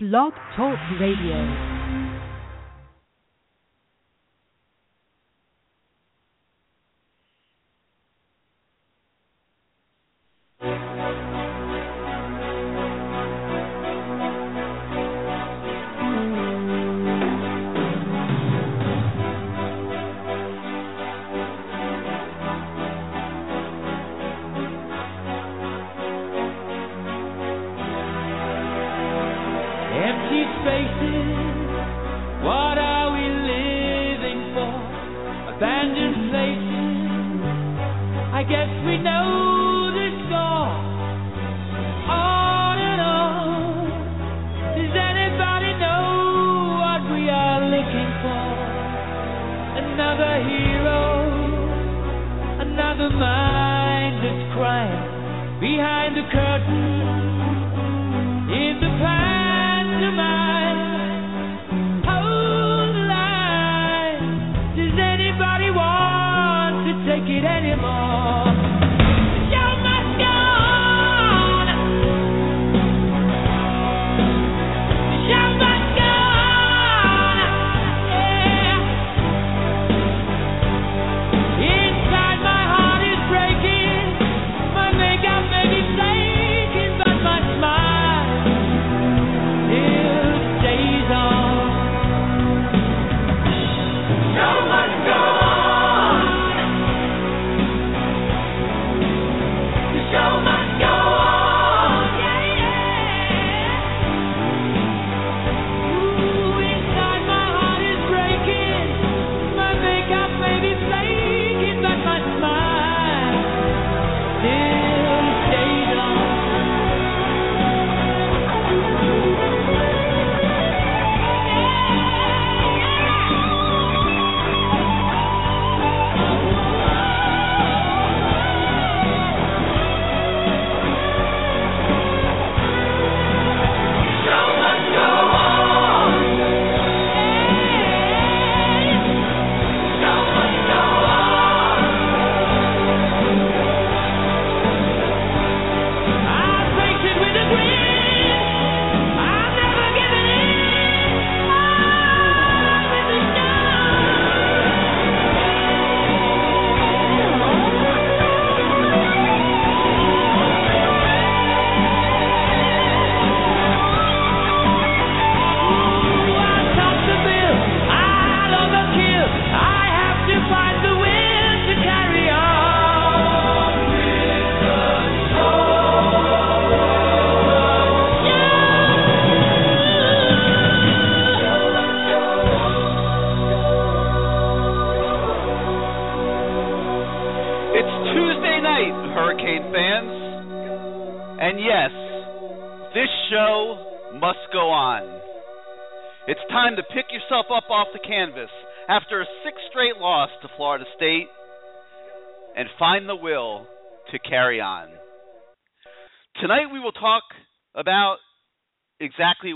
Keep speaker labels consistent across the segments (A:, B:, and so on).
A: Blog Talk Radio.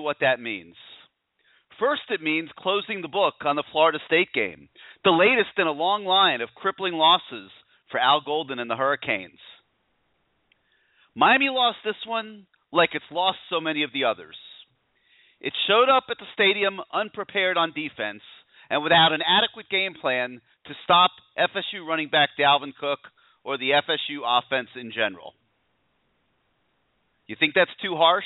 B: What
C: that means. First, it means closing the book on the Florida State game, the latest in a long line of crippling losses for Al Golden and the Hurricanes. Miami lost this one like it's lost so many of the others. It showed up at the stadium unprepared on defense and without an adequate game plan to stop FSU running back Dalvin Cook or the FSU offense in general. You think that's too harsh?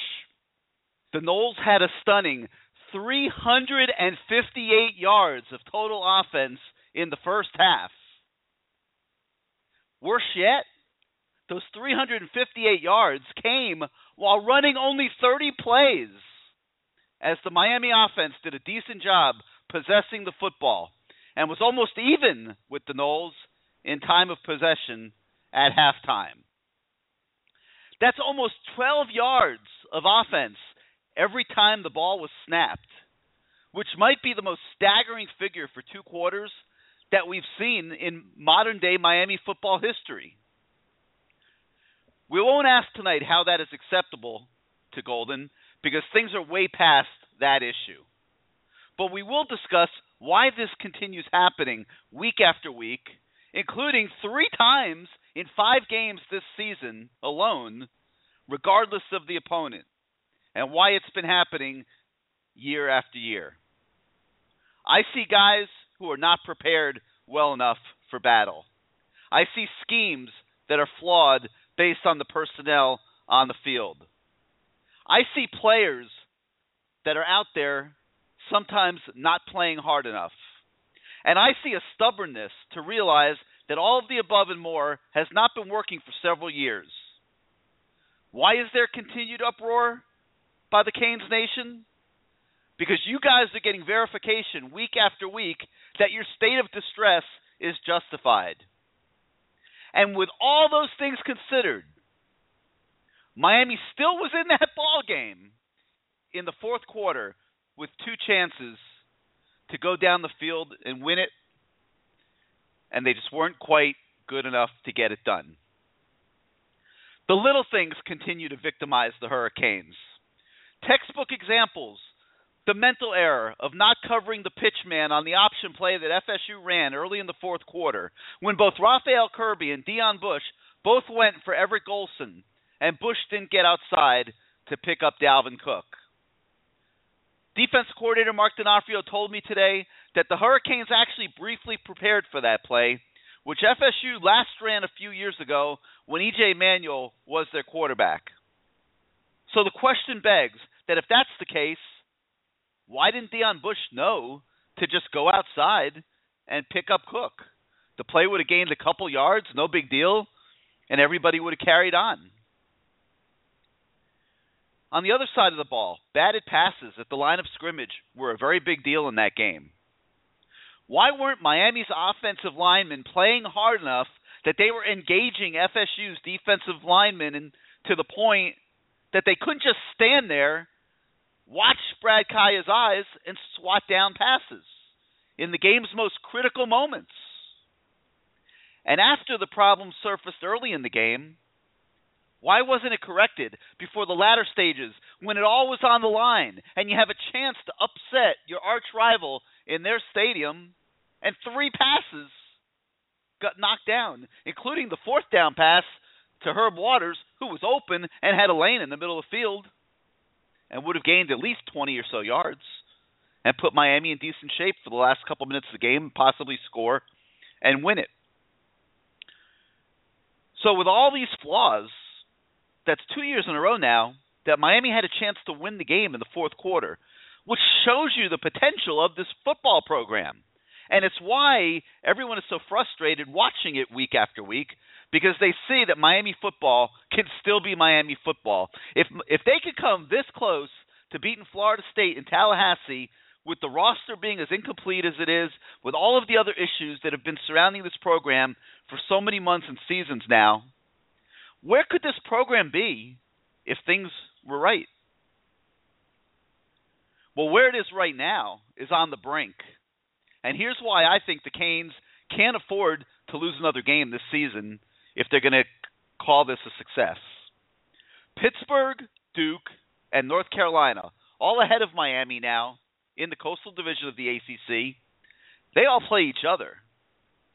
C: The Noles had a stunning 358 yards of total offense in the first half. Worse yet, those 358 yards came while running only 30 plays, as the Miami offense did a decent job possessing the football and was almost even with the Noles in time of possession at halftime. That's almost 12 yards of offense every time the ball was snapped, which might be the most staggering figure for two quarters that we've seen in modern day Miami football history. We won't ask tonight how that is acceptable to Golden because things are way past that issue. But we will discuss why this continues happening week after week, including three times in five games this season alone, regardless of the opponent, and why it's been happening year after year. I see guys who are not prepared well enough for battle. I see schemes that are flawed based on the personnel on the field. I see players that are out there sometimes not playing hard enough. And I see a stubbornness to realize that all of the above and more has not been working for several years. Why is there continued uproar by the Canes Nation? Because you guys are getting verification week after week that your state of distress is justified. And with all those things considered, Miami still was in that ball game in the fourth quarter with two chances to go down the field and win it, and they just weren't quite good enough to get it done. The little things continue to victimize the Hurricanes. Textbook examples the mental error of not covering the pitch man on the option play that FSU ran early in the fourth quarter when both Raphael Kirby and Deon Bush both went for Everett Golson and Bush didn't get outside to pick up Dalvin Cook. Defense coordinator Mark D'Onofrio told me today that the Hurricanes actually briefly prepared for that play, which FSU last ran a few years ago when EJ Manuel was their quarterback. So the question begs that if that's the case, why didn't Deon Bush know to just go outside and pick up Cook? The play would have gained a couple yards, no big deal, and everybody would have carried on. On the other side of the ball, batted passes at the line of scrimmage were a very big deal in that game. Why weren't Miami's offensive linemen playing hard enough that they were engaging FSU's defensive linemen and to the point that they couldn't just stand there, watch Brad Kaaya's eyes, and swat down passes in the game's most critical moments? And after the problem surfaced early in the game, why wasn't it corrected before the latter stages when it all was on the line and you have a chance to upset your arch rival in their stadium and three passes got knocked down, including the fourth down pass to Herb Waters, who was open and had a lane in the middle of the field and would have gained at least 20 or so yards and put Miami in decent shape for the last couple minutes of the game, possibly score and win it. So, with all these flaws, that's two years in a row now that Miami had a chance to win the game in the fourth quarter, which shows you the potential of this football program. And it's why everyone is so frustrated watching it week after week because they see that Miami football can still be Miami football. If if they could come this close to beating Florida State in Tallahassee with the roster being as incomplete as it is, with all of the other issues that have been surrounding this program for so many months and seasons now, where could this program be if things were right? Well, where it is right now is on the brink. And here's why I think the Canes can't afford to lose another game this season if they're going to call this a success. Pittsburgh, Duke, and North Carolina, all ahead of Miami now in the Coastal Division of the ACC, they all play each other.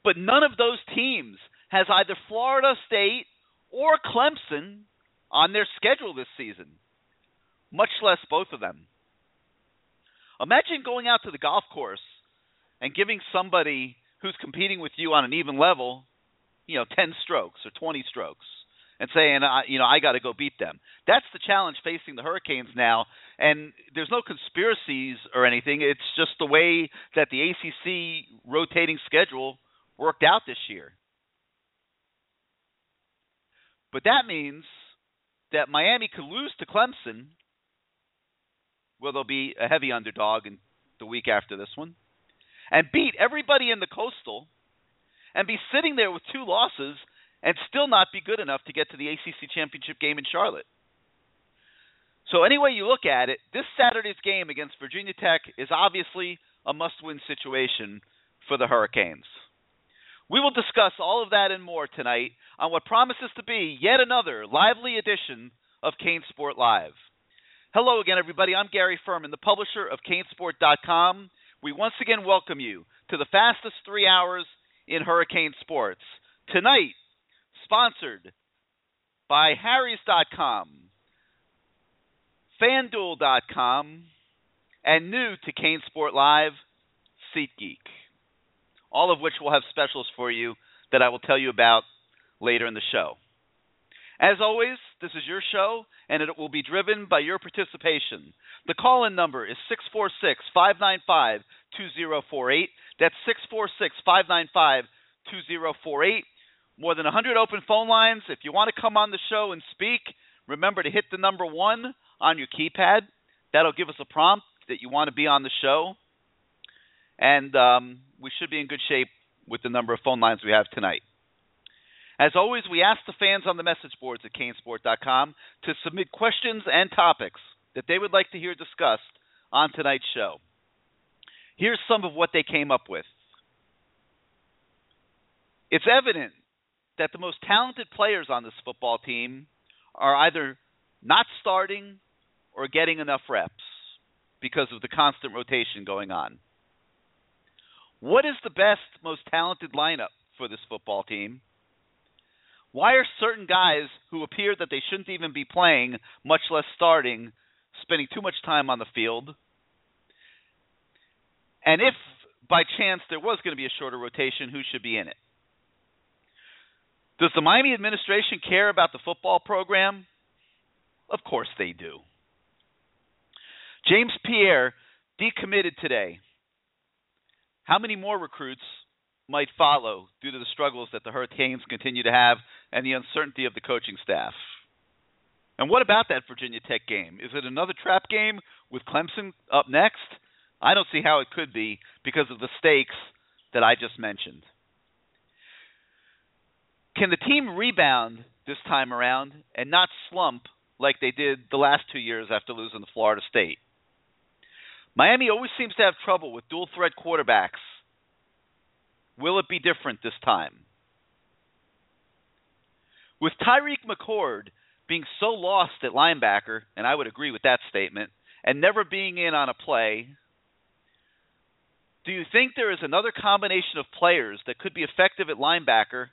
C: But none of those teams has either Florida State or Clemson on their schedule this season, much less both of them. Imagine going out to the golf course and giving somebody who's competing with you on an even level, you know, 10 strokes or 20 strokes and saying, you know, I got to go beat them. That's the challenge facing the Hurricanes now. And there's no conspiracies or anything. It's just the way that the ACC rotating schedule worked out this year. But that means that Miami could lose to Clemson, where they'll be a heavy underdog in the week after this one, and beat everybody in the Coastal, and be sitting there with two losses and still not be good enough to get to the ACC championship game in Charlotte. So any way you look at it, this Saturday's game against Virginia Tech is obviously a must-win situation for the Hurricanes. We will discuss all of that and more tonight on what promises to be yet another lively edition of CaneSport Live. Hello again, everybody. I'm Gary Ferman, the publisher of CaneSport.com. We once again welcome you to the fastest three hours in hurricane sports. Tonight, sponsored by Harry's.com, FanDuel.com, and new to CaneSport Live, SeatGeek. All of which will have specials for you that I will tell you about later in the show. As always, this is your show, and it will be driven by your participation. The call in number is 646 595 2048. That's 646 595 2048. More than 100 open phone lines. If you want to come on the show and speak, remember to hit the number one on your keypad. That'll give us a prompt that you want to be on the show. And um, we should be in good shape with the number of phone lines we have tonight. As always, we ask the fans on the message boards at canesport.com to submit questions and topics that they would like to hear discussed on tonight's show. Here's some of what they came up with. It's evident that the most talented players on this football team are either not starting or getting enough reps because of the constant rotation going on. What is the best, most talented lineup for this football team? Why are certain guys who appear that they shouldn't even be playing, much less starting, spending too much time on the field? And if by chance there was going to be a shorter rotation, who should be in it? Does the Miami administration care about the football program? Of course they do. James Pierre decommitted today. How many more recruits might follow due to the struggles that the Hurricanes continue to have and the uncertainty of the coaching staff. And what about that Virginia Tech game? Is it another trap game with Clemson up next? I don't see how it could be because of the stakes that I just mentioned. Can the team rebound this time around and not slump like they did the last two years after losing to Florida State? Miami always seems to have trouble with dual threat quarterbacks. Will it be different this time? With Tyriq McCord being so lost at linebacker, and I would agree with that statement, and never being in on a play, do you think there is another combination of players that could be effective at linebacker,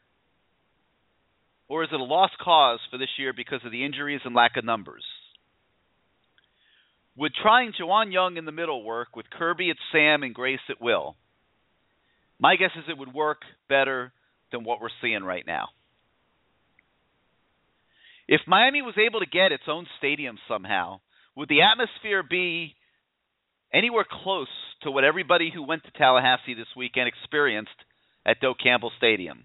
C: or is it a lost cause for this year because of the injuries and lack of numbers? Would trying Juwon Young in the middle work with Kirby at Sam and Grace at Will? My guess is it would work better than what we're seeing right now. If Miami was able to get its own stadium somehow, would the atmosphere be anywhere close to what everybody who went to Tallahassee this weekend experienced at Doak Campbell Stadium?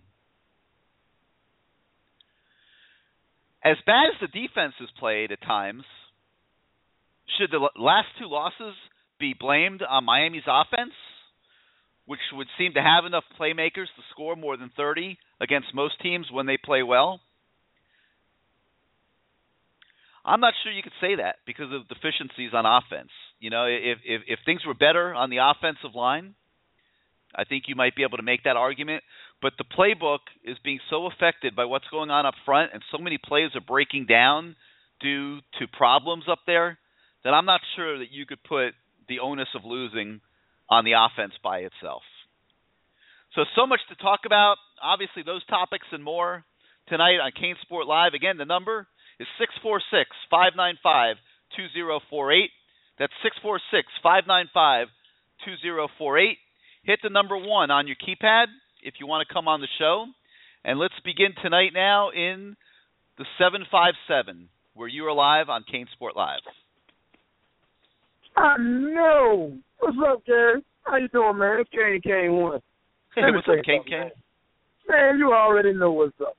C: As bad as the defense has played at times, should the last two losses be blamed on Miami's offense, which would seem to have enough playmakers to score more than 30 against most teams when they play well? I'm not sure you could say that because of deficiencies on offense. You know, if if, if things were better on the offensive line, I think you might be able to make that argument. But the playbook is being so affected by what's going on up front, and so many plays are breaking down due to problems up there that I'm not sure that you could put the onus of losing on the offense by itself. So, so much to talk about. Obviously, those topics and more tonight on CaneSport Live. Again, the number is 646 595 2048. That's 646 595 2048. Hit the number one on your keypad if you want to come on the show. And let's begin tonight now in the 757, where you are live on CaneSport Live.
D: I know. What's up, Gary? How you doing, man? It's Kane Kane One.
C: Hey, what's up, Kane Kane?
D: Man, you already know what's up.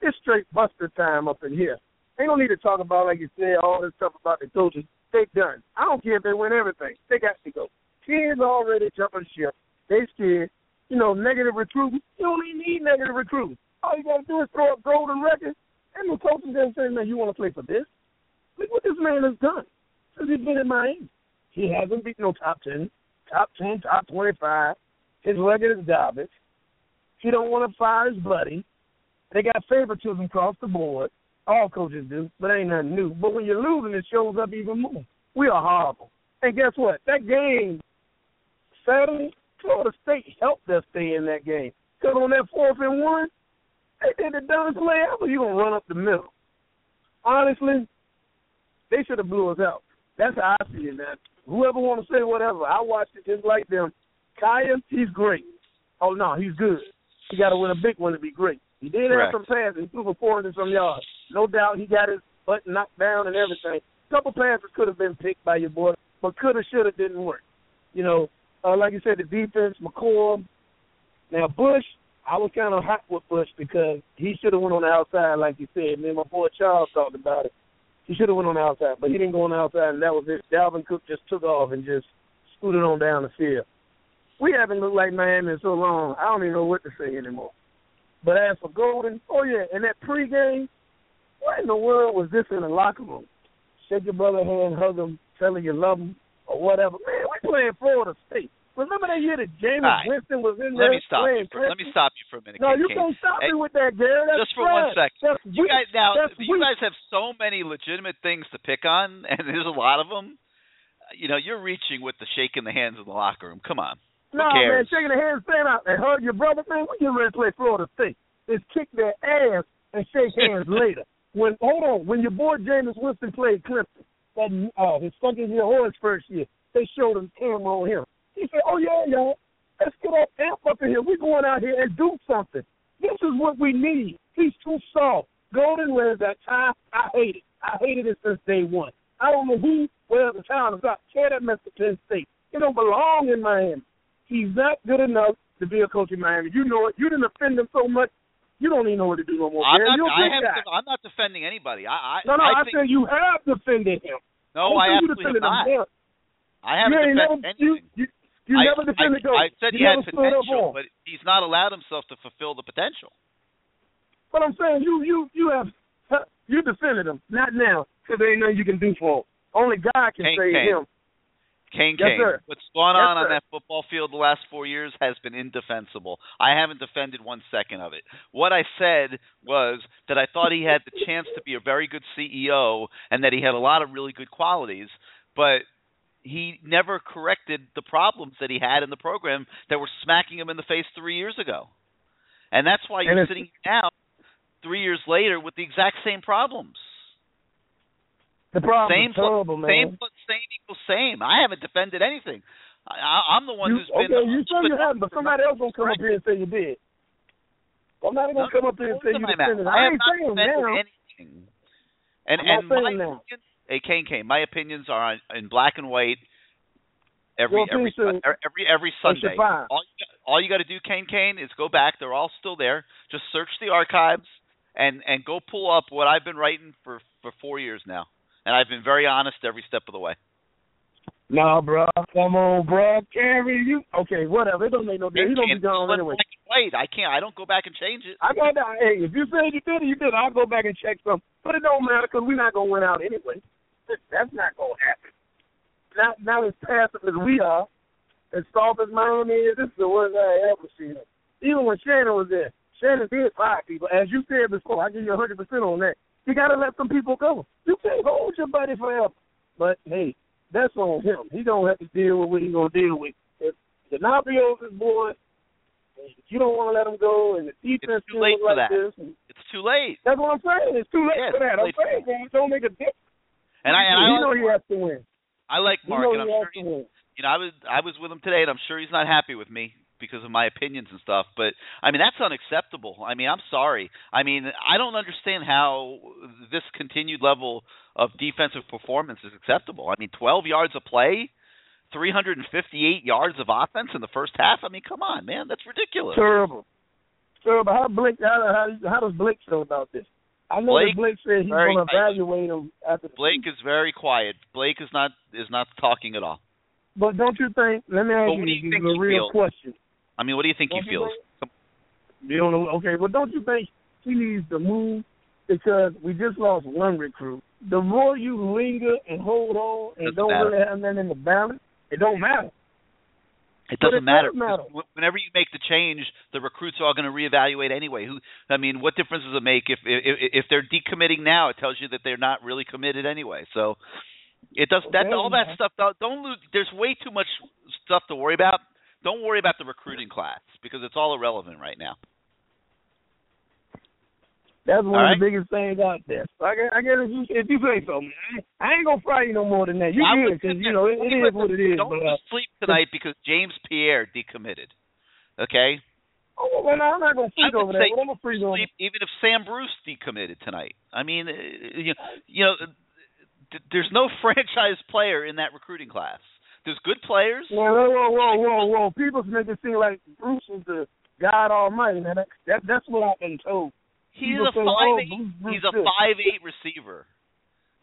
D: It's straight buster time up in here. Ain't no need to talk about, like you said, all this stuff about the coaches. They done. I don't care if they win everything. They got to go. Kids already jumping ship. They scared. You know, negative recruiting. You don't even need negative recruiting. All you got to do is throw up golden records. And the coaches then say, man, you want to play for this? Look what this man has done since he's been in Miami. He hasn't beaten no top 10, top 10, top 25. His record is garbage. He don't want to fire his buddy. They got favoritism across the board. All coaches do, but ain't nothing new. But when you're losing, it shows up even more. We are horrible. And guess what? That game Saturday, Florida State helped us stay in that game. Because on that fourth and one, they did the dumbest play ever. You're going to run up the middle. Honestly, they should have blew us out. That's how I see it now. Whoever want to say whatever, I watched it just like them. Kaaya, he's great. Oh no, he's good. He got to win a big one to be great. He did
C: Correct.
D: have some passes. He threw for 400 some yards. No doubt he got his butt knocked down and everything. couple passes could have been picked by your boy, but coulda, shoulda didn't work. You know, uh, like you said, the defense, McCoy. Now Bush, I was kind of hot with Bush because he should have went on the outside, like you said. Me and my boy Charles talked about it. He should have went on the outside, but he didn't go on the outside, and that was it. Dalvin Cook just took off and just scooted on down the field. We haven't looked like Miami in so long. I don't even know what to say anymore. But as for Golden, oh yeah, and that pregame, what in the world was this in the locker room? Shake your brother hand, hug him, tell him you love him, or whatever. Man, we playing Florida State. Remember that year that James
C: right.
D: Winston was in
C: Let
D: there
C: me stop.
D: playing
C: You for, let me stop you for a minute.
D: No, you can't stop
C: Hey,
D: me with that, Gary. That's
C: just for one
D: trash.
C: second.
D: That's
C: You
D: weak.
C: guys now,
D: That's
C: you
D: weak.
C: guys have so many legitimate things to pick on, and there's a lot of them. You know, you're reaching with the shaking the hands in the locker room. Come on.
D: No, man, shaking the hand, stand out and hug your brother, man. We get ready to play Florida State. It's kick their ass and shake hands later. When hold on, when your boy James Winston played Clemson, that uh, his second year or his first year, they showed him camera on him. He said, "Oh yeah, y'all, let's get up, amp up in here. We're going out here and do something. This is what we need. He's too soft. Golden wears that tie. I hate it. I hated it since day one. I don't know who wears the tie top. Tear that mess to Penn State. He don't belong in Miami. He's not good enough to be a coach in Miami. You know it. You didn't offend him so much. You don't even know what to do no more.
C: I'm not. I have.
D: guy.
C: I'm not defending anybody. I. I
D: No, no, I,
C: I think,
D: said you have defended him.
C: no, I absolutely have
D: defended him
C: not. I haven't
D: you
C: defended
D: never,
C: anything.
D: You, you, you
C: I,
D: never defended
C: I,
D: Golden.
C: I said
D: you
C: he had
D: never stood up
C: potential, but he's not allowed himself to fulfill the potential.
D: But I'm saying you, you, you have, you defended him. Not now, because there ain't nothing you can do for him. Only God can save
C: Kane.
D: him.
C: Kane
D: Yes,
C: Kane.
D: sir.
C: What's gone
D: Yes,
C: on on that football field the last four years has been indefensible. I haven't defended one second of it. What I said was that I thought he had the chance to be a very good CEO and that he had a lot of really good qualities, but he never corrected the problems that he had in the program that were smacking him in the face three years ago. And that's why you're sitting now three years later with the exact same problems.
D: The problem
C: Same
D: is terrible, man.
C: Same same equals same. I haven't defended anything. I, I'm the one
D: you,
C: who's been.
D: okay, you say you
C: but-
D: haven't, but somebody else gonna come up here and say you did. Somebody gonna
C: No,
D: come up here and say you defended.
C: I
D: I ain't saying now.
C: anything. And
D: I'm
C: and my opinions, hey Kane Kane, my opinions are on, in black and white. Every
D: Your
C: every Sun- every every Sunday. All you got, all you got to do, Kane Kane, is go back. They're all still there. Just search the archives and and go pull up what I've been writing for for four years now. And I've been very honest every step of the way.
D: No, bro. Come on, bro. Carry you. Okay, whatever. It don't make no difference. He don't be gone anyway.
C: white. I can't. I don't go back and change it.
D: I got that. Hey, if you said you did it, you did it. I'll go back and check some. But it don't matter because we're not gonna win out anyway. That's not gonna happen. Not not as passive as we are, as soft as Miami is. This is the worst I ever seen. Even when Shannon was there, Shannon did fire people. As you said before, I give you a hundred percent on that. You gotta let some people go. You can't hold your buddy forever. But hey, that's on him. He gonna have to deal with what he gonna deal with. If D'Onofrio's his boy, and you don't want to let him go, and the defense it's
C: too late for
D: like
C: that.
D: this.
C: It's too late.
D: that's what I'm saying. It's too late
C: Yeah,
D: for that. I'm saying man, don't make a difference.
C: And I and I
D: he
C: like
D: know he has to win.
C: I like
D: He
C: Mark,
D: know
C: and I'm sure
D: to
C: he's you know, I was I was with him today, and I'm sure he's not happy with me because of my opinions and stuff. But I mean, that's unacceptable. I mean, I'm sorry. I mean, I don't understand how this continued level of defensive performance is acceptable. I mean, 12 yards of play, 358 yards of offense in the first half. I mean, come on, man, that's ridiculous.
D: Terrible. Terrible. How Blake? How, how, how does Blake feel about this? I know
C: Blake,
D: that Blake said he's going to evaluate him after the
C: Blake is very quiet. Blake is not is not talking at all.
D: But don't you think? Let me ask
C: But you
D: you a real
C: feels?
D: question.
C: I mean, what do you think
D: Don't
C: he feels?
D: You don't know. Okay, but don't you think he needs to move because we just lost one recruit? The more you linger and hold on and don't
C: matter.
D: really have nothing in the balance, it don't matter.
C: It doesn't
D: it
C: matter.
D: does matter.
C: Whenever you make the change, the recruits are all going to reevaluate anyway. Who? I mean, what difference does it make if if, if they're decommitting now? It tells you that they're not really committed anyway. So it does that. All that stuff. Don't lose. There's way too much stuff to worry about. Don't worry about the recruiting class because it's all irrelevant right now.
D: That's one
C: All
D: of the biggest things out there. So I guess, I guess if you if you say so, man, I ain't gonna fry you no more than that. You
C: I
D: good because you know it, it is what it is.
C: Don't
D: But uh,
C: sleep tonight because James Pierre decommitted. Okay?
D: oh, well, I'm not gonna freak over that. I'm gonna freak over.
C: sleep even if Sam Bruce decommitted tonight. I mean, uh, you, you know, there's no franchise player in that recruiting class. There's good players.
D: Whoa, whoa, whoa, whoa, whoa, whoa! People make it seem like Bruce is the God Almighty, man. That, that that's what I've been told.
C: He's
D: People
C: a
D: say, oh,
C: five
D: oh,
C: eight.
D: Bruce, Bruce
C: He's a five eight receiver.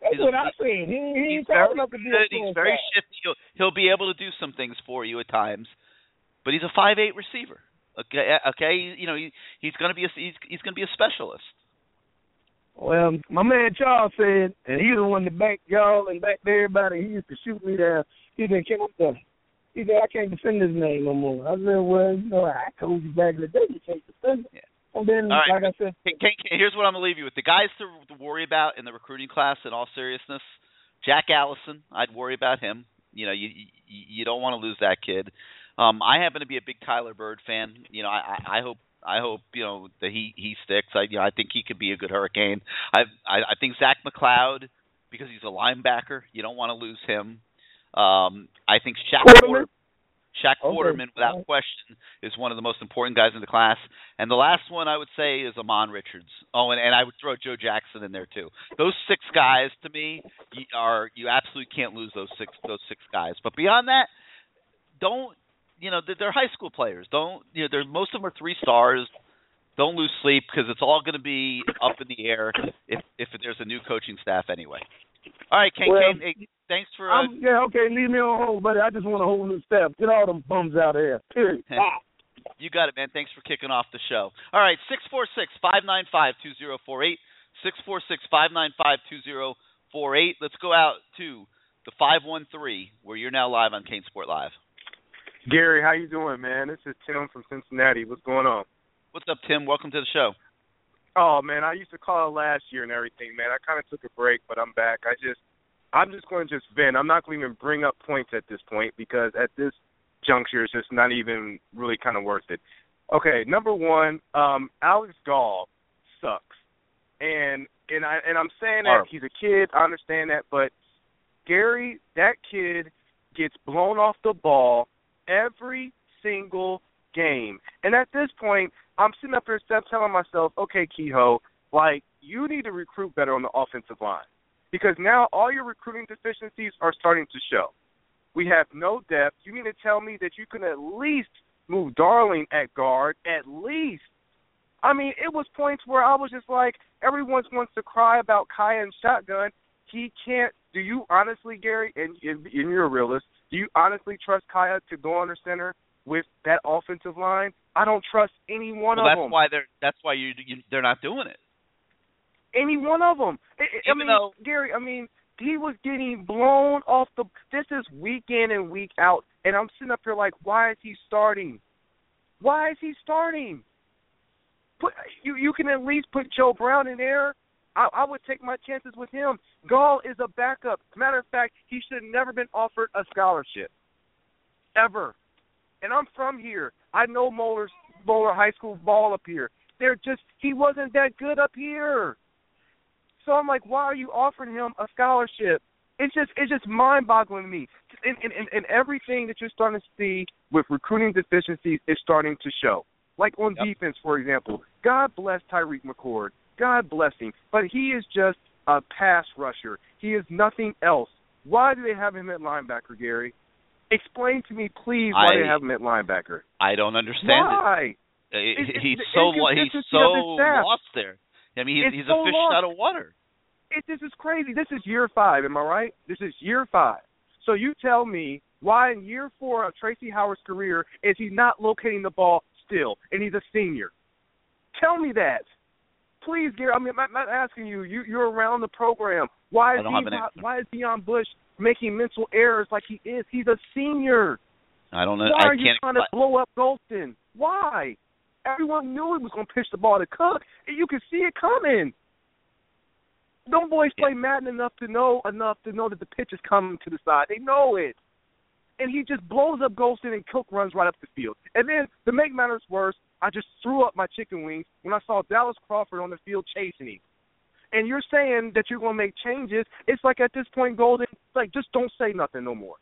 D: That's
C: he's a-
D: what I said. He, he
C: He's very good. He's very shifty. He'll, he'll be able to do some things for you at times, but he's a five eight receiver. Okay, okay. You know, he, he's going to be a he's, he's going to be a specialist.
D: Well, my man Charles said, and he's the one that backed y'all and backed everybody. He used to shoot me down. He said, "Can I?" He said, "I can't defend his name no more." I said, "Well, you know, I told you back in the day you can't defend it."
C: Yeah.
D: And then,
C: All right.
D: like I said,
C: Hey, Ken, Ken, here's what I'm going to leave you with: the guys to, to worry about in the recruiting class. In all seriousness, Jack Allison, I'd worry about him. You know, you you, you don't want to lose that kid. Um, I happen to be a big Kyler Bird fan. You know, I, I I hope I hope you know that he he sticks. I you know I think he could be a good Hurricane. I I, I think Zach McCloud because he's a linebacker. You don't want to lose him. Um, I think Shaq
D: Quarterman?
C: Quarter, Shaq. Quarterman, without question, is one of the most important guys in the class. And the last one I would say is Ahmmon Richards. Oh, and, and I would throw Joe Jackson in there too. Those six guys to me you are you absolutely can't lose those six those six guys. But beyond that, don't you know they're, they're high school players. Don't you know? They're most of them are three stars. Don't lose sleep because it's all going to be up in the air if if there's a new coaching staff anyway. All right, Kane,
D: Well,
C: Kane thanks for uh,
D: I'm, yeah, okay, leave me on hold, buddy. I just want a whole new staff. Get all them bums out of here. Period.
C: You got it, man. Thanks for kicking off the show. All right, six four six five nine five two zero four eight. Six four six five nine five two zero four eight. Let's go out to the five one three, where you're now live on CaneSport Live.
E: Gary, how you doing, man? This is Tim from Cincinnati. What's going on?
C: What's up, Tim? Welcome to the show.
E: Oh man, I used to call last year and everything, man. I kind of took a break, but I'm back. I just, I'm just going to just vent. I'm not going to even bring up points at this point because at this juncture, it's just not even really kind of worth it. Okay, number one, um, Alex Gall sucks, and and I and I'm saying that he's a kid. I understand that, but Gary, that kid gets blown off the ball every single game. And at this point, I'm sitting up here step telling myself, okay, Kehoe, like you need to recruit better on the offensive line because now all your recruiting deficiencies are starting to show. We have no depth. You mean to tell me that you can at least move Darling at guard, at least? I mean, it was points where I was just like, everyone wants to cry about Kaaya and shotgun. He can't. Do you honestly, Gary, and, and you're a realist, do you honestly trust Kaaya to go under center with that offensive line? I don't trust any one
C: well,
E: of
C: that's
E: them.
C: why they're that's why you, you they're not doing it.
E: Any one of them. I, I mean,
C: though-
E: Gary, I mean, he was getting blown off the. This is week in and week out, and I'm sitting up here like, why is he starting? Why is he starting? Put you. You can at least put Joe Brown in there. I, I would take my chances with him. Gall is a backup. Matter of fact, he should have never been offered a scholarship, ever. And I'm from here. I know Moeller, Moeller High School ball up here. They're just he wasn't that good up here. So I'm like, why are you offering him a scholarship? It's just it's just mind boggling to me. And, and, and, everything that you're starting to see with recruiting deficiencies is starting to show. Like on
C: Yep.
E: defense, for example. God bless Tyriq McCord. God bless him. But he is just a pass rusher. He is nothing else. Why do they have him at linebacker, Gary? Explain to me, please, why
C: I-
E: they have him at linebacker.
C: I don't understand it.
E: Why?
C: Uh, he-
E: It's- it's
C: he's so he's
E: inconsistency of his
C: so lost there. I mean, he's, he's
E: so
C: a fish
E: lost.
C: out of water.
E: it, this is crazy. This is year five, am I right? This is year five. So you tell me why in year four of Tracy Howard's career is he not locating the ball still, and he's a senior? Tell me that, please, Gary. I mean, I'm not asking you. You you're around the program. Why is he not, why is Deon Bush making mental errors like he is? He's a senior.
C: I don't know.
E: Why
C: I
E: are you trying to blow up Golson? Why? Everyone knew he was going to pitch the ball to Cook, and you could see it coming. Them boys play Madden enough to know enough to know that the pitch is coming to the side. They know it, and he just blows up Golson, and Cook runs right up the field. And then to make matters worse, I just threw up my chicken wings when I saw Dallas Crawford on the field chasing him. And you're saying that you're going to make changes. It's like at this point, Golden, like just don't say nothing no more.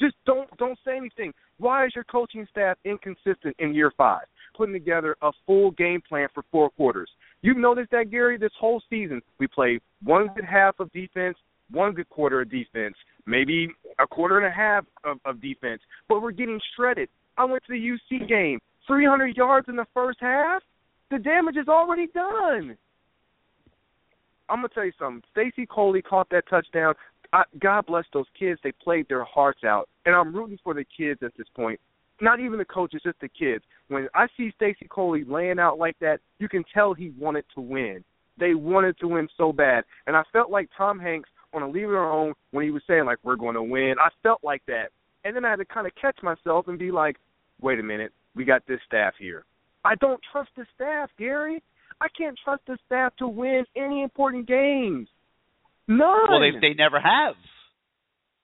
E: Just don't don't say anything. Why is your coaching staff inconsistent in year five, putting together a full game plan for four quarters? You've noticed that, Gary, this whole season we played one good half of defense, one good quarter of defense, maybe a quarter and a half of, of defense, but we're getting shredded. I went to the UC game, 300 yards in the first half. The damage is already done. I'm gonna tell you something. Stacy Coley caught that touchdown. I, God bless those kids. They played their hearts out, and I'm rooting for the kids at this point. Not even the coaches, just the kids. When I see Stacy Coley laying out like that, you can tell he wanted to win. They wanted to win so bad, and I felt like Tom Hanks on a League of Their Own when he was saying like we're going to win. I felt like that, and then I had to kind of catch myself and be like, wait a minute, we got this staff here. I don't trust the staff, Gary. I can't trust the staff to win any important games. None.
C: Well, they they never have.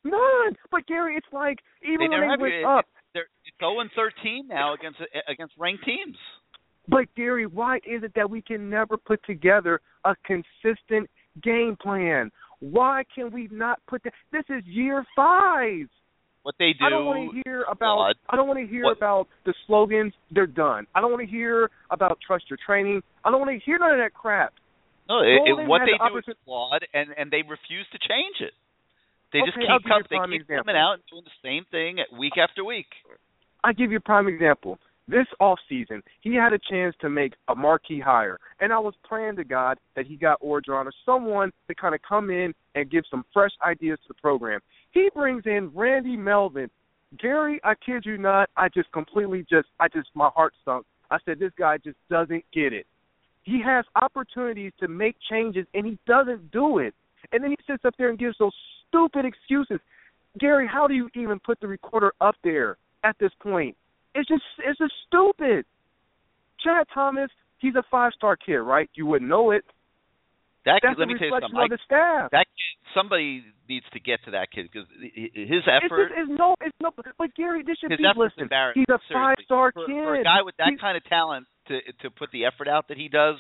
E: None. But Gary, it's like even
C: They
E: when they went
C: It-
E: up.
C: They're it's 0 and 13 now against against ranked teams.
E: But Gary, why is it that we can never put together a consistent game plan? Why can we not put that? This is year five.
C: What they do.
E: I don't want to hear about. I don't want to hear
C: what-
E: about the slogans. They're done. I don't want to hear about trust your training. I don't want to hear none of that crap.
C: No, it, it, what they
E: the
C: do is flawed, and and they refuse to change it. They just keep
E: I'll give you a
C: com- they keep coming out and doing the same thing week after week.
E: I give you a prime example. This off season, he had a chance to make a marquee hire, and I was praying to God that he got Orgeron or someone to kind of come in and give some fresh ideas to the program. He brings in Randy Melvin. Gary, I kid you not, I just completely just, I just, my heart sunk. I said, this guy just doesn't get it. He has opportunities to make changes, and he doesn't do it. And then he sits up there and gives those stupid excuses. Gary, how do you even put the recorder up there at this point? It's just it's just stupid. Chad Thomas, he's a five star kid, right? You wouldn't know it.
C: That
E: That's
C: kid, let me tell you something.
E: the staff.
C: That kid, somebody needs to get to that kid because his effort.
E: it's no, it's no. But Gary, this should
C: his
E: be listen.
C: embarrassing.
E: He's a five star kid.
C: for a guy with that
E: He's-
C: kind of talent to to put the effort out that he does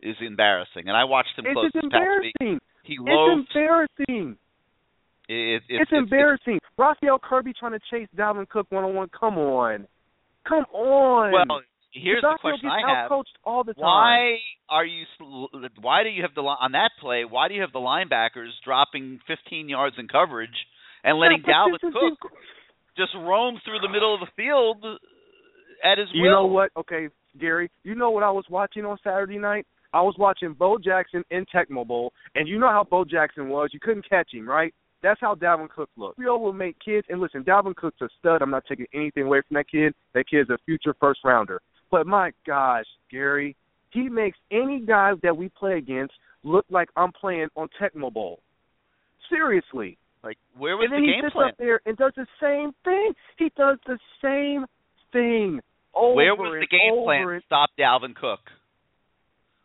C: is embarrassing. And I watched him
E: it's
C: close this past week.
E: embarrassing.
C: He
E: It's embarrassing.
C: It, it,
E: It's, embarrassing. Raphael Kirby trying to chase Dalvin Cook one on one. Come on, come on.
C: Well, here's the
E: Raphael
C: question
E: gets
C: I have.
E: all the time.
C: Why are you? sl- Why do you have the on that play? Why do you have the linebackers dropping 15 yards in coverage and letting
E: Yeah,
C: Dalvin Cook just roam through the middle of the field at his
E: You
C: will?
E: know what? Okay, Gary. You know what I was watching on Saturday night? I was watching Bo Jackson in Tecmo Bowl, and you know how Bo Jackson was. You couldn't catch him, right? That's how Dalvin Cook looked. Rio will make kids, and listen, Dalvin Cook's a stud. I'm not taking anything away from that kid. That kid's a future first rounder. But my gosh, Gary, he makes any guy that we play against look like I'm playing on Tecmo Bowl. Seriously.
C: Like, where was
E: and then
C: the
E: he sits
C: plan?
E: up there and does the same thing. He does the same thing over
C: Where was the game plan to stop Dalvin Cook?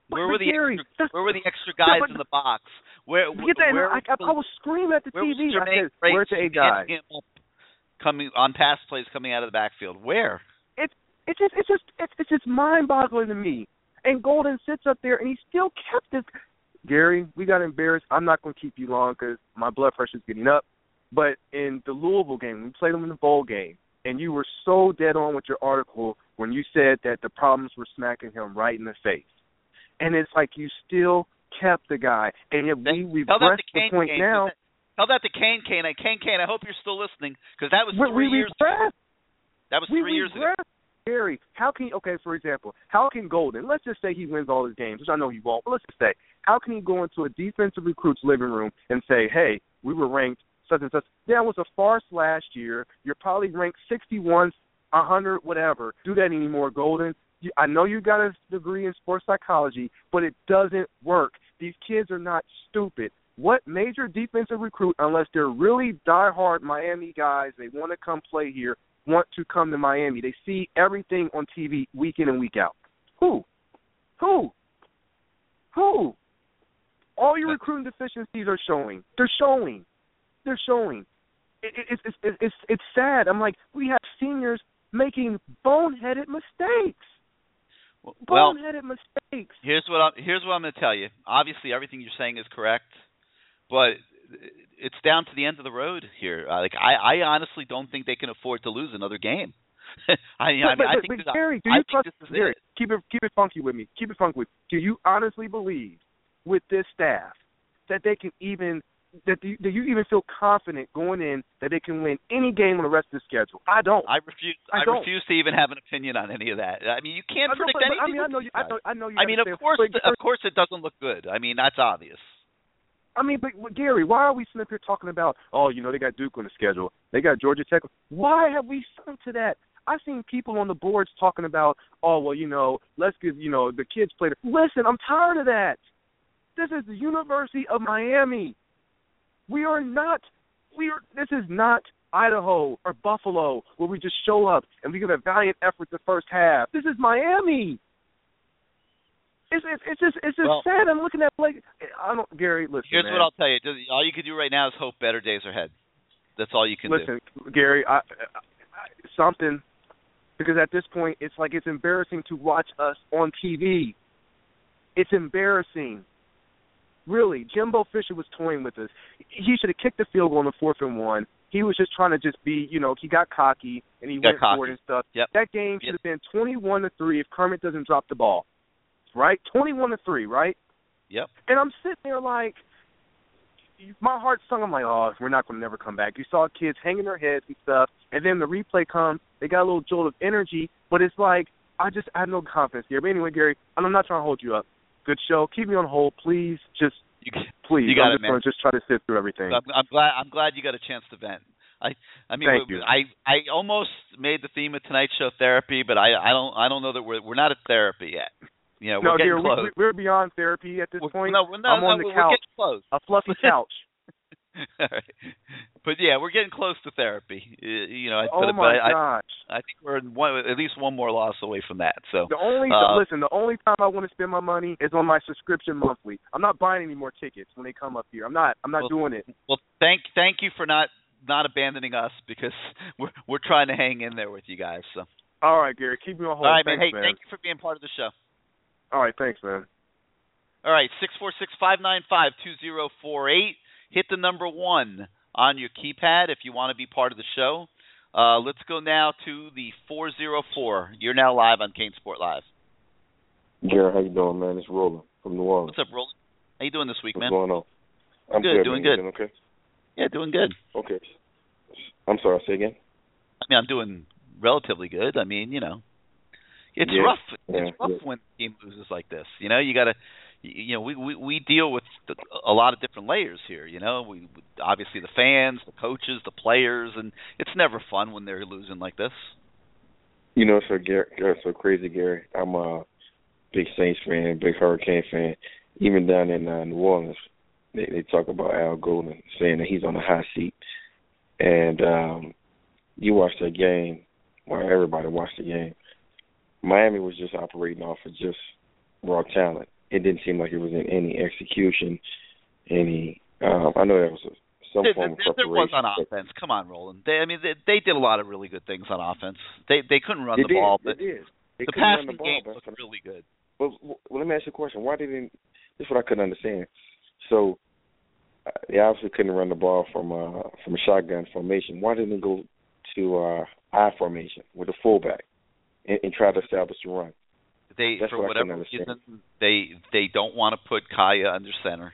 C: Where were the
E: Gary,
C: extra, where were the extra guys in the box? Where
E: Get that?
C: where
E: I, I, I was screaming at the
C: where
E: TV. I said, "Where's A guy?"
C: standing him up coming on pass plays coming out of the backfield? Where?
E: It's it's just it's just it's, it's just mind-boggling to me. And Golden sits up there and he still kept this. Gary, we got embarrassed. I'm not going to keep you long because my blood pressure's getting up. But in the Louisville game, we played them in the bowl game, and you were so dead on with your article when you said that the problems were smacking him right in the face. And it's like you still kept the guy, and yet we regressed the
C: Kane
E: point
C: Kane.
E: now.
C: Tell that to Kane Kane. I Kane Kane. I hope you're still listening because that was
E: we,
C: three
E: we
C: years.
E: regressed.
C: That was
E: we
C: three years ago.
E: Gary, how can okay, for example, how can Golden, let's just say he wins all his games, which I know he won't, but let's just say, how can he go into a defensive recruit's living room and say, hey, we were ranked such and such. That was a farce last year. You're probably ranked 61, 100, whatever. Do that anymore, Golden. I know you got a degree in sports psychology, but it doesn't work. These kids are not stupid. What major defensive recruit, unless they're really diehard Miami guys, they want to come play here, want to come to Miami. They see everything on TV week in and week out. Who? Who? Who? All your recruiting deficiencies are showing. They're showing. They're showing. It, it, it's, it's it's it's sad. I'm like, we have seniors making boneheaded mistakes.
C: Well,
E: boneheaded mistakes.
C: here's what I'm here's what I'm going to tell you. Obviously, everything you're saying is correct, but it's down to the end of the road here. Uh, like I, I honestly don't think they can afford to lose another game. I, I mean,
E: but,
C: I
E: but,
C: think
E: but Gary, do you
C: think
E: trust
C: this is
E: Gary? Keep it keep it funky with me. Keep it funky with. Do you honestly believe with this staff that they can even that you, that you even feel confident going in that they can win any game on the rest of the schedule? I don't.
C: I refuse.
E: I
C: I, refuse to even have an opinion on any of that. I mean, you can't predict
E: but- but I
C: anything.
E: mean, I know you. I know. I know you.
C: I mean, of course,
E: but-
C: of course, it doesn't look good. I mean, that's obvious.
E: I mean, but, but Gary, why are we sitting up here talking about? Oh, you know, they got Duke on the schedule. They got Georgia Tech. Why have we sunk to that? I've seen people on the boards talking about, oh, well, you know, let's give, you know, the kids play. Listen, I'm tired of that. This is the University of Miami. We are not. We are. This is not Idaho or Buffalo where we just show up and we give a valiant effort the first half. This is Miami. It's it's, it's just it's just
C: Well-
E: sad. I'm looking at like I don't Gary. Listen,
C: Here's
E: man.
C: what I'll tell you. All you can do right now is hope better days are ahead. That's all you can do.
E: Listen, Gary, I, I, I, something because at this point it's like it's embarrassing to watch us on TV. It's embarrassing. Really, Jimbo Fisher was toying with us. He should have kicked the field goal on the fourth and one. He was just trying to just be, you know, he got cocky and he
C: Got
E: went for it and stuff.
C: Yep.
E: That game should have been twenty-one to three if Kermit doesn't drop the ball. Right, twenty-one to three, right?
C: Yep.
E: And I'm sitting there like, my heart sung. I'm like, oh, we're not going to never come back. You saw kids hanging their heads and stuff, and then the replay comes. They got a little jolt of energy, but it's like I just I have no confidence here. But anyway, Gary, and I'm not trying to hold you up. Good show. Keep me on hold, please. Just
C: You,
E: please.
C: You got
E: I'm
C: it,
E: just
C: man.
E: to just try to sit through everything.
C: I'm, I'm glad. I'm glad you got a chance to vent. I, I mean,
E: Thank you.
C: I, I almost made the theme of tonight's show therapy, but I, I don't, I don't know that we're, we're not at therapy yet. You know, we're getting
E: dear,
C: close.
E: we, we're beyond therapy at this
C: We're-
E: point.
C: no, we're not.
E: I'm on
C: no,
E: the
C: we're
E: couch, a fluffy couch.
C: Right. But yeah, we're getting close to therapy. You know, I-
E: oh
C: but,
E: my
C: but I,
E: gosh.
C: I think we're one, at least one more loss away from that. So
E: The only
C: Uh,
E: listen, the only time I want to spend my money is on my subscription monthly. I'm not buying any more tickets when they come up here. I'm not. I'm not
C: Well,
E: doing it.
C: Well, thank thank you for not not abandoning us because we're we're trying to hang in there with you guys. So
E: All right, Gary, keep me on hold.
C: all right, man.
E: Thanks,
C: Hey, thank you for being part of the show.
E: All right, thanks, man.
C: All right, six four six five nine five two zero four eight. Hit the number one on your keypad if you want to be part of the show. Uh, let's go now to the four zero four. You're now live on CaneSport Live.
F: Gary, how you doing, man? It's Roland from New Orleans.
C: What's up, Roland? How you doing this week,
F: What's
C: man?
F: going on? I'm
C: Good, doing
F: man.
C: good.
F: Okay.
C: Yeah, doing good.
F: Okay. I'm sorry. Say again.
C: I mean, I'm doing relatively good. I mean, you know, it's
F: Yeah,
C: rough.
F: yeah,
C: it's rough
F: yeah.
C: when the team loses like this. You know, you got to, you know, we we we deal with the, a lot of different layers here. You know, we obviously the fans, the coaches, the players, and it's never fun when they're losing like this.
F: You know, so Gary, so crazy, Gary. I'm a big Saints fan, big Hurricane fan. Even down in uh, New Orleans, they, they talk about Al Golden saying that he's on a hot seat. And um you watch that game, well, everybody watched the game. Miami was just operating off of just raw talent. It didn't seem like it was in any execution, any. Um, I know there was a, some
C: There,
F: form
C: there,
F: of
C: there was on
F: but-
C: offense. Come on, Roland. They, I mean, they, they did a lot of really good things on offense. They they couldn't run
F: They
C: the
F: did,
C: ball,
F: they
C: but
F: did. They
C: the passing
F: the ball,
C: game
F: but-
C: looked really good.
F: Well, well, let me ask you a question. Why didn't this is what I couldn't understand. So uh, they obviously couldn't run the ball from uh from a shotgun formation. Why didn't they go to uh I formation with a fullback and, and try to establish the run?
C: They
F: That's
C: for
F: what
C: whatever reason they they don't want to put Kaaya under center,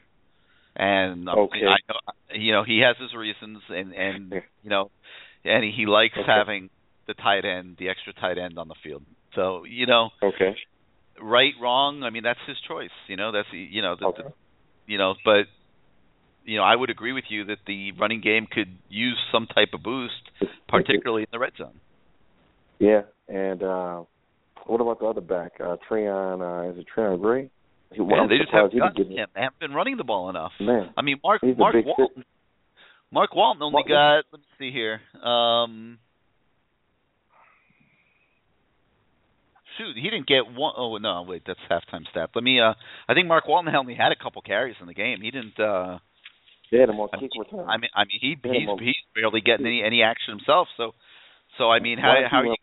C: and um,
F: Okay.
C: I know you know he has his reasons, and and you know, and he, he likes
F: Okay.
C: having the tight end, the extra tight end on the field. So you know,
F: Okay.
C: right, wrong. I mean, that's his choice. You know, that's you know, the,
F: Okay.
C: the, you know, but you know, I would agree with you that the running game could use some type of boost, particularly in the red zone.
F: Yeah, and uh what about the other back? Uh Trayone uh is it Trayone Gray? He, well,
C: Yeah,
F: I'm
C: they just haven't gotten him. They haven't been running the ball enough.
F: Man,
C: I mean, Mark Mark Walton. Mark Walton only
F: Mark-
C: got. Let me see here. Um, shoot, he didn't get one oh no, wait, that's halftime stat. Let me. Uh, I think Mark Walton only had a couple carries in the game. He didn't. uh
F: they had him on
C: I mean,
F: kick return.
C: I mean, I mean, he he's he's barely getting any any action himself. So, so I mean, how how are you?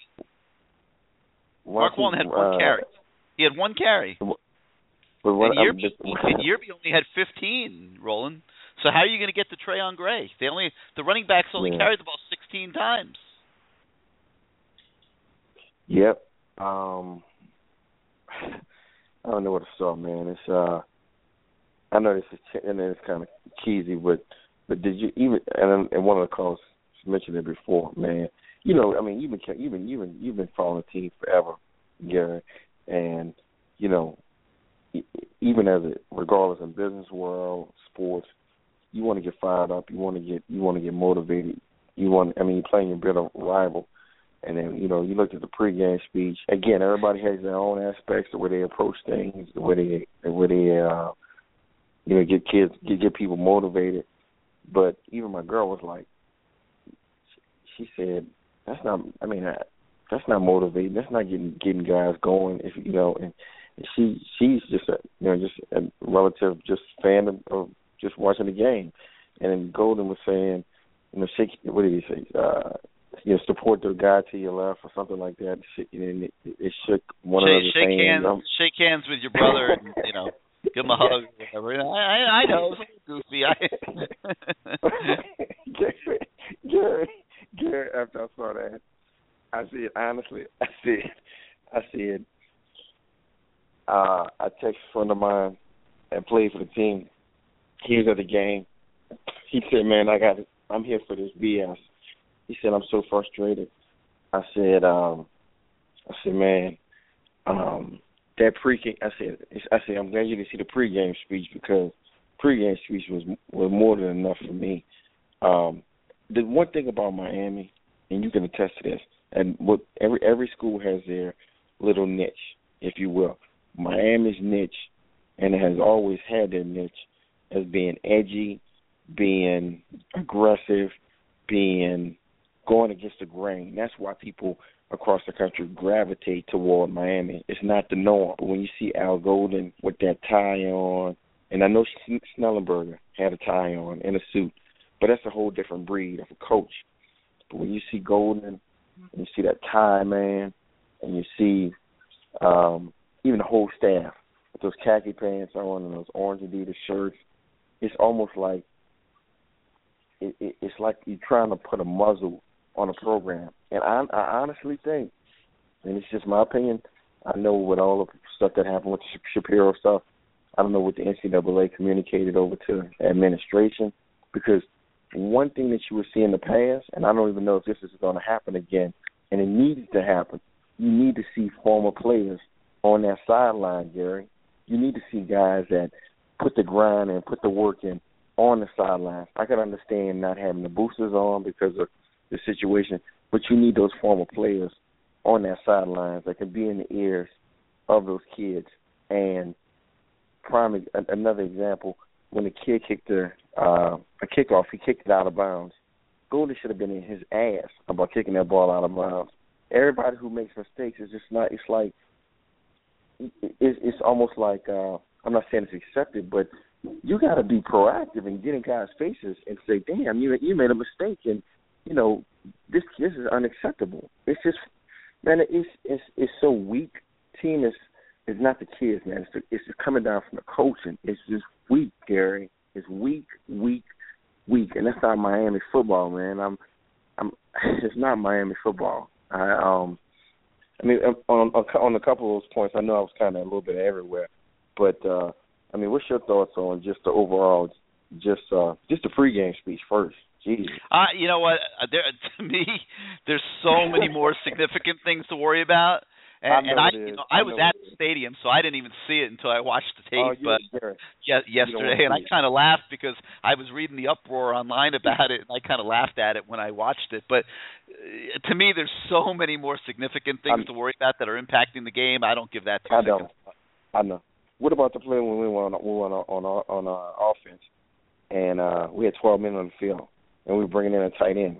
C: Mark Walton had one
F: uh,
C: carry. He had one carry.
F: But what
C: and Yearby, Yearby only had 15, Roland. So how are you going to get to Trayone Gray? They only the running backs only
F: Yeah.
C: carried the ball 16 times.
F: Yep. Um I don't know what to start, man. It's uh I know this is ch- and it's kind of cheesy, but but did you even and and one of the calls mentioned it before, man. You know, I mean, you've been you've been you've been you've been following the team forever, Gary, and you know, even as a regardless in business world, sports, you want to get fired up, you want to get you want to get motivated, you want. I mean, you're playing your bitter rival, and then you know you looked at the pregame speech. Again, everybody has their own aspects, the way they approach things, the way they the way they uh, you know get kids get get people motivated. But even my girl was like, she said, "That's not. I mean, that, that's not motivating. That's not getting getting guys going. If you know." And, and she she's just a you know just a relative just fan of, of just watching the game. And then Golden was saying, you know, shake. What did he say? Uh, you know, support the guy to your left or something like that. And it, it shook one
C: shake,
F: of the
C: shake
F: things.
C: hands,
F: Um,
C: shake hands with your brother, and you know, give him a hug. Or whatever. I, I, I know, it's goofy. I,
F: Gary, Gary, Gary, after I saw that, I said, honestly, I said, I said, uh, I text a friend of mine that played for the team. He was at the game. He said, man, I got. I'm here for this BS. He said, I'm so frustrated. I said, um, I said, man, um, that pre I said, I said, I'm glad you didn't see the pregame speech because pregame speech was was more than enough for me. Um, the one thing about Miami, and you can attest to this, and what every every school has their little niche, if you will. Miami's niche, and it has always had their niche, as being edgy, being aggressive, being going against the grain. That's why people across the country gravitate toward Miami. It's not the norm. But when you see Al Golden with that tie on, and I know Schnellenberger had a tie on and a suit, but that's a whole different breed of a coach. But when you see Golden, and you see that tie man, and you see um, even the whole staff with those khaki pants on and those orange Adidas shirts, it's almost like it, it, it's like you're trying to put a muzzle on a program. And I, I honestly think, and it's just my opinion, I know with all the stuff that happened with the Shapiro stuff, I don't know what the NCAA communicated over to administration because one thing that you would see in the past, and I don't even know if this is going to happen again, and it needs to happen. You need to see former players on that sideline, Gary. You need to see guys that put the grind and put the work in on the sidelines. I can understand not having the boosters on because of the situation, but you need those former players on that sidelines that can be in the ears of those kids. And prime another example, when the kid kicked the uh, a kickoff, he kicked it out of bounds. Goldie should have been in his ass about kicking that ball out of bounds. Everybody who makes mistakes is just not. It's like it's, it's almost like uh, I'm not saying it's accepted, but you got to be proactive and get in guys' faces and say, "Damn, you you made a mistake," and you know this this is unacceptable. It's just man, it's it's it's so weak. Team is is not the kids, man. It's the, it's just coming down from the coaching. It's just weak, Gary. It's weak, weak, weak, and that's not Miami football, man. I'm I'm it's not Miami football. I um I mean on on on a couple of those points, I know I was kind of a little bit everywhere, but uh I mean, what's your thoughts on just the overall, just uh just the pregame speech first? Jeez.
C: Uh, you know what? Uh, There, to me, there's so many more significant things to worry about. And
F: I
C: and I, you know,
F: I
C: I was at the stadium, so I didn't even see it until I watched the tape.
F: Oh,
C: but
F: Gary,
C: ye-
F: you don't
C: yesterday, and I kind of laughed because I was reading the uproar online about it, and I kind of laughed at it when I watched it. But uh, to me, there's so many more significant things
F: I'm-
C: to worry about that are impacting the game. I don't give that two
F: I
C: seconds.
F: don't. I know. What about the play when we were on we were on on our, on our offense, and uh we had 12 men on the field, and we were bringing in a tight end.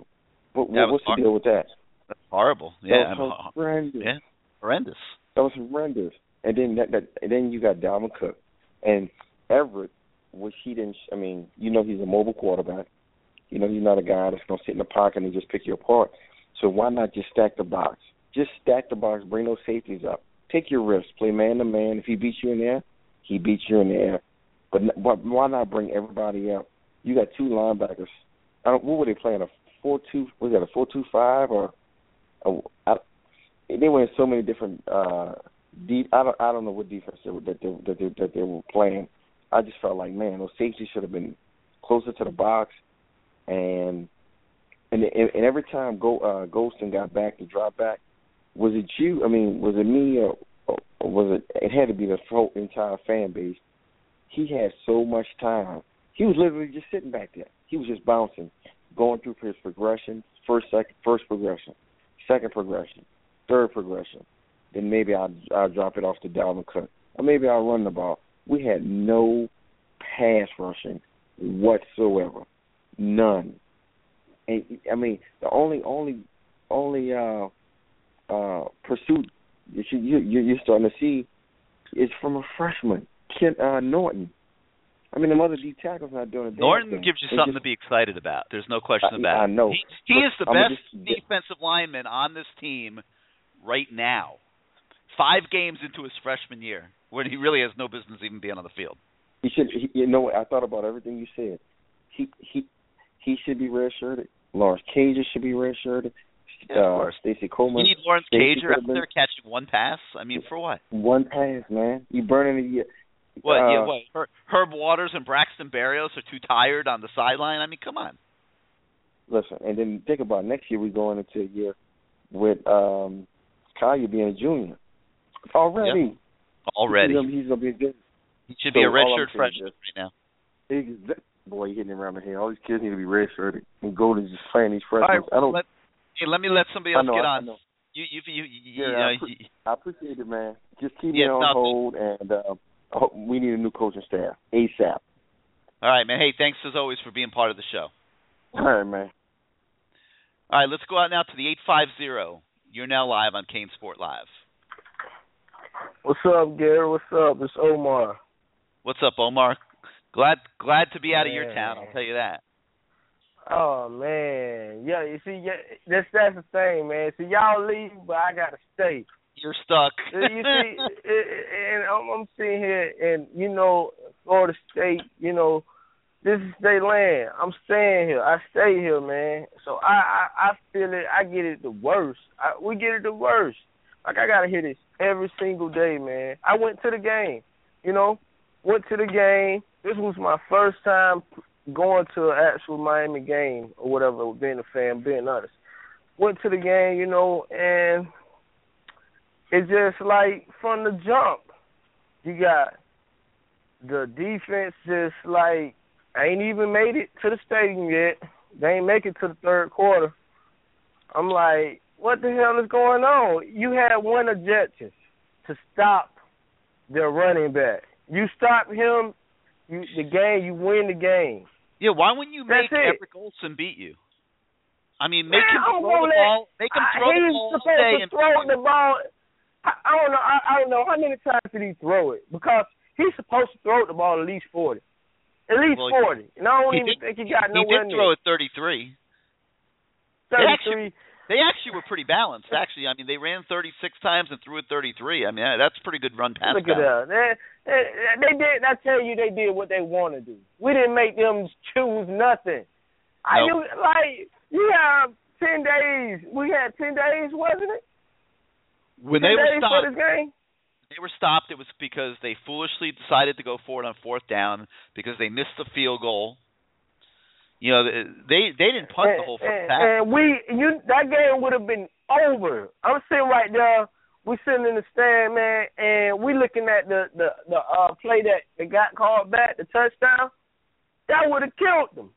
F: What,
C: That
F: what's the deal with that?
C: That's horrible. Yeah, I'm- yeah, horrendous.
F: That was horrendous. And then that, that and then you got Dalvin Cook and Everett, which he didn't. I mean, you know, he's a mobile quarterback. You know, he's not a guy that's gonna sit in the pocket and just pick you apart. So why not just stack the box? Just stack the box. Bring those safeties up. Take your risks. Play man to man. If he beats you in the air, he beats you in the air. But, but why not bring everybody out? You got two linebackers. I don't, what were they playing? A four two? Was that a four two five or? A, I, they were in so many different. uh de- I don't. I don't know what defense they were, that they that they that they were playing. I just felt like man, those safeties should have been closer to the box, and and and every time Go uh, Golson got back to drop back, was it you? I mean, was it me or, or was it? It had to be the whole entire fan base. He had so much time. He was literally just sitting back there. He was just bouncing, going through his progression. First, second, first progression, second progression, third progression. Then maybe I'll I'll drop it off to Dalvin Cook, or maybe I'll run the ball. We had no pass rushing whatsoever, none. And I mean, the only only only uh uh pursuit that you you you're starting to see is from a freshman, Kent uh, Norton. I mean, the other D tackle's not doing it.
C: Norton
F: thing.
C: gives you something
F: just-
C: to be excited about. There's no question
F: I-
C: about
F: I
C: it.
F: know.
C: He, he is the
F: I'ma
C: best
F: just-
C: defensive lineman on this team right now. Five games into his freshman year, when he really has no business even being on the field.
F: He should. He, you know, what? I thought about everything you said. He he he should be redshirted. Lawrence Cager should be redshirted. Uh,
C: course.
F: Stacey Coleman.
C: You need Lawrence
F: Stacey
C: Cager out there catching one pass. I mean, for what?
F: One pass, man. You burning the. Year.
C: What?
F: uh,
C: yeah, what? Her, Herb Waters and Braxton Berrios are too tired on the sideline. I mean, come on.
F: Listen, and then think about next year. We're going into a year with um Kaaya being a junior already.
C: Already,
F: he's gonna, he's gonna be a good.
C: he should
F: So
C: be a redshirt freshman right now.
F: Exa- Boy, you hitting it around the head. All these kids need to be redshirted, and Golden's just playing these freshmen.
C: right,
F: I don't.
C: let, hey, let me let somebody else
F: know,
C: get on.
F: know.
C: You, you, you, you,
F: Yeah,
C: you,
F: I pre- I appreciate it, man. Just keep
C: Yeah,
F: me on
C: nothing.
F: hold, and uh, we need a new coaching staff ASAP.
C: all right, man. Hey, thanks as always for being part of the show.
F: All right, man.
C: All right, let's go out now to the eight five zero. You're now live on CaneSport Live.
G: What's up, Gary? What's up? It's Omar.
C: What's up, Omar? Glad glad to be out of your town. I'll tell you that.
G: Oh man, yeah. You see, yeah, that's that's the thing, man. See, y'all leave, but I gotta stay.
C: You're stuck.
G: Uh, you see, i- i- and I'm, I'm sitting here, and you know, Florida State, you know, this is their land. I'm staying here. I stay here, man. So I, I, I feel it. I get it the worst. I, we get it the worst. Like I gotta hear this every single day, man. I went to the game, you know, went to the game. This was my first time going to an actual Miami game or whatever. Being a fan, being honest, went to the game, you know, and it's just like from the jump, you got the defense just like ain't even made it to the stadium yet. They ain't make it to the third quarter. I'm like, what the hell is going on? You had one objective to stop their running back. You stop him, you the game, you win the game.
C: yeah, why wouldn't you make
G: That's it.
C: Everett Golson beat you? I mean, make
G: Man,
C: him throw the ball. Make him
G: I-
C: throw the
G: he's
C: ball all
G: supposed
C: day
G: to
C: and
G: throw the ball. I, I don't know. I, I don't know how many times did he throw it because he's supposed to throw the ball at least forty, at least
C: Well,
G: forty. And I don't even
C: did-
G: think he got
C: he
G: nowhere
C: did
G: near
C: throw at 33. They actually-
G: thirty-three.
C: They actually were pretty balanced. Actually, I mean, they ran 36 times and threw it 33. I mean, that's pretty good run pass.
G: Look at that. They, they, they did. I tell you, they did what they want to do. We didn't make them choose nothing. I
C: No.
G: knew, like you have ten days. We had ten days, wasn't it?
C: When
G: ten
C: they were
G: days for
C: stopped,
G: this game.
C: They were stopped. It was because they foolishly decided to go for it on fourth down because they missed the field goal. You know, they they didn't punt the eh, whole first
G: and,
C: half.
G: and we, you, that game would have been over. I'm sitting right there. We sitting in the stand, man, and we looking at the the the uh, play that that got called back, the touchdown. That would have killed them.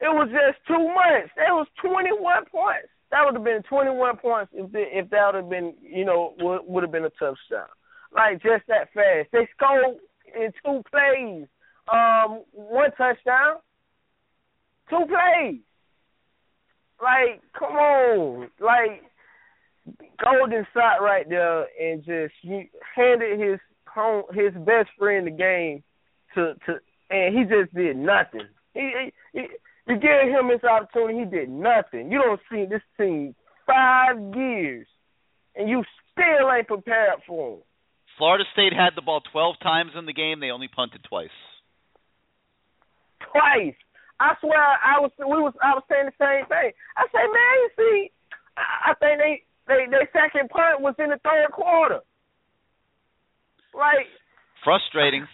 G: It was just two months. That was 21 points. That would have been 21 points if if that would have been, you know, would would have been a touchdown. Like just that fast. They scored in two plays. Um, one touchdown. Two plays. Like, come on. Like Golden sat right there and just handed his home his best friend the game to to and he just did nothing. He, he, he you give him this opportunity, he did nothing. You don't see this team five years and you still ain't prepared for them.
C: Florida State had the ball 12 times in the game. They only punted twice.
G: Twice. I swear, I was we was I was saying the same thing. I say, man, you see, I, I think they they their second punt was in the third quarter. Like
C: Frustrating.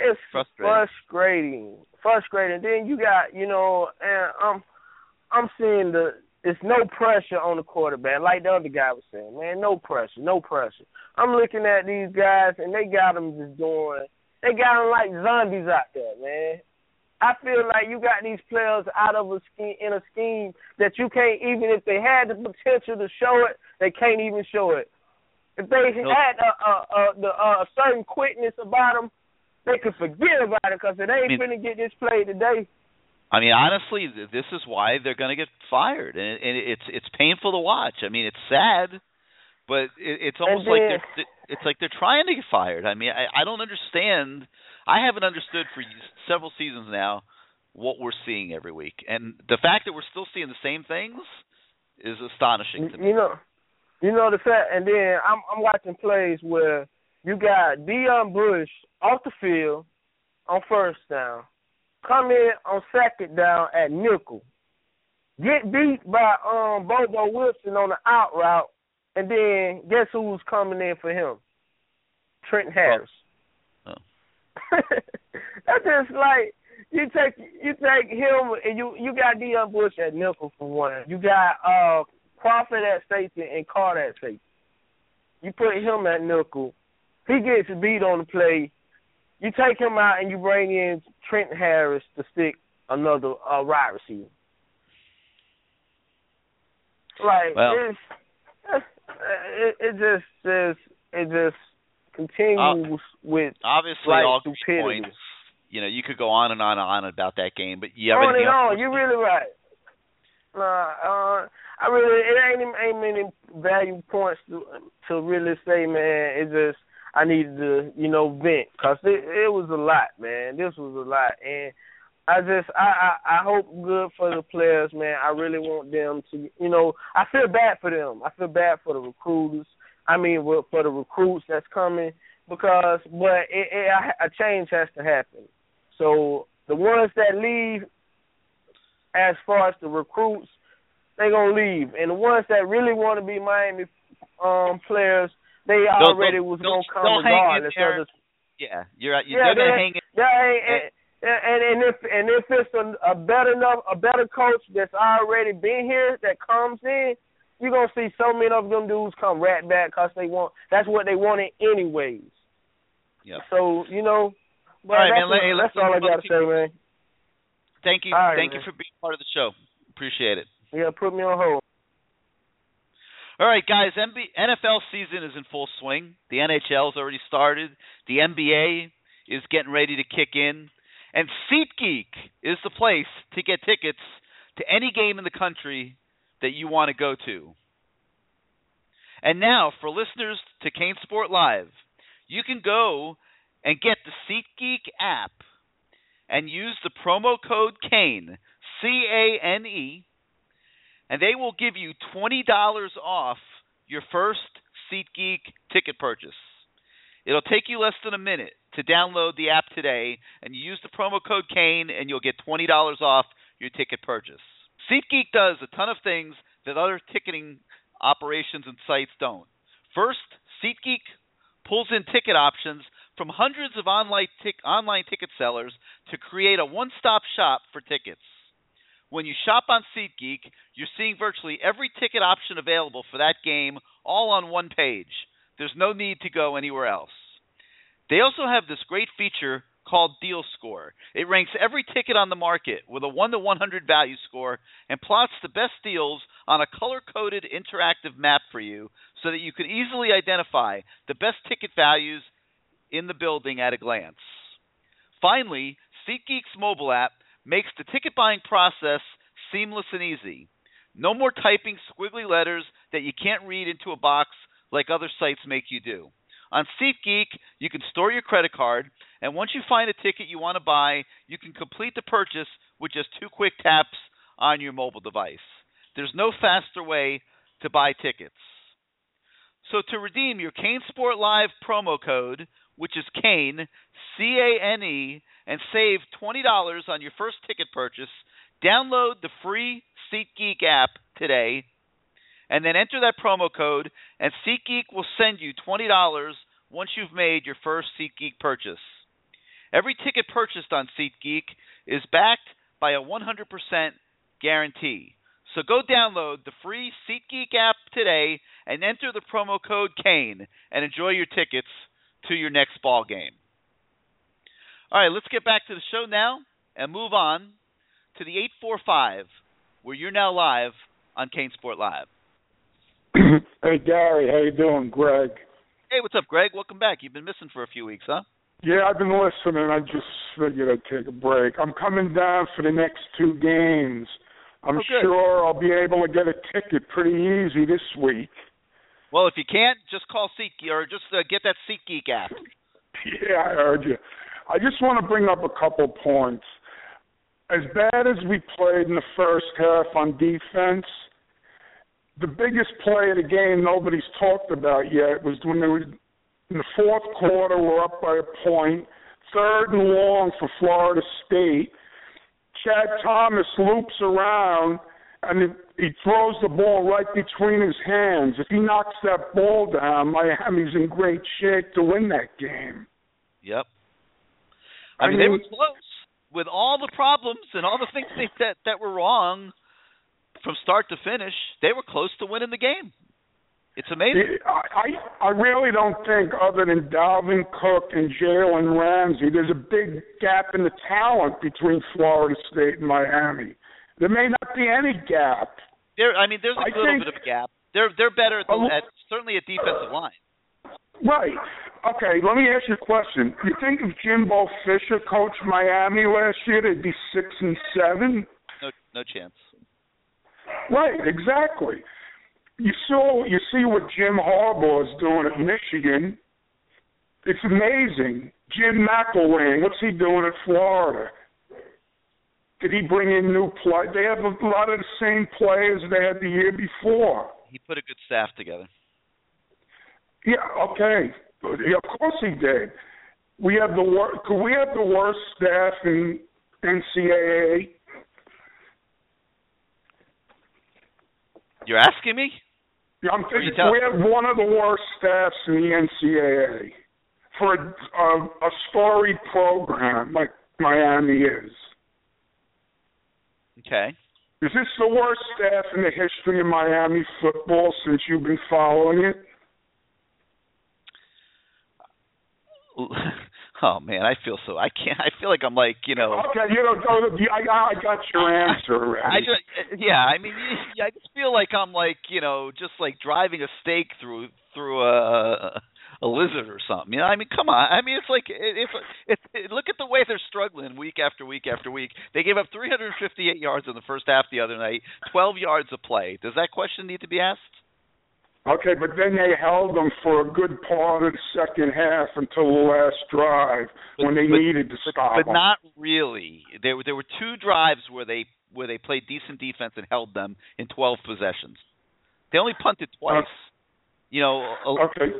G: it's
C: Frustrating.
G: frustrating, frustrating. Then you got you know, and I'm I'm seeing the it's no pressure on the quarterback, like the other guy was saying. Man, no pressure, no pressure. I'm looking at these guys, and they got them just doing. They got them like zombies out there, man. I feel like you got these players out of a scheme in a scheme that you can't even if they had the potential to show it, they can't even show it. If they
C: Nope.
G: had a a, a, the, a certain quickness about them, they could forget about it because it ain't
C: I mean-
G: finna get this play today.
C: I mean, honestly, this is why they're going to get fired, and, it, and it's it's painful to watch. I mean, it's sad, but it, it's almost like they're it's like they're trying to get fired. I mean, I, I don't understand. I haven't understood for several seasons now what we're seeing every week, and the fact that we're still seeing the same things is astonishing to me.
G: You know, you know the fact, and then I'm I'm watching plays where you got Deon Bush off the field on first down, come in on second down at nickel, get beat by um Bobo Wilson on the out route, and then guess who's coming in for him? Trent Harris.
C: Oh.
G: That's just like you take you take him and you you got Deon Bush at nickel for one. You got uh Crawford at safety and Carter at safety. You put him at nickel. He gets beat on the play. You take him out and you bring in Trent Harris to stick another uh, wide receiver. Like
C: Well-
G: it's, it, it just says it just continues with
C: Obviously,
G: Like
C: all
G: stupidity.
C: points. You know, you could go on and on and on about that game, but you have
G: on and
C: else?
G: on. You're really right. Nah, uh, I really it ain't ain't many value points to to really say, man. It just I needed to you know vent because it it was a lot, man. This was a lot, and I just I, I I hope good for the players, man. I really want them to you know I feel bad for them. I feel bad for the recruiters. I mean, for the recruits that's coming because, but it, it, a change has to happen. So the ones that leave, as far as the recruits, they gonna leave, and the ones that really want to be Miami um players, they already
C: they'll-
G: was gonna come
C: they'll hang in
G: regardless
C: there. Yeah, you're right.
G: Yeah,
C: they're going to
G: they-
C: hang it.
G: yeah, and, and if and if it's a, a better enough a better coach that's already been here that comes in, you're gonna see so many of them dudes come right back because they want that's what they wanted anyways.
C: Yep.
G: So you know, but
C: All right,
G: that's,
C: man, let- hey,
G: that's all I gotta say, man.
C: Thank you.
G: Right,
C: Thank
G: man.
C: you for being part of the show. Appreciate it.
G: Yeah, put me on hold.
C: All right, guys. NFL season is in full swing. The NHL's already started. The NBA is getting ready to kick in, and SeatGeek is the place to get tickets to any game in the country that you want to go to. And now, for listeners to CaneSport Live, you can go and get the SeatGeek app and use the promo code Cane, C A N E, and they will give you $20 off your first SeatGeek ticket purchase. It'll take you less than a minute to download the app today and you use the promo code Cane and you'll get $20 off your ticket purchase. SeatGeek does a ton of things that other ticketing operations and sites don't. First, SeatGeek pulls in ticket options from hundreds of online, tic- online ticket sellers to create a one-stop shop for tickets. When you shop on SeatGeek, you're seeing virtually every ticket option available for that game all on one page. There's no need to go anywhere else. They also have this great feature called Deal Score. It ranks every ticket on the market with a 1 to 100 value score and plots the best deals on a color coded interactive map for you so that you can easily identify the best ticket values in the building at a glance. Finally, SeatGeek's mobile app makes the ticket buying process seamless and easy. No more typing squiggly letters that you can't read into a box like other sites make you do. On SeatGeek, you can store your credit card, and once you find a ticket you want to buy, you can complete the purchase with just two quick taps on your mobile device. There's no faster way to buy tickets. So to redeem your CaneSport Live promo code, which is Cane, C A N E, and save $20 on your first ticket purchase, download the free SeatGeek app today and then enter that promo code and SeatGeek will send you $20 once you've made your first SeatGeek purchase. Every ticket purchased on SeatGeek is backed by a 100% guarantee. So go download the free SeatGeek app today and enter the promo code Cane and enjoy your tickets to your next ball game. All right, let's get back to the show now and move on to the 845 where you're now live on CaneSport Live.
H: hey Gary, how you doing, Greg?
C: Hey, what's up, Greg? Welcome back. You've been missing for a few weeks, huh?
H: Yeah, I've been listening. I just figured I'd take a break. I'm coming down for the next two games. I'm
C: Oh,
H: sure I'll be able to get a ticket pretty easy this week.
C: Well, if you can't, just call SeatGeek or just uh, get that SeatGeek app.
H: Yeah, I heard you. I just want to bring up a couple points. As bad as we played in the first half on defense, the biggest play of the game nobody's talked about yet was when they were in the fourth quarter. We're up by a point, third and long for Florida State. Chad Thomas loops around and he throws the ball right between his hands. If he knocks that ball down, Miami's in great shape to win that game.
C: Yep. I,
H: I
C: mean, they were close with all the problems and all the things they, that that were wrong from start to finish. They were close to winning the game. It's amazing.
H: I I really don't think, other than Dalvin Cook and Jalen Ramsey, there's a big gap in the talent between Florida State and Miami. There may not be any gap.
C: There, I mean, there's a
H: I
C: little bit of a gap. They're they're better at, the,
H: Oh,
C: at certainly at defensive line.
H: Right. Okay, let me ask you a question. You think if Jimbo Fisher coached Miami last year, they'd be six and seven?
C: No no chance.
H: Right, exactly. You saw you see what Jim Harbaugh is doing at Michigan. It's amazing. Jim McElwain, what's he doing at Florida? Did he bring in new play? They have a lot of the same players they had the year before.
C: He put a good staff together.
H: Yeah, okay. Of course he did. We have the wor- could we have the worst staff in NCAA?
C: You're asking me?
H: Yeah, I'm
C: What are you
H: thinking we have one of the worst staffs in the NCAA for a, a, a storied program like Miami is.
C: Okay.
H: Is this the worst staff in the history of Miami football since you've been following it?
C: Oh man, I feel so. I can't. I feel like I'm like you know.
H: Okay, you know, go to, I, I got your answer.
C: I just yeah. I mean, I just feel like I'm like you know, just like driving a stake through through a a lizard or something. You know, I mean, come on. I mean, it's like if if, if look at the way they're struggling week after week after week. They gave up 358 yards in the first half the other night, 12 yards of play. Does that question need to be asked?
H: Okay, but then they held them for a good part of the second half until the last drive when they
C: But-
H: needed to stop
C: but
H: them.
C: not really. There were there were two drives where they where they played decent defense and held them in 12 possessions. They only punted uh, twice. You know, a-
H: okay,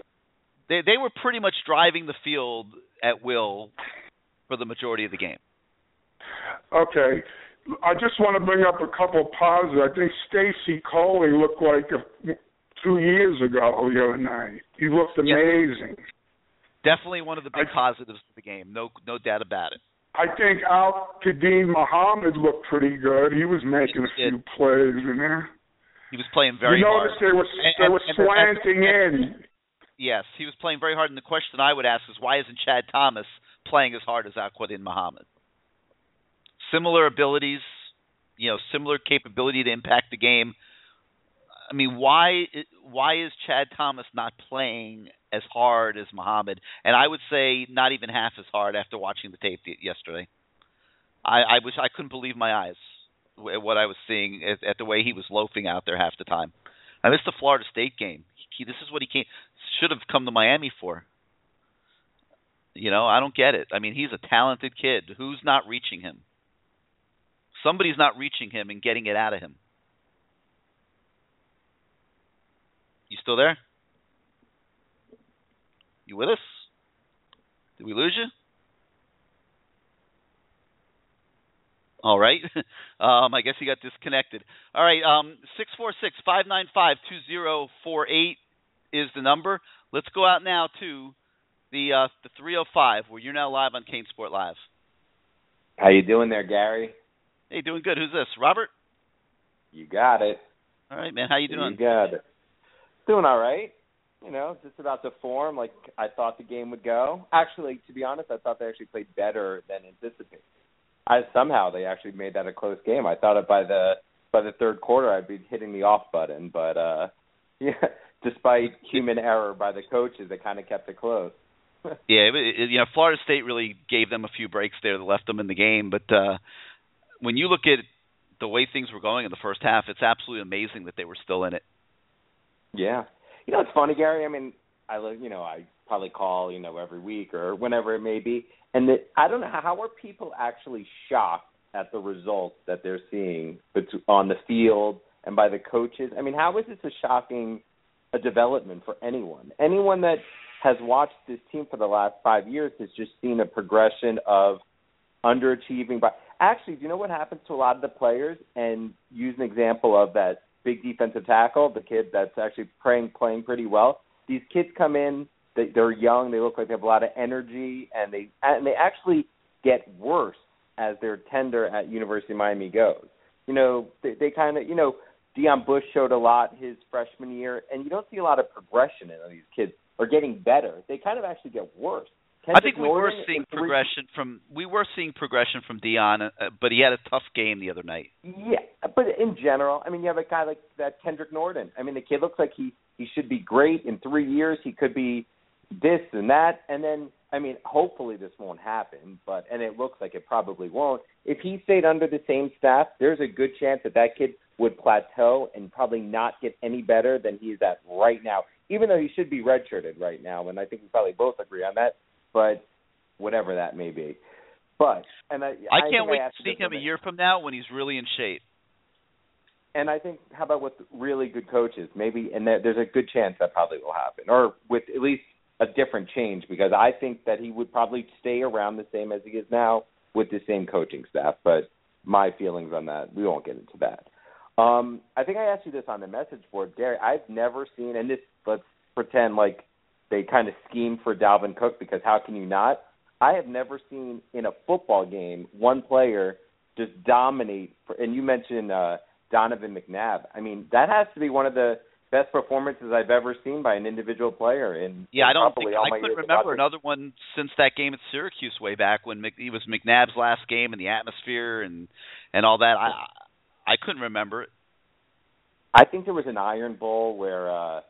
C: they they were pretty much driving the field at will for the majority of the game.
H: okay. I just want to bring up a couple of positives. I think Stacy Coley looked like a, two years ago the other night. He looked amazing.
C: Definitely one of the big
H: I-
C: positives of the game. No no doubt about it.
H: I think Al Kadeem Muhammad looked pretty good. He was making a few plays in there.
C: He was playing very well.
H: you
C: hard.
H: noticed they were they
C: and-
H: were
C: and-
H: slanting
C: and-
H: in.
C: Yes, he was playing very hard. And the question I would ask is why isn't Chad Thomas playing as hard as Al-Quadin Muhammad? Similar abilities, you know, similar capability to impact the game. I mean, why why is Chad Thomas not playing as hard as Muhammad? And I would say not even half as hard after watching the tape yesterday. I, I was I couldn't believe my eyes at what I was seeing at, at the way he was loafing out there half the time. I missed the Florida State game. He, this is what he came should have come to Miami for. You know, I don't get it. I mean, he's a talented kid. Who's not reaching him? Somebody's not reaching him and getting it out of him. You still there? You with us? Did we lose you? All right. Um, I guess he got disconnected. All right. Um, 646 595 2048 is the number. Let's go out now to the uh, the three hundred five, where you're now live on CaneSport Live.
I: How you doing there, Gary?
C: Hey, doing good. Who's this? Robert.
I: You got it.
C: All right, man. How you doing?
I: You got it. Doing all right. You know, just about to form like I thought the game would go. Actually, to be honest, I thought they actually played better than anticipated. I somehow they actually made that a close game. I thought it by the by the third quarter I'd be hitting the off button, but uh yeah, despite human error by the coaches, they kind of kept it close.
C: yeah, it, you know, Florida State really gave them a few breaks there that left them in the game, but uh when you look at the way things were going in the first half, it's absolutely amazing that they were still in it.
I: Yeah. You know, it's funny, Gary. I mean, I live, you know, I probably call, you know, every week or whenever it may be, and that I don't know how are people actually shocked at the results that they're seeing on the field and by the coaches. I mean, how is this a shocking a development for anyone? Anyone that has watched this team for the last five years has just seen a progression of underachieving. But actually, do you know what happens to a lot of the players? And use an example of that big defensive tackle, the kid that's actually playing playing pretty well. These kids come in they, they're young. They look like they have a lot of energy, and they and they actually get worse as their tender at University of Miami goes. You know, they, they kind of you know Deon Bush showed a lot his freshman year, and you don't see a lot of progression in these kids. Are getting better. They kind of actually get worse.
C: Kendrick I think we Norton were seeing progression from we were seeing progression from Deon, uh, but he had a tough game the other night.
I: Yeah, but in general, I mean, you have a guy like that Kendrick Norton. I mean, the kid looks like he he should be great in three years. He could be this and that, and then I mean, hopefully this won't happen, but and it looks like it probably won't. If he stayed under the same staff, there's a good chance that that kid would plateau and probably not get any better than he's at right now. Even though he should be redshirted right now, and I think we probably both agree on that. But whatever that may be, but and I,
C: I can't wait to see him a year from now when he's really in shape.
I: And I think, how about with really good coaches? Maybe, and there, there's a good chance that probably will happen, or with at least a different change because I think that he would probably stay around the same as he is now with the same coaching staff. But my feelings on that, we won't get into that. Um, I think I asked you this on the message board, Gary. I've never seen, and this let's pretend like they kind of schemed for Dalvin Cook because how can you not? I have never seen in a football game one player just dominate. For, and you mentioned uh, Donovan McNabb. I mean, that has to be one of the best performances I've ever seen by an individual player. In
C: yeah, I don't think
I: I
C: couldn't remember another one since that game at Syracuse way back when Mc, it was McNabb's last game and the atmosphere and and all that. I I couldn't remember it.
I: I think there was an Iron Bowl where uh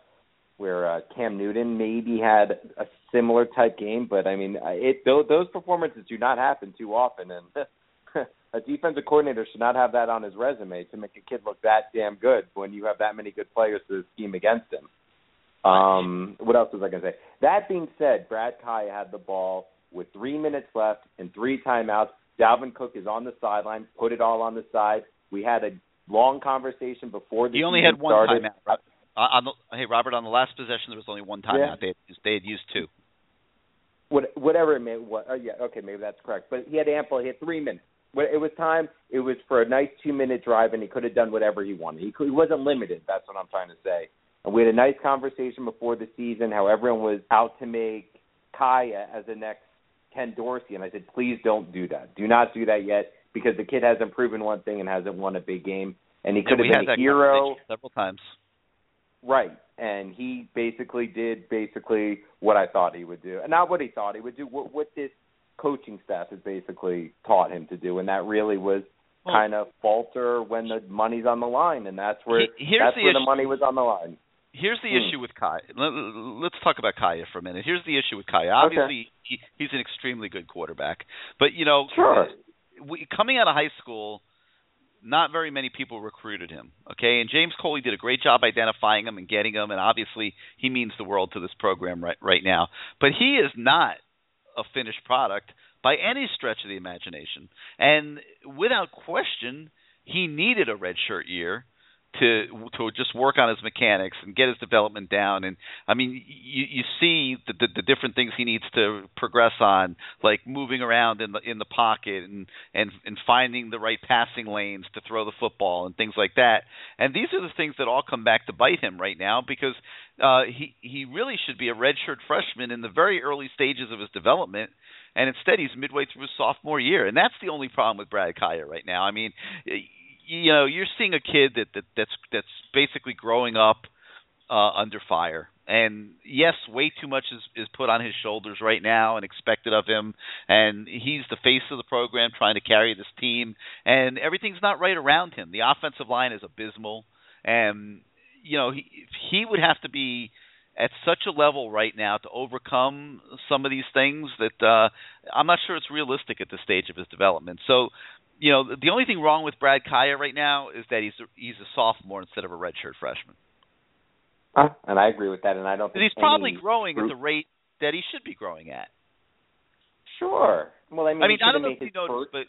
I: where uh, Cam Newton maybe had a similar type game, but I mean, it those, performances do not happen too often, and a defensive coordinator should not have that on his resume to make a kid look that damn good when you have that many good players to scheme against him. Um, what else was I going to say? That being said, Brad Kaaya had the ball with three minutes left and three timeouts. Dalvin Cook is on the sideline, put it all on the side. We had a long conversation before the.
C: He only had one started. timeout. Uh, on the, hey Robert, on the last possession there was only one timeout. Yeah. They had used, they had used two.
I: What, whatever it may, what, uh, yeah, okay, maybe that's correct. But he had ample. He had three minutes it was time. It was for a nice two minute drive, and he could have done whatever he wanted. He, could, he wasn't limited. That's what I'm trying to say. And we had a nice conversation before the season how everyone was out to make Kaaya as the next Ken Dorsey, and I said, please don't do that. Do not do that yet because the kid hasn't proven one thing and hasn't won a big game, and he could
C: yeah,
I: have been a hero
C: several times.
I: Right, and he basically did basically what I thought he would do, and not what he thought he would do. What, what this coaching staff has basically taught him to do, and that really was well, kind of falter when the money's on the line, and that's where
C: here's
I: that's
C: the
I: where
C: issue.
I: the money was on the line.
C: Here's the
I: hmm.
C: issue with Kai. Let's talk about Kaaya for a minute. Here's the issue with Kaaya. Obviously,
I: okay.
C: he, he's an extremely good quarterback, but you know,
I: sure.
C: We, coming out of high school, not very many people recruited him. Okay, and James Coley did a great job identifying him and getting him, and obviously he means the world to this program right right now. But he is not a finished product by any stretch of the imagination. And without question, he needed a redshirt year to to just work on his mechanics and get his development down. And I mean, you you see the, the the different things he needs to progress on, like moving around in the in the pocket and and and finding the right passing lanes to throw the football and things like that. And these are the things that all come back to bite him right now because uh, he he really should be a redshirt freshman in the very early stages of his development and instead he's midway through his sophomore year, and that's the only problem with Brad Kaaya right now. I mean, you know, you're seeing a kid that, that that's that's basically growing up uh, under fire. And yes, way too much is is put on his shoulders right now and expected of him. And he's the face of the program, trying to carry this team, and everything's not right around him. The offensive line is abysmal, and you know he he would have to be at such a level right now to overcome some of these things that uh, I'm not sure it's realistic at this stage of his development. So, you know, the only thing wrong with Brad Kaaya right now is that he's a, he's a sophomore instead of a redshirt freshman.
I: Uh, and I agree with that, and I don't. Think
C: he's probably growing group... at the rate that he should be growing at.
I: Sure. Well, I mean,
C: I mean, I don't know if you noticed, but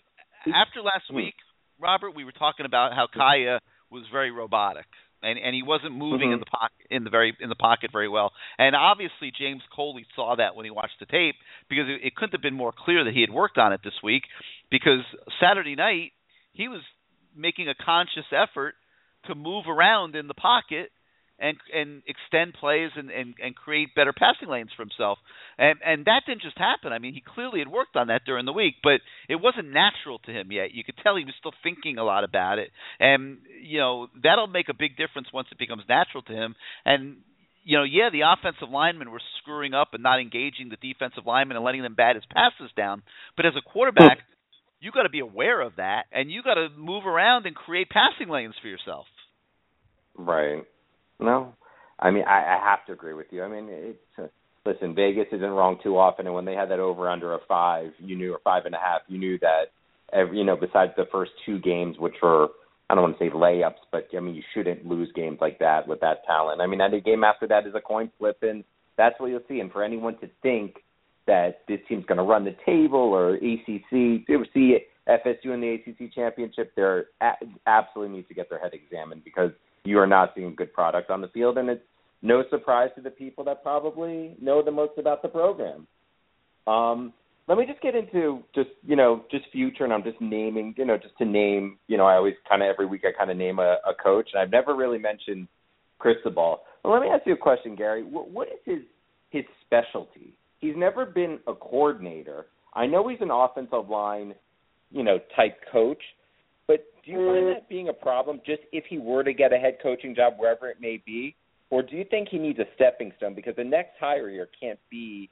C: after last
I: hmm.
C: week, Robert, we were talking about how Kaaya was very robotic and and he wasn't moving
I: mm-hmm.
C: in the pocket in the very in the pocket very well. And obviously James Coley saw that when he watched the tape because it, it couldn't have been more clear that he had worked on it this week because Saturday night he was making a conscious effort to move around in the pocket and and extend plays and, and and create better passing lanes for himself. And and that didn't just happen. I mean, he clearly had worked on that during the week, but it wasn't natural to him yet. You could tell he was still thinking a lot about it. And you know, that'll make a big difference once it becomes natural to him. And you know, yeah, the offensive linemen were screwing up and not engaging the defensive linemen and letting them bat his passes down. But as a quarterback, hmm. You got to be aware of that, and you got to move around and create passing lanes for yourself.
I: Right. No, I mean I, I have to agree with you. I mean, it's uh, listen, Vegas isn't wrong too often, and when they had that over under a five, you knew or five and a half, you knew that every you know besides the first two games, which were I don't want to say layups, but I mean you shouldn't lose games like that with that talent. I mean, any game after that is a coin flip, and that's what you'll see. And for anyone to think that this team's going to run the table or ACC, see FSU in the ACC championship, they're absolutely need to get their head examined because you are not seeing good product on the field, and it's no surprise to the people that probably know the most about the program. Um, let me just get into just you know just future, and I'm just naming you know just to name you know I always kind of every week I kind of name a, a coach, and I've never really mentioned Cristobal. Well, let me ask you a question, Gary. What, what is his his specialty? He's never been a coordinator. I know he's an offensive line, you know, type coach, but do you find mm. that being a problem just if he were to get a head coaching job wherever it may be? Or do you think he needs a stepping stone because the next hire here can't be,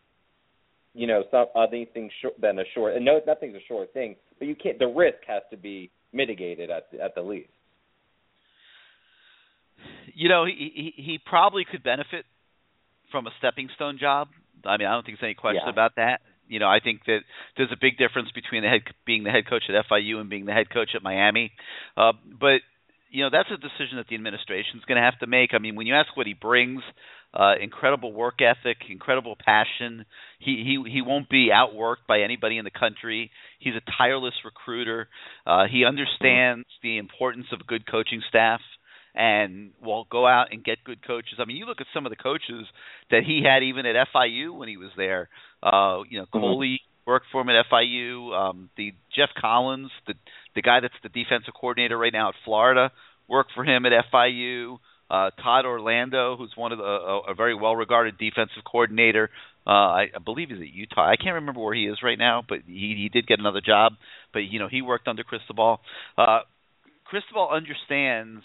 I: you know, some anything short than a short. And no, nothing's a short thing, but you can't. The risk has to be mitigated at at the least.
C: You know, he he, he probably could benefit from a stepping stone job. I mean, I don't think there's any question
I: Yeah.
C: about that. You know, I think that there's a big difference between the head being the head coach at FIU and being the head coach at Miami. Uh, but you know, that's a decision that the administration's going to have to make. I mean, when you ask what he brings, uh, incredible work ethic, incredible passion. He he he won't be outworked by anybody in the country. He's a tireless recruiter. Uh, he understands the importance of a good coaching staff and will go out and get good coaches. I mean, you look at some of the coaches that he had even at FIU when he was there. Uh, you know,
I: Mhm.
C: Coley worked for him at FIU. Um, the Jeff Collins, the the guy that's the defensive coordinator right now at Florida, worked for him at FIU. Uh, Todd Orlando, who's one of the a, a very well regarded defensive coordinator. Uh, I, I believe he's at Utah. I can't remember where he is right now, but he he did get another job. But you know, he worked under Cristobal. Uh, Cristobal understands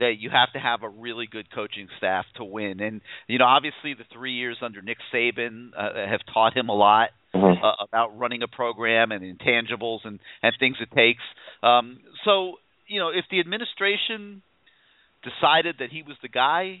C: that you have to have a really good coaching staff to win. And you know, obviously, the three years under Nick Saban uh, have taught him a lot
I: Mhm.
C: uh, about running a program and intangibles and and things it takes. Um, so you know, if the administration decided that he was the guy,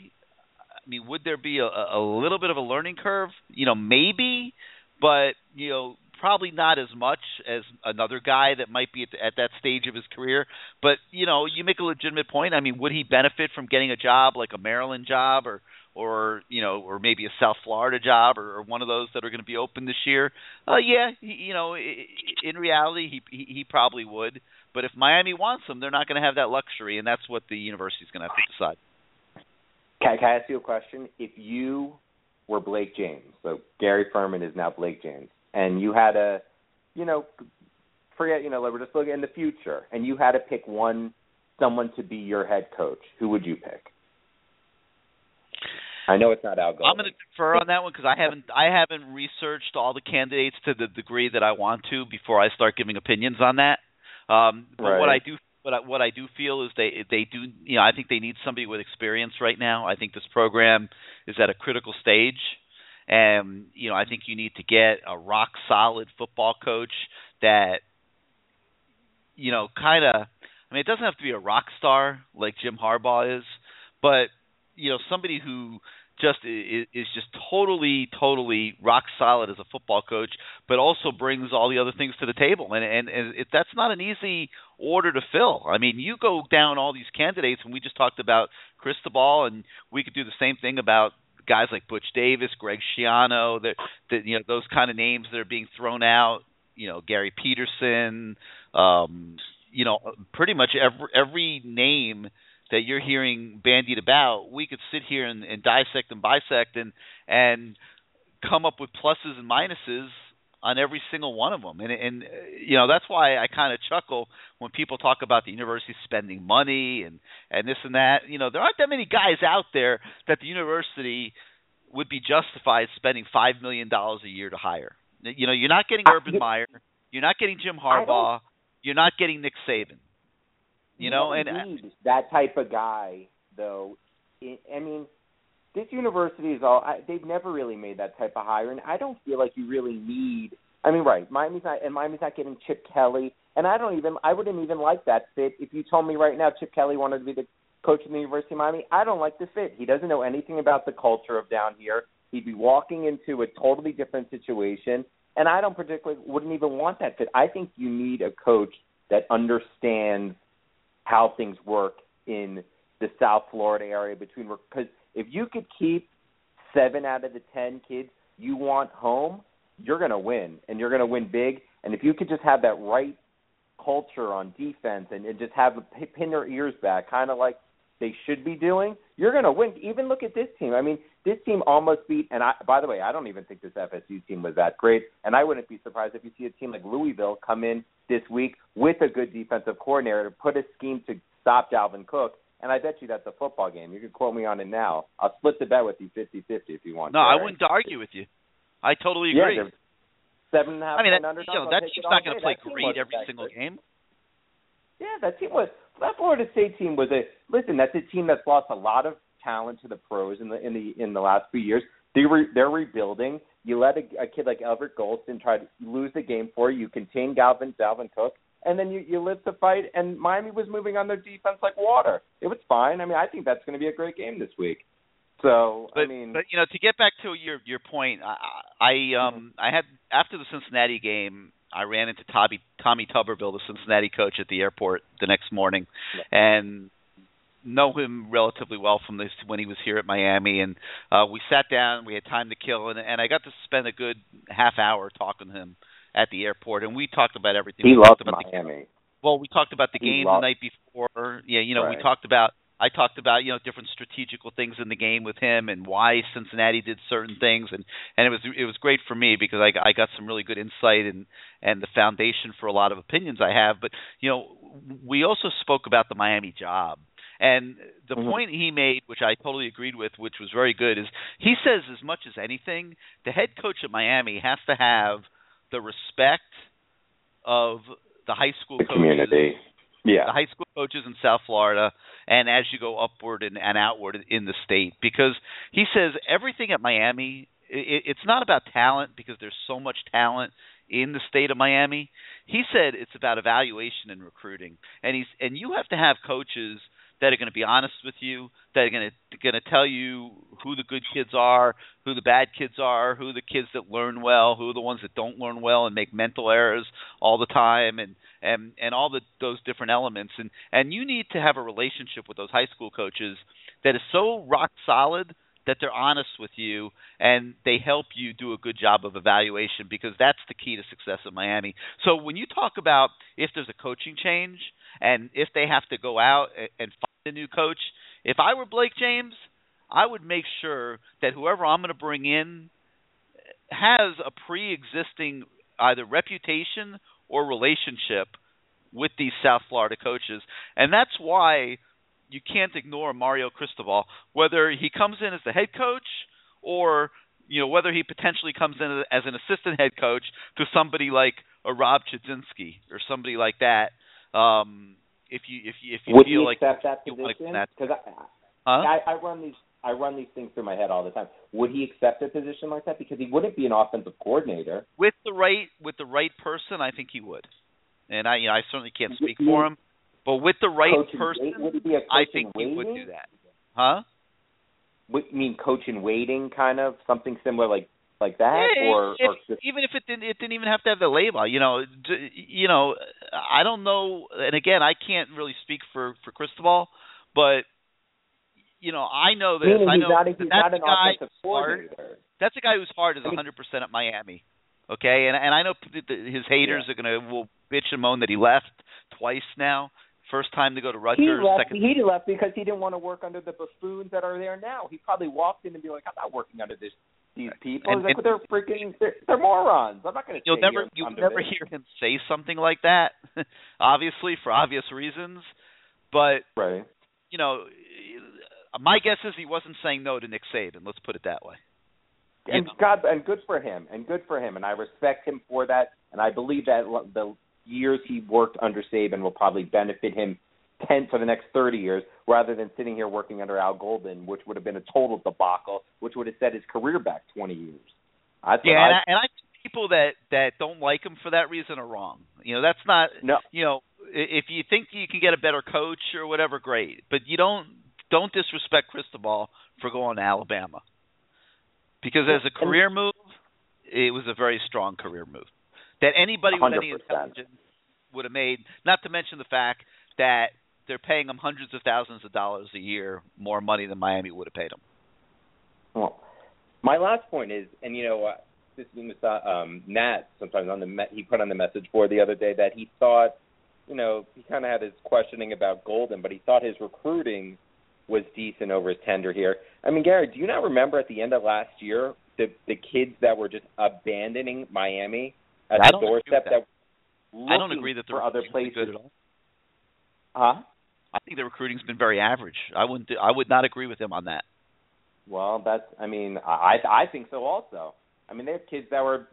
C: I mean, would there be a, a little bit of a learning curve? You know, maybe, but you know, probably not as much as another guy that might be at, at that stage of his career. But you know, you make a legitimate point. I mean, would he benefit from getting a job like a Maryland job or or you know, or maybe a South Florida job or, or one of those that are going to be open this year? Uh, yeah, he, you know, in reality, he, he he probably would. But if Miami wants him, they're not going to have that luxury, and that's what the university's going to have to decide.
I: Can, can I ask you a question? If you were Blake James, so Gary Ferman is now Blake James, and you had a, you know, forget, you know, we're just looking in the future, and you had to pick one someone to be your head coach, who would you pick? I know it's not Al Golden.
C: I'm going to defer on that one because I haven't I haven't researched all the candidates to the degree that I want to before I start giving opinions on that. Um, but
I: Right.
C: what I do what I, what I do feel is they they do you know I think they need somebody with experience right now. I think this program is at a critical stage, and you know I think you need to get a rock solid football coach that you know kind of I mean it doesn't have to be a rock star like Jim Harbaugh is, but you know somebody who just is, just totally totally rock solid as a football coach but also brings all the other things to the table. And and, and it, that's not an easy order to fill. I mean you go down all these candidates and we just talked about Cristobal and we could do the same thing about guys like Butch Davis, Greg Schiano, that you know those kind of names that are being thrown out, you know, Gary Peterson, um, you know, pretty much every every name that you're hearing bandied about, we could sit here and, and dissect and bisect and and come up with pluses and minuses on every single one of them. And and uh, you know that's why I kind of chuckle when people talk about the university spending money and and this and that. You know there aren't that many guys out there that the university would be justified spending five million dollars a year to hire. You know you're not getting Urban Meyer, you're not getting Jim Harbaugh, you're not getting Nick Saban. You know, and uh,
I: that type of guy, though. I mean, this university is all. I, they've never really made that type of hire, and I don't feel like you really need. I mean, right? Miami's not, and Miami's not getting Chip Kelly, and I don't even. I wouldn't even like that fit if you told me right now Chip Kelly wanted to be the coach of the University of Miami. I don't like the fit. He doesn't know anything about the culture of down here. He'd be walking into a totally different situation, and I don't particularly wouldn't even want that fit. I think you need a coach that understands how things work in the South Florida area between because if you could keep seven out of the ten kids you want home, you're going to win and you're going to win big. And if you could just have that right culture on defense and, and just have pin their ears back, kind of like they should be doing, you're going to win. Even look at this team. I mean, this team almost beat. And I, by the way, I don't even think this FSU team was that great. And I wouldn't be surprised if you see a team like Louisville come in this week with a good defensive coordinator to put a scheme to stop Dalvin Cook. And I bet you that's a football game. You can quote me on it now. I'll split the bet with you 50-50 if you want.
C: no, I wouldn't argue with you. I totally agree.
I: they're seven and a half
C: I mean, that, you know, that team's not going to play great every single game.
I: Yeah, that team was that Florida State team was a listen. That's a team that's lost a lot of talent to the pros in the in the in the last few years. They re, they're rebuilding. You let a, a kid like Everett Golson try to lose the game for you. You contain Galvin Dalvin Cook, and then you you live to fight. And Miami was moving on their defense like water. It was fine. I mean, I think that's going to be a great game this week. So
C: But
I: I mean,
C: but you know, to get back to your your point, I, I um I had after the Cincinnati game, I ran into Tommy Tommy Tuberville, the Cincinnati coach, at the airport the next morning, and know him relatively well from this when he was here at Miami, and uh, we sat down, we had time to kill, and, and I got to spend a good half hour talking to him at the airport, and we talked about everything.
I: he
C: we talked about the
I: Miami.
C: well, we talked about the
I: He
C: game
I: lost-
C: the night before. Yeah, you know, we talked about I talked about, you know, different strategical things in the game with him and why Cincinnati did certain things and and it was it was great for me because I I got some really good insight and and the foundation for a lot of opinions I have, but you know, we also spoke about the Miami job. And the
I: Mhm.
C: point he made, which I totally agreed with, which was very good, is he says as much as anything, the head coach at Miami has to have the respect of the high school
I: The
C: coaches,
I: community. Yeah.
C: the high school coaches in South Florida, and as you go upward and, and outward in the state, because he says everything at Miami, it, it's not about talent because there's so much talent in the state of Miami. He said it's about evaluation and recruiting, and he's and you have to have coaches that are going to be honest with you, that are going to going to tell you who the good kids are, who the bad kids are, who the kids that learn well, who are the ones that don't learn well and make mental errors all the time, and and and all the those different elements. And and you need to have a relationship with those high school coaches that is so rock solid that they're honest with you and they help you do a good job of evaluation because that's the key to success at Miami. So when you talk about if there's a coaching change and if they have to go out and find a new coach, if I were Blake James, I would make sure that whoever I'm going to bring in has a pre-existing either reputation or relationship with these South Florida coaches, and that's why you can't ignore Mario Cristobal, whether he comes in as the head coach or you know whether he potentially comes in as an assistant head coach to somebody like a Rob Chudzinski or somebody like that. Um, if you if you if you
I: Would
C: feel
I: he
C: like
I: accept that
C: you
I: position? Because I,
C: huh?
I: I, I run these I run these things through my head all the time. Would he accept a position like that? Because he wouldn't be an offensive coordinator.
C: with the right with the right person, I think he would. And I you know I certainly can't speak
I: You-
C: for him, but with the right person,
I: wait- would he be a
C: I think he would do that. Huh?
I: You mean coach in waiting, kind of something similar like like that,
C: Yeah,
I: or,
C: if,
I: or just,
C: even if it didn't, it didn't even have to have the label. You know, d- you know, I don't know. And again, I can't really speak for for Cristobal, but you know, I know this.
I: meaning
C: I know
I: not
C: that
I: he's
C: that's
I: not
C: a guy who's hard. That's a guy whose heart is
I: I
C: 100% at Miami. Okay, and and I know his haters are gonna will bitch and moan that he left twice now. First time to go to
I: He
C: Rutgers,
I: left.
C: second.
I: He left because he didn't want to work under the buffoons that are there now. He probably walked in and be like, "I'm not working under this these people.
C: And,
I: like,
C: and,
I: they're freaking, they're, they're morons. I'm not going to."
C: You'll never you'll never hear him say something like that, obviously for obvious reasons. But
I: Right.
C: you know, my guess is he wasn't saying no to Nick Saban. Let's put it that way. You
I: and
C: know.
I: God, and good for him, and good for him, and I respect him for that, and I believe that the years he worked under Saban will probably benefit him ten for the next thirty years, rather than sitting here working under Al Golden, which would have been a total debacle, which would have set his career back twenty years. That's
C: Yeah,
I: what
C: and
I: I,
C: I, and I think people that that don't like him for that reason are wrong. You know, that's not.
I: no,
C: You know, if you think you can get a better coach or whatever, great. But you don't don't disrespect Cristobal for going to Alabama, because as a career move, it was a very strong career move that anybody with any intelligence would have made. Not to mention the fact that they're paying him hundreds of thousands of dollars a year more money than Miami would have paid him.
I: Well, my last point is, and you know, uh, this is um, Nat sometimes on the me- he put on the message board the other day that he thought, you know, he kind of had his questioning about Golden, but he thought his recruiting was decent over his tender here. I mean, Gary, do you not remember at the end of last year the the kids that were just abandoning Miami at
C: I
I: the doorstep
C: with that. I don't
I: looking
C: agree that the
I: for other places?
C: good at all.
I: Huh?
C: I think the recruiting's been very average. I wouldn't. I would not agree with him on that.
I: Well, that's. I mean, I I think so also. I mean, they have kids that were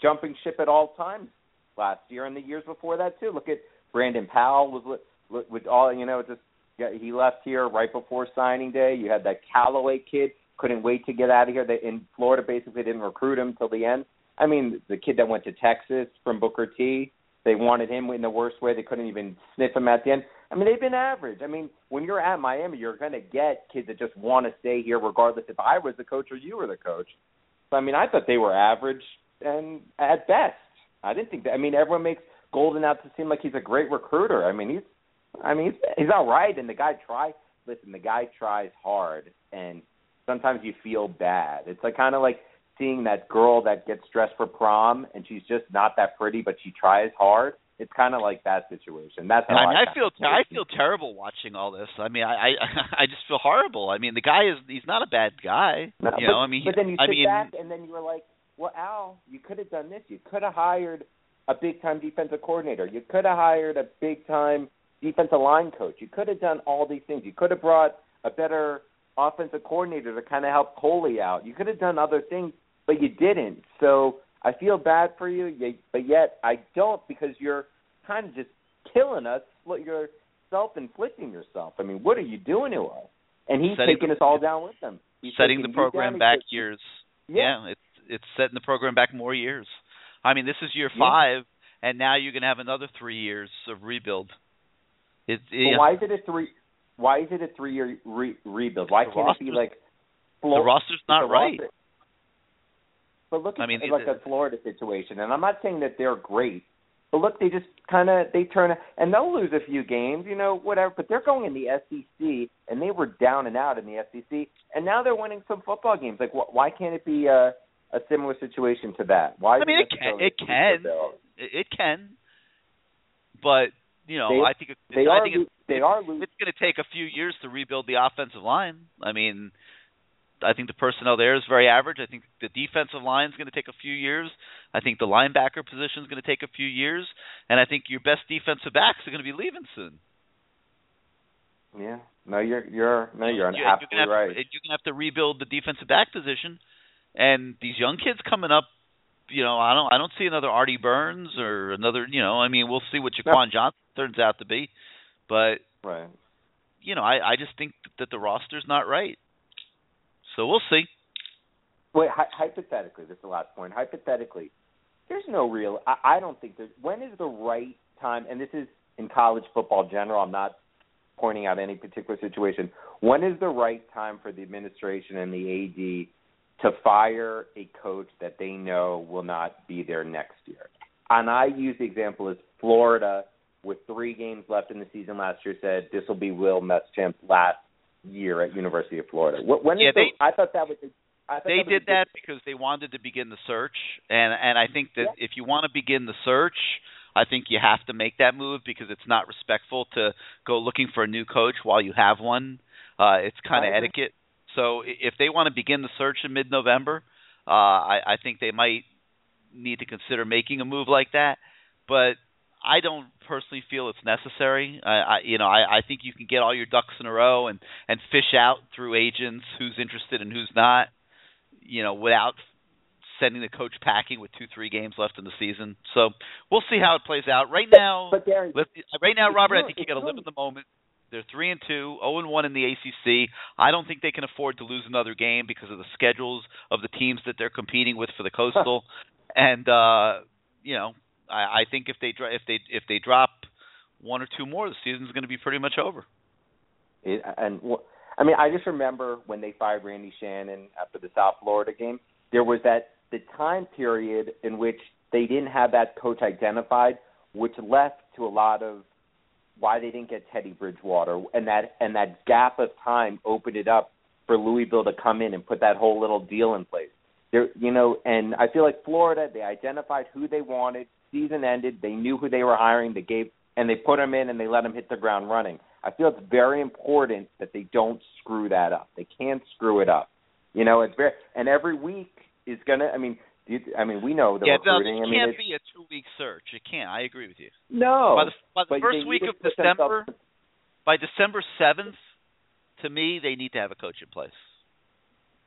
I: jumping ship at all times last year and the years before that too. Look at Brandon Powell was with, all you know. Just he left here right before signing day. You had that Callaway kid couldn't wait to get out of here. They in Florida basically didn't recruit him till the end. I mean, the kid that went to Texas from Booker T. They wanted him in the worst way. They couldn't even sniff him at the end. I mean, they've been average. I mean, when you're at Miami, you're going to get kids that just want to stay here, regardless if I was the coach or you were the coach. So, I mean, I thought they were average and at best. I didn't think that. I mean, everyone makes Golden out to seem like he's a great recruiter. I mean, he's, I mean, he's, he's all right, and the guy tries. Listen, the guy tries hard, and sometimes you feel bad. It's like kind of like seeing that girl that gets dressed for prom, and she's just not that pretty, but she tries hard. It's kind of like that situation. That's how
C: I mean,
I: I,
C: I feel I feel terrible watching all this. I mean, I I I just feel horrible. I mean, the guy is he's not a bad guy.
I: No,
C: you
I: but,
C: know, I mean,
I: but then you
C: I
I: sit
C: mean,
I: back and then you were like, "Well, Al, you could have done this. You could have hired a big time defensive coordinator. You could have hired a big time defensive line coach. You could have done all these things. You could have brought a better offensive coordinator to kind of help Coley out. You could have done other things, but you didn't. So I feel bad for you, but yet I don't because you're kind of just killing us. You're self-inflicting yourself. I mean, what are you doing to us? And he's
C: Setting
I: taking
C: the-
I: us all down with him. He's
C: setting the program back
I: he's-
C: years.
I: Yeah.
C: Yeah, it's it's setting the program back more years. I mean, this is year
I: Yeah.
C: five, and now you're going to have another three years of rebuild. It, it,
I: why is it a three? Why is it a three-year re- rebuild? Why can't it be like
C: the roster's not right.
I: roster- But look at
C: I mean,
I: like
C: it-
I: the Florida situation, and I'm not saying that they're great, But look, they just kind of they turn and they'll lose a few games, you know, whatever. But they're going in the SEC, and they were down and out in the SEC, and now they're winning some football games. Like, wh- why can't it be a a similar situation to that? Why?
C: I mean, it can, it can, it, can, but you know,
I: They-
C: I think it,
I: They
C: I
I: are.
C: think it,
I: they are losing.
C: it's going to take a few years to rebuild the offensive line. I mean, I think the personnel there is very average. I think the defensive line is going to take a few years. I think the linebacker position is going to take a few years, and I think your best defensive backs are going to be leaving soon.
I: Yeah. No, you're you're no, you're
C: You're-
I: absolutely
C: you're
I: right.
C: You're going to have to rebuild the defensive back position, and these young kids coming up. You know, I don't, I don't see another Artie Burns or another. You know, I mean, we'll see what Jaquan Johnson turns out to be, but
I: Right.
C: you know, I, I just think that the roster's not right. So we'll see.
I: Wait, hy- hypothetically, this is the last point. Hypothetically, there's no real. I, I don't think there's. When is the right time? And this is in college football general. I'm not pointing out any particular situation. When is the right time for the administration and the AD to fire a coach that they know will not be there next year? And I use the example as Florida, with three games left in the season last year, said this will be Will Muschamp's last year at University of Florida. Wh- When
C: Yeah,
I: the,
C: they-
I: I thought that was. I thought
C: They
I: that
C: did that because they wanted to begin the search, and and I think that if you want to begin the search, I think you have to make that move because it's not respectful to go looking for a new coach while you have one. Uh, it's kind of etiquette. So if they want to begin the search in mid-November, uh, I, I think they might need to consider making a move like that. But I don't personally feel it's necessary. I, I you know, I, I think you can get all your ducks in a row and and fish out through agents who's interested and who's not. You know, without sending the coach packing with two, three games left in the season. So we'll see how it plays out. Right now,
I: But Gary,
C: right now, Robert, I think you got to live in the moment. They're three and two, zero and one in the ACC. I don't think they can afford to lose another game because of the schedules of the teams that they're competing with for the Coastal. and uh, you know, I, I think if they if they if they drop one or two more, the season's going to be pretty much over.
I: It, and wh- I mean, I just remember when they fired Randy Shannon after the South Florida game. There was that the time period in which they didn't have that coach identified, which left to a lot of why they didn't get Teddy Bridgewater, and that and that gap of time opened it up for Louisville to come in and put that whole little deal in place. There, you know, and I feel like Florida, they identified who they wanted. Season ended, they knew who they were hiring. They gave and they put them in and they let them hit the ground running. I feel it's very important that they don't screw that up. They can't screw it up. You know, it's very and every week is gonna. I mean, do you, I mean, we know the
C: yeah, no,
I: recruiting.
C: it
I: I mean,
C: can't be a two-week search. It can't. I agree with you.
I: no.
C: by the, by the first week of
I: to put themselves-
C: December, by December seventh, to me, they need to have a coach in place.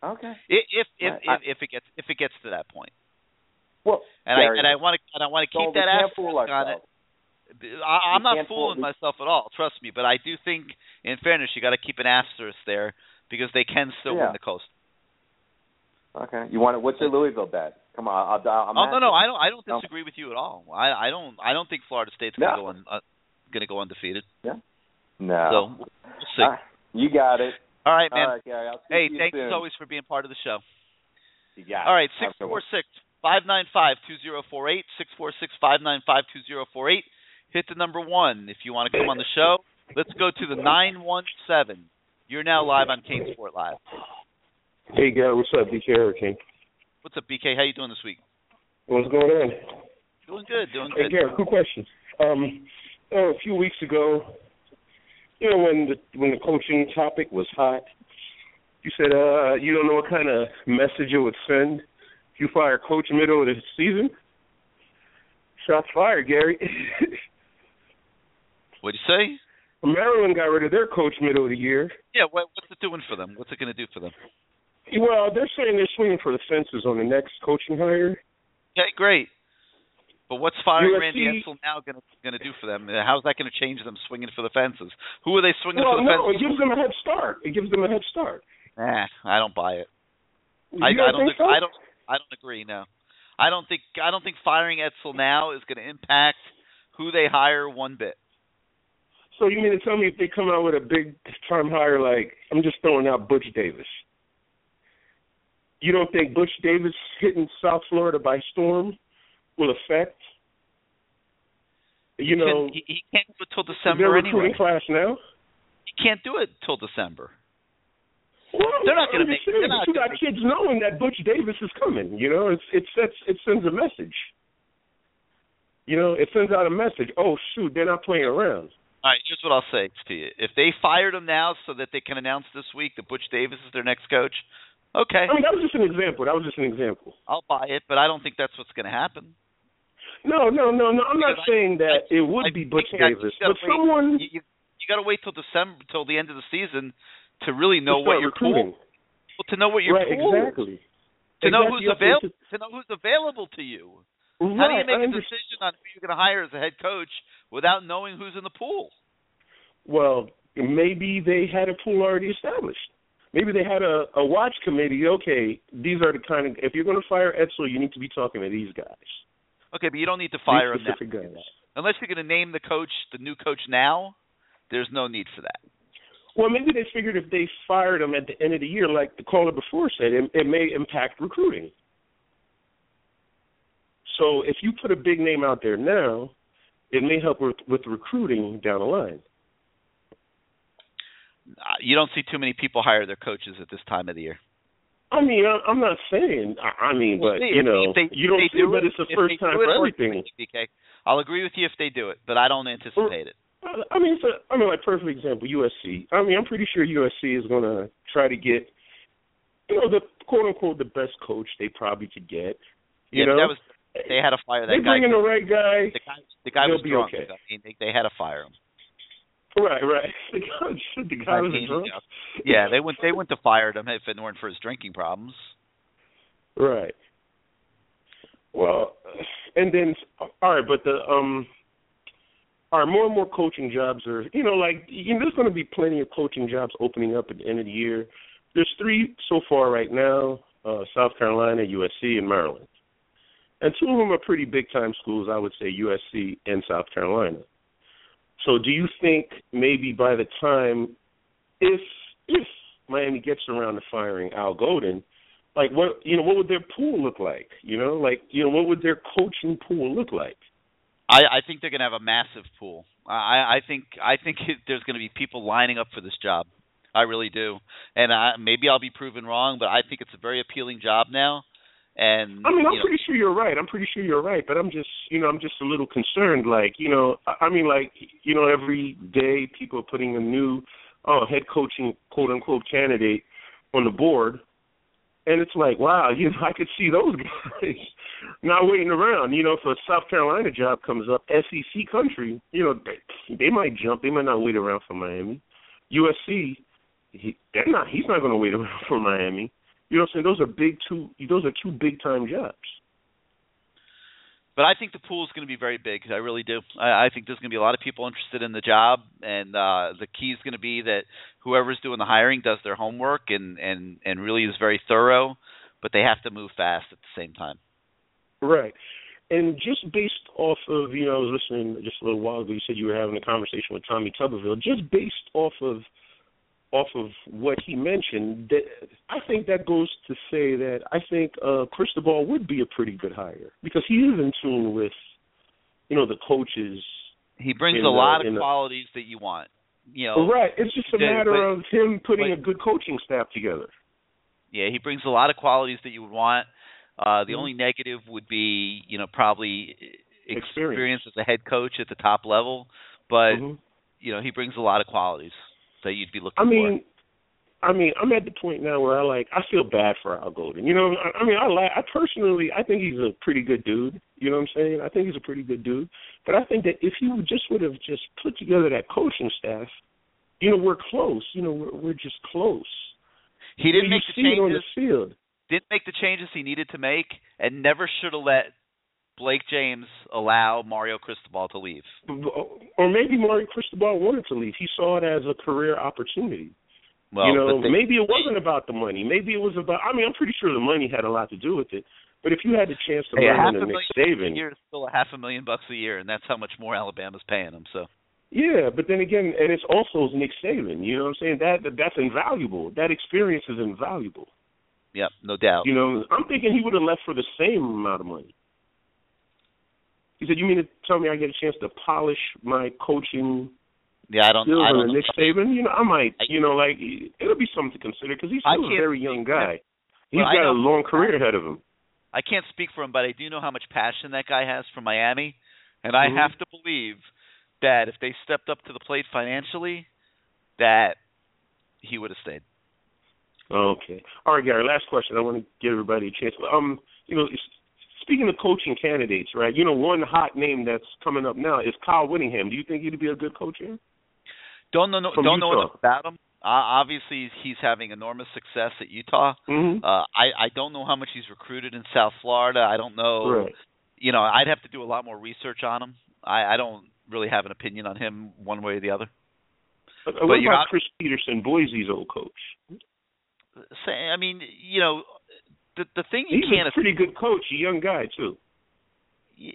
I: Okay.
C: If if if,
I: I-
C: if, if it gets if it gets to that point,
I: Well,
C: and I and I want to and I want to keep that asterisk on it. I, I'm not
I: fool-
C: fooling myself at all. Trust me, but I do think, in fairness, you got to keep an asterisk there because they can still
I: Yeah.
C: win the coast.
I: Okay. You want to? What's your Louisville bet? Come on, I'll. I'll I'm
C: oh no, no. I don't. I don't
I: No.
C: disagree with you at all. I, I don't. I don't think Florida State's going to
I: No.
C: go un, uh, going to go undefeated. Yeah.
I: No.
C: So we'll.
I: Ah, you got it.
C: all right, man.
I: All right, Gary.
C: Hey,
I: you
C: thanks
I: soon.
C: as always for being part of the show.
I: You got
C: All
I: it.
C: right,
I: Have
C: six four six five nine five two zero four eight six four six five nine five two zero four eight. Hit the number one if you want to come on the show. Let's go to the nine one seven. You're now live on CaneSport Live.
J: Hey, guy, what's up, BK Hurricane?
C: What's up, BK? How you doing this week?
J: What's going on?
C: Doing good, doing good. Hey.
J: Gary, quick question. Um, oh, a few weeks ago, you know, when the when the coaching topic was hot, you said uh you don't know what kind of message it would send you fire coach middle of the season. Shots fired, Gary.
C: What'd you say?
J: Maryland got rid of their coach middle of the year.
C: Yeah, what, what's it doing for them? What's it going to do for them?
J: Well, they're saying they're swinging for the fences on the next coaching hire.
C: Okay, great. But what's firing
J: USC
C: Randy Edsall now going to going to do for them? How's that going to change them swinging for the fences? Who are they swinging
J: Well,
C: for the
J: no, it gives them a head start. It gives them a head start.
C: Nah, I don't buy it.
J: You
C: I,
J: don't
C: don't.
J: think so?
C: I don't. I don't agree. No, I don't think. I don't think firing Edsall now is going to impact who they hire one bit.
J: So you mean to tell me if they come out with a big time hire like I'm just throwing out Butch Davis, you don't think Butch Davis hitting South Florida by storm will affect You know,
C: he, he can't do it till December anyway.
J: class now.
C: He can't do it till December.
J: Well,
C: They're not gonna
J: just
C: make- they're not
J: you got
C: make-
J: kids knowing that Butch Davis is coming. You know, it's it sets it sends a message. You know, it sends out a message. Oh shoot, they're not playing around.
C: All right, here's what I'll say to you: if they fired him now so that they can announce this week that Butch Davis is their next coach, okay,
J: I mean, that was just an example. That was just an example.
C: I'll buy it. But I don't think that's what's going to happen.
J: No, no, no, no. I'm not
C: I-
J: saying that
C: I-
J: it would
C: I
J: be Butch Davis, but
C: wait-
J: someone
C: you, you, you got to wait till December, till the end of the season, to really know
J: to
C: what your
J: recruiting.
C: pool, well, to know what your
J: right,
C: pool,
J: exactly.
C: to know who's
J: you have to-
C: available, to know who's available to you. How do you make a decision on who you're going to hire as a head coach without knowing who's in the pool?
J: Well, maybe they had a pool already established. Maybe they had a, a watch committee. Okay, these are the kind of. If you're going to fire Edsall, you need to be talking to these guys.
C: Okay, but you don't need to fire him
J: these
C: now.
J: specific guys.
C: Unless you're going to name the coach, the new coach now, there's no need for that.
J: Well, maybe they figured if they fired him at the end of the year, like the caller before said, it, it may impact recruiting. So if you put a big name out there now, it may help with, with recruiting down the line.
C: Uh, You don't see too many people hire their coaches at this time of the year.
J: I mean, I'm not saying. I, mean,
C: We'll
J: but
C: see.
J: you know,
C: they,
J: you don't see,
C: do
J: but
C: it,
J: it's the first time
C: it,
J: for everything.
C: agree with you, BK. I'll agree with you if they do it, but I don't anticipate it.
J: I mean, it's I mean, like perfect example, USC. I mean, I'm pretty sure USC is going to try to get, you know, the quote unquote the best coach they probably could get. You
C: yeah,
J: know,
C: that was they had a fire that
J: they
C: guy.
J: bring in the right guy.
C: The guy, the guy was
J: be
C: drunk.
J: okay.
C: I mean, they, they had to fire him.
J: Right, right. The guy, the guy was
C: mean,
J: drunk.
C: you know, yeah, they wouldn't they wouldn't have fired him if it weren't for his drinking problems.
J: Right. Well, and then all right, but the um, right, more and more coaching jobs are you know like you know, there's going to be plenty of coaching jobs opening up at the end of the year. There's three so far right now: uh, South Carolina, USC, and Maryland. And two of them are pretty big time schools. I would say USC and South Carolina. So, do you think maybe by the time, if if Miami gets around to firing Al Golden, like what you know, what would their pool look like? You know, like you know, what would their coaching pool look like?
C: I, I think they're going to have a massive pool. I, I think I think it, there's going to be people lining up for this job. I really do, and I, maybe I'll be proven wrong, but I think it's a very appealing job now. And
J: I mean, I'm
C: know,
J: pretty sure you're right. I'm pretty sure you're right, but I'm just, you know, I'm just a little concerned. Like, you know, I mean, like, you know, every day people are putting a new uh, head coaching quote unquote candidate on the board, and it's like, wow, you know, I could see those guys not waiting around. You know, if a South Carolina job comes up, SEC country, you know, they, they might jump. They might not wait around for Miami. USC, he, they're not. He's not going to wait around for Miami. You know what I'm saying? Those are big two. Those are two big time jobs.
C: But I think the pool is going to be very big. I really do. I, I think there's going to be a lot of people interested in the job, and uh, the key is going to be that whoever's doing the hiring does their homework and and and really is very thorough. But they have to move fast at the same time.
J: Right. And just based off of, you know, I was listening just a little while ago, you said you were having a conversation with Tommy Tuberville. Just based off of off of what he mentioned, that I think that goes to say that I think uh Cristobal would be a pretty good hire because he is in tune with, you know, the coaches.
C: He brings
J: In
C: a
J: the-
C: lot of
J: the-
C: qualities that you want. You know,
J: right. It's just a matter
C: but-
J: of him putting
C: but-
J: a good coaching staff together.
C: Yeah, he brings a lot of qualities that you would want. Uh the
J: Mhm.
C: only negative would be, you know, probably
J: Experience.
C: experience as a head coach at the top level, but
J: Mhm.
C: you know, he brings a lot of qualities that you'd be looking
J: I mean,
C: for.
J: I mean, I'm at the point now where I like I feel bad for Al Golden. You know, I, I mean, I like I personally I think he's a pretty good dude. You know what I'm saying? I think he's a pretty good dude. But I think that if he just would have just put together that coaching staff, you know, we're close. You know, we're we're just close.
C: He didn't
J: you
C: make the
J: it on the
C: changes.
J: field.
C: Didn't make the changes he needed to make, and never should have let Blake James allow Mario Cristobal to leave.
J: Or maybe Mario Cristobal wanted to leave. He saw it as a career opportunity.
C: Well,
J: you know,
C: they-
J: maybe it wasn't about the money. Maybe it was about. I mean, I'm pretty sure the money had a lot to do with it. But if you had the chance to
C: Hey,
J: learn
C: half
J: under
C: a
J: Nick
C: million bucks a
J: Saban,
C: year is still a half a million bucks a year, and that's how much more Alabama's paying him. So
J: Yeah, but then again, and it's also Nick Saban. You know what I'm saying? That that's invaluable. That experience is invaluable.
C: yeah, no doubt.
J: You know, I'm thinking he would have left for the same amount of money. He said, "You mean to tell me I get a chance to polish my coaching
C: Yeah, I don't. I don't.
J: Nick Saban? You know, I might.
C: I-
J: You know, like it'll be something to consider because he's still a very young guy. He's
C: Well, I
J: got a long career ahead of him.
C: I can't speak for him, but I do know how much passion that guy has for Miami, and I
J: Mhm.
C: have to believe that if they stepped up to the plate financially, that he would have stayed.
J: Okay. All right, Gary. Last question. I want to give everybody a chance. Um, you know, speaking of coaching candidates, right? You know, one hot name that's coming up now is Kyle Whittingham. Do you think he'd be a good coach here?
C: Don't know.
J: From
C: don't know
J: Utah.
C: enough about him. Uh, obviously, he's having enormous success at Utah.
J: Mm-hmm.
C: Uh, I I don't know how much he's recruited in South Florida. I don't know.
J: right.
C: You know, I'd have to do a lot more research on him. I I don't really have an opinion on him one way or the other.
J: Uh, what
C: you're
J: about Chris Petersen, Boise's old coach?
C: Say, I mean, you know, the the thing you
J: He's
C: can't
J: a pretty good coach, a young guy too.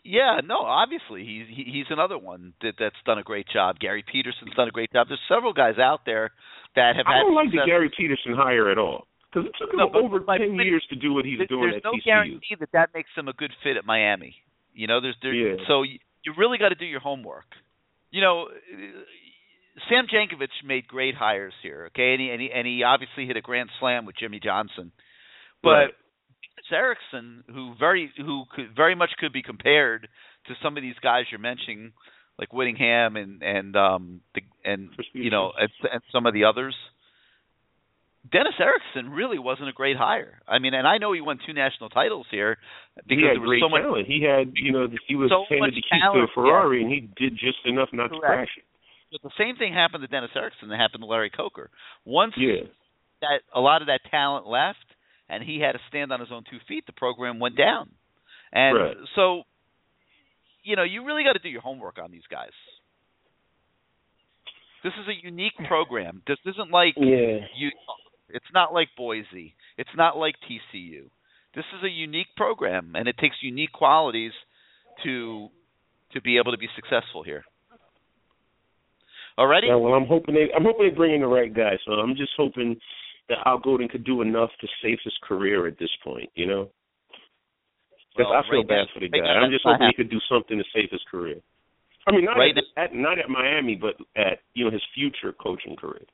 C: Yeah, no, obviously he's he's another one that that's done a great job. Gary Peterson's done a great job. There's several guys out there that have
J: I
C: had
J: don't like the. Gary Peterson hire at all because it took him
C: No,
J: over ten
C: point
J: years to do what he's doing
C: there's
J: at
C: no
J: TCU.
C: guarantee that that makes him a good fit at Miami. You know, there's there
J: Yeah.
C: so you, you really got to do your homework. You know, uh, Sam Jankovich made great hires here, okay, and he and he, and he obviously hit a grand slam with Jimmy Johnson, but.
J: Right.
C: Dennis Erickson, who very who could very much could be compared to some of these guys you're mentioning, like Whittingham and and um the and you know and, and some of the others. Dennis Erickson really wasn't a great hire. I mean, and I know he won two national titles here because
J: he had
C: there was
J: great
C: so much.
J: talent. He had, you know, he was
C: So
J: handed the keys to a Ferrari, and he did just enough not to crash it.
C: But the same thing happened to Dennis Erickson that happened to Larry Coker. Once
J: Yeah.
C: that a lot of that talent left and he had to stand on his own two feet, the program went down. And
J: Right.
C: so you know, you really got to do your homework on these guys. This is a unique program. This isn't like
J: Yeah.
C: you it's not like Boise. It's not like TCU. This is a unique program and it takes unique qualities to to be able to be successful here. Already?
J: Yeah, well, I'm hoping they, I'm hoping they bring in the right guy. So I'm just hoping that Al Golden could do enough to save his career at this point. You know,
C: Well,
J: I feel
C: right
J: bad
C: now-
J: for the guy. I'm just hoping he could do something to save his career. I mean, not
C: Right
J: at, at not at Miami, but at you know his future coaching career.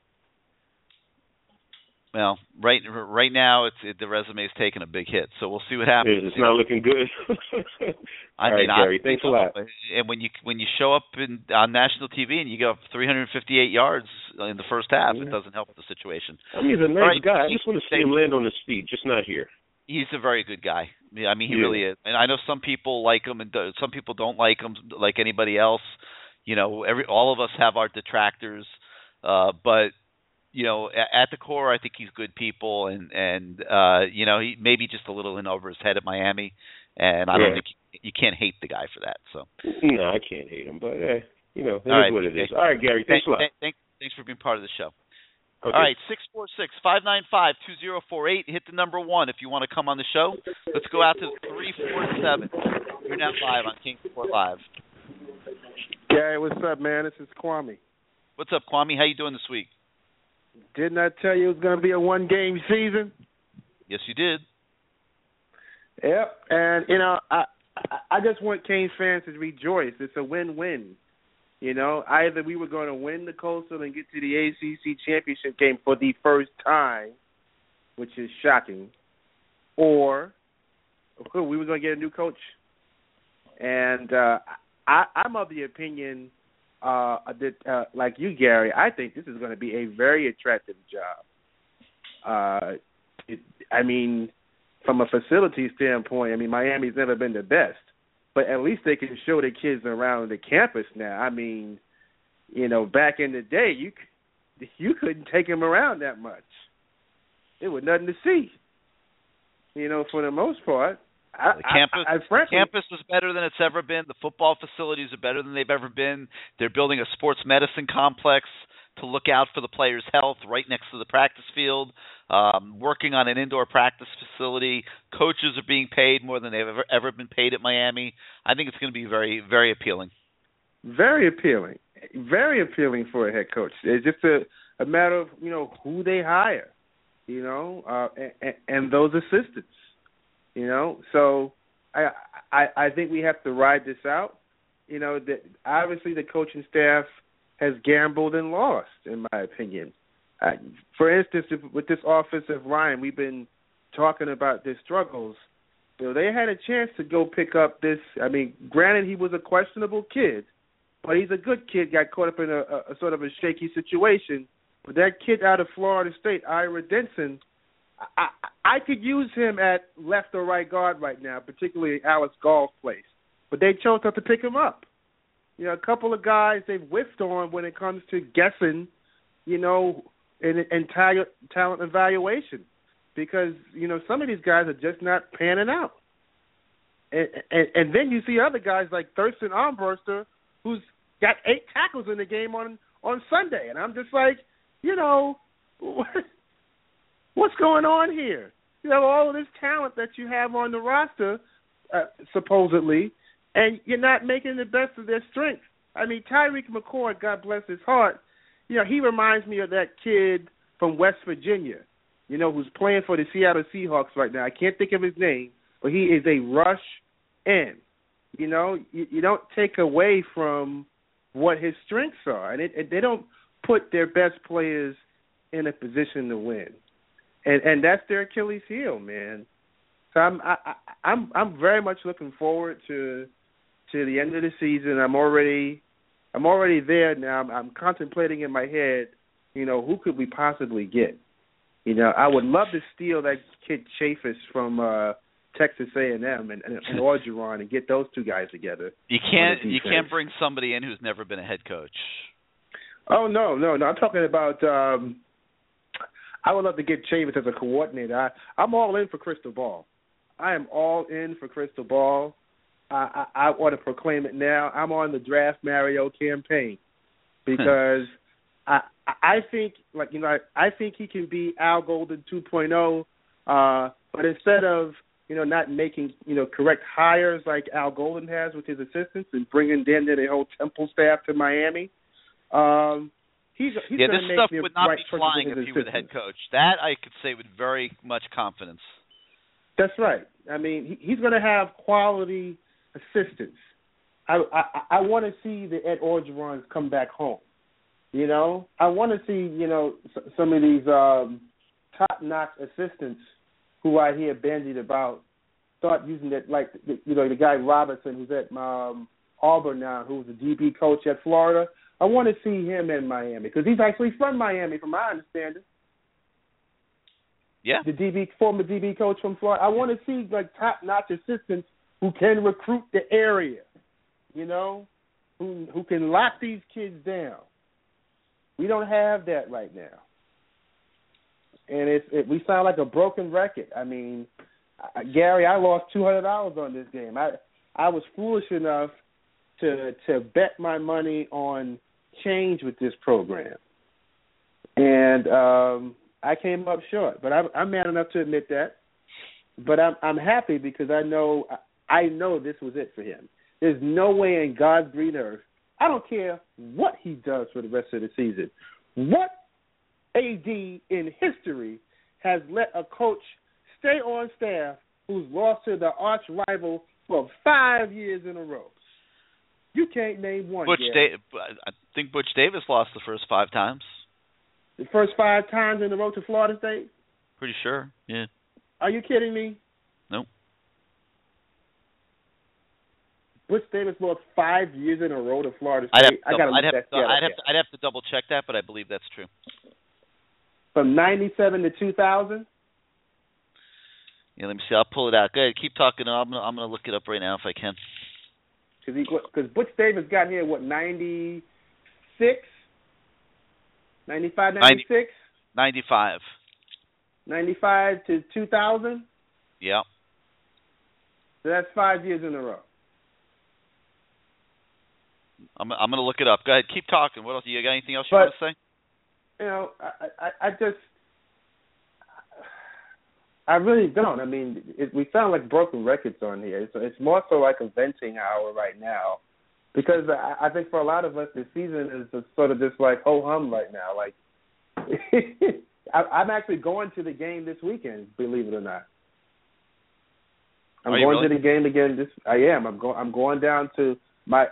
C: Well, right right now it's it, the resume's taking a big hit, so we'll see what happens.
J: It's not looking good.
C: I
J: All right,
C: mean, I-
J: Gary, thanks a lot.
C: And when you when you show up in on national TV and you go up 358 yards in the first half, it doesn't help the situation.
J: I mean, he's a nice
C: right,
J: guy. I just want to see him land on his feet, just not here.
C: He's a very good guy. I mean, he
J: Yeah.
C: really is. And I know some people like him, and some people don't like him, like anybody else. You know, every all of us have our detractors, uh, but you know, at the core, I think he's good people, and and uh, you know, he maybe just a little in over his head at Miami, and I don't think you, you can't hate the guy for that. So,
J: No, I can't hate him, but eh, you know, it is
C: All right,
J: what it is. All right, Gary, thanks
C: thank,
J: a lot.
C: thank- thank- thanks for being part of the show.
J: Okay.
C: All right, six four six five nine five two zero four eight. Hit the number one if you want to come on the show. Let's go out to three four seven. You're now live on King Sport Live.
K: Gary, what's up, man? This is Kwame.
C: What's up, Kwame? How you doing this week?
K: Didn't I tell you it was going to be a one-game season?
C: Yes, you did.
K: Yep. And you know, I I- I just want Canes fans to rejoice. It's a win-win. You know, either we were going to win the Coastal and get to the ACC championship game for the first time, which is shocking, or we were going to get a new coach. And uh, I, I'm of the opinion uh, uh, like you, Gary, I think this is going to be a very attractive job. Uh, it, I mean, from a facility standpoint, I mean, Miami's never been the best, but at least they can show the kids around the campus now. I mean, you know, back in the day, you you couldn't take them around that much. It was nothing to see. You know, for the most part, I,
C: The campus,
K: I, I, frankly,
C: campus is better than it's ever been. The football facilities are better than they've ever been. They're building a sports medicine complex to look out for the players' health right next to the practice field. Um, working on an indoor practice facility. Coaches are being paid more than they've ever ever been paid at Miami. I think it's going to be very very appealing.
K: very appealing, very appealing for a head coach. It's just a a matter of you know who they hire, you know, uh, and, and those assistants, you know. So I I I think we have to ride this out. you know, that obviously the coaching staff has gambled and lost, in my opinion. Uh, for instance, if, with this offensive line, we've been talking about their struggles. You know, they had a chance to go pick up this. I mean, granted, he was a questionable kid, but he's a good kid. Got caught up in a, a, a sort of a shaky situation. But that kid out of Florida State, Ira Denson, I, I could use him at left or right guard right now, particularly Alex Gall's place. But they chose not to pick him up. You know, a couple of guys they've whiffed on when it comes to guessing, you know, in, in talent, talent evaluation, because you know some of these guys are just not panning out. And, and and then you see other guys like Thurston Armbrister, who's got eight tackles in the game on on Sunday, and I'm just like, you know, what's going on here? You have all of this talent that you have on the roster, uh, supposedly, and you're not making the best of their strengths. I mean, Tyriq McCord, God bless his heart, you know, he reminds me of that kid from West Virginia, you know, who's playing for the Seattle Seahawks right now. I can't think of his name, but he is a rush end. You know, you, you don't take away from what his strengths are, and it, it, they don't put their best players in a position to win, and and that's their Achilles heel, man. So I'm I, I, I'm I'm very much looking forward to to the end of the season. I'm already I'm already there now. I'm, I'm contemplating in my head, you know, who could we possibly get? You know, I would love to steal that kid Chavis from uh Texas A&M and, and, and Orgeron and get those two guys together.
C: You can't you can't bring somebody in who's never been a head coach.
K: Oh no, no, no. I'm talking about. um I would love to get Chavis as a coordinator. I, I'm all in for Cristobal. I am all in for Cristobal. I, I, I want to proclaim it now. I'm on the draft Mario campaign because I I think like you know I, I think he can be Al Golden 2.0, uh, but instead of you know not making you know correct hires like Al Golden has with his assistants and bringing then the whole Temple staff to Miami, um, he's he's
C: yeah, this stuff would not
K: right
C: be flying if he were the head coach. That I could say with very much confidence.
K: That's right. I mean, he, he's going to have quality assistants. I I, I want to see the Ed Orgerons come back home. You know, I want to see you know s- some of these um, top-notch assistants who I hear bandied about start using that, like the, you know the guy Robertson who's at um, Auburn now, who's the DB coach at Florida. I want to see him in Miami because he's actually from Miami, from my understanding.
C: Yeah.
K: The DB former DB coach from Florida. I want to see like top-notch assistants who can recruit the area. You know, who who can lock these kids down. We don't have that right now, and it's it, we sound like a broken record. I mean, I, Gary, I lost two hundred dollars on this game. I I was foolish enough to to bet my money on change with this program, and um, I came up short. But I'm, I'm man enough to admit that. But I'm I'm happy because I know I know this was it for him. There's no way in God's green earth. I don't care what he does for the rest of the season. What AD in history has let a coach stay on staff who's lost to the arch rival for five years in a row? You can't name one.
C: Butch Davis. I think Butch Davis lost the first five times.
K: The first five times in a row to Florida State?
C: Pretty sure. Yeah.
K: Are you kidding me?
C: Nope.
K: Butch Davis lost five years in a row to Florida
C: I'd have,
K: State.
C: to,
K: I gotta
C: I'd, have, to, I'd, have to, I'd have to double check that, but I believe that's true.
K: From '97 to 2000.
C: Yeah, let me see. I'll pull it out. Go ahead, keep talking. I'm gonna I'm gonna look it up right now if I can.
K: Because because Butch Davis got here what ninety six, ninety five, ninety six,
C: Ninety five.
K: ninety five to two thousand.
C: Yeah.
K: So that's five years in a row.
C: I'm I'm gonna look it up. Go ahead, keep talking. What else? You got anything else you
K: But-
C: want to say?
K: You know, I I, I just I really don't. I mean, it, we sound like broken records on here. It's, it's more so like a venting hour right now, because I, I think for a lot of us, the season is just sort of just like ho hum right now. Like, I, I'm actually going to the game this weekend. Believe it or not, I'm going
C: really?
K: to the game again. This I am. I'm going. I'm going down to my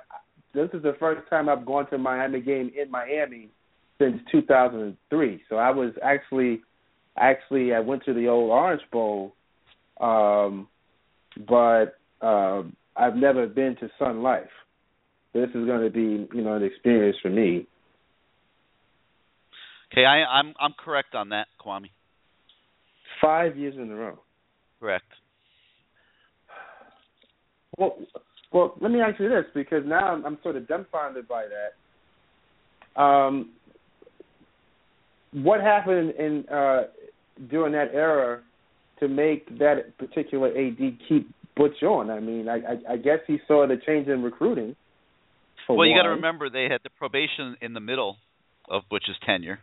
K: this is the first time I've gone to a Miami game in Miami since 2003. So I was actually actually I went to the old Orange Bowl, um, but um, I've never been to Sun Life. This is going to be you know an experience for me.
C: Okay, I, I'm I'm correct on that, Kwame.
K: Five years in a row.
C: Correct.
K: Well, well, let me ask you this because now I'm, I'm sort of dumbfounded by that. Um, what happened in uh, during that era to make that particular AD keep Butch on? I mean, I, I, I guess he saw the change in recruiting.
C: Well, you
K: got
C: to remember they had the probation in the middle of Butch's tenure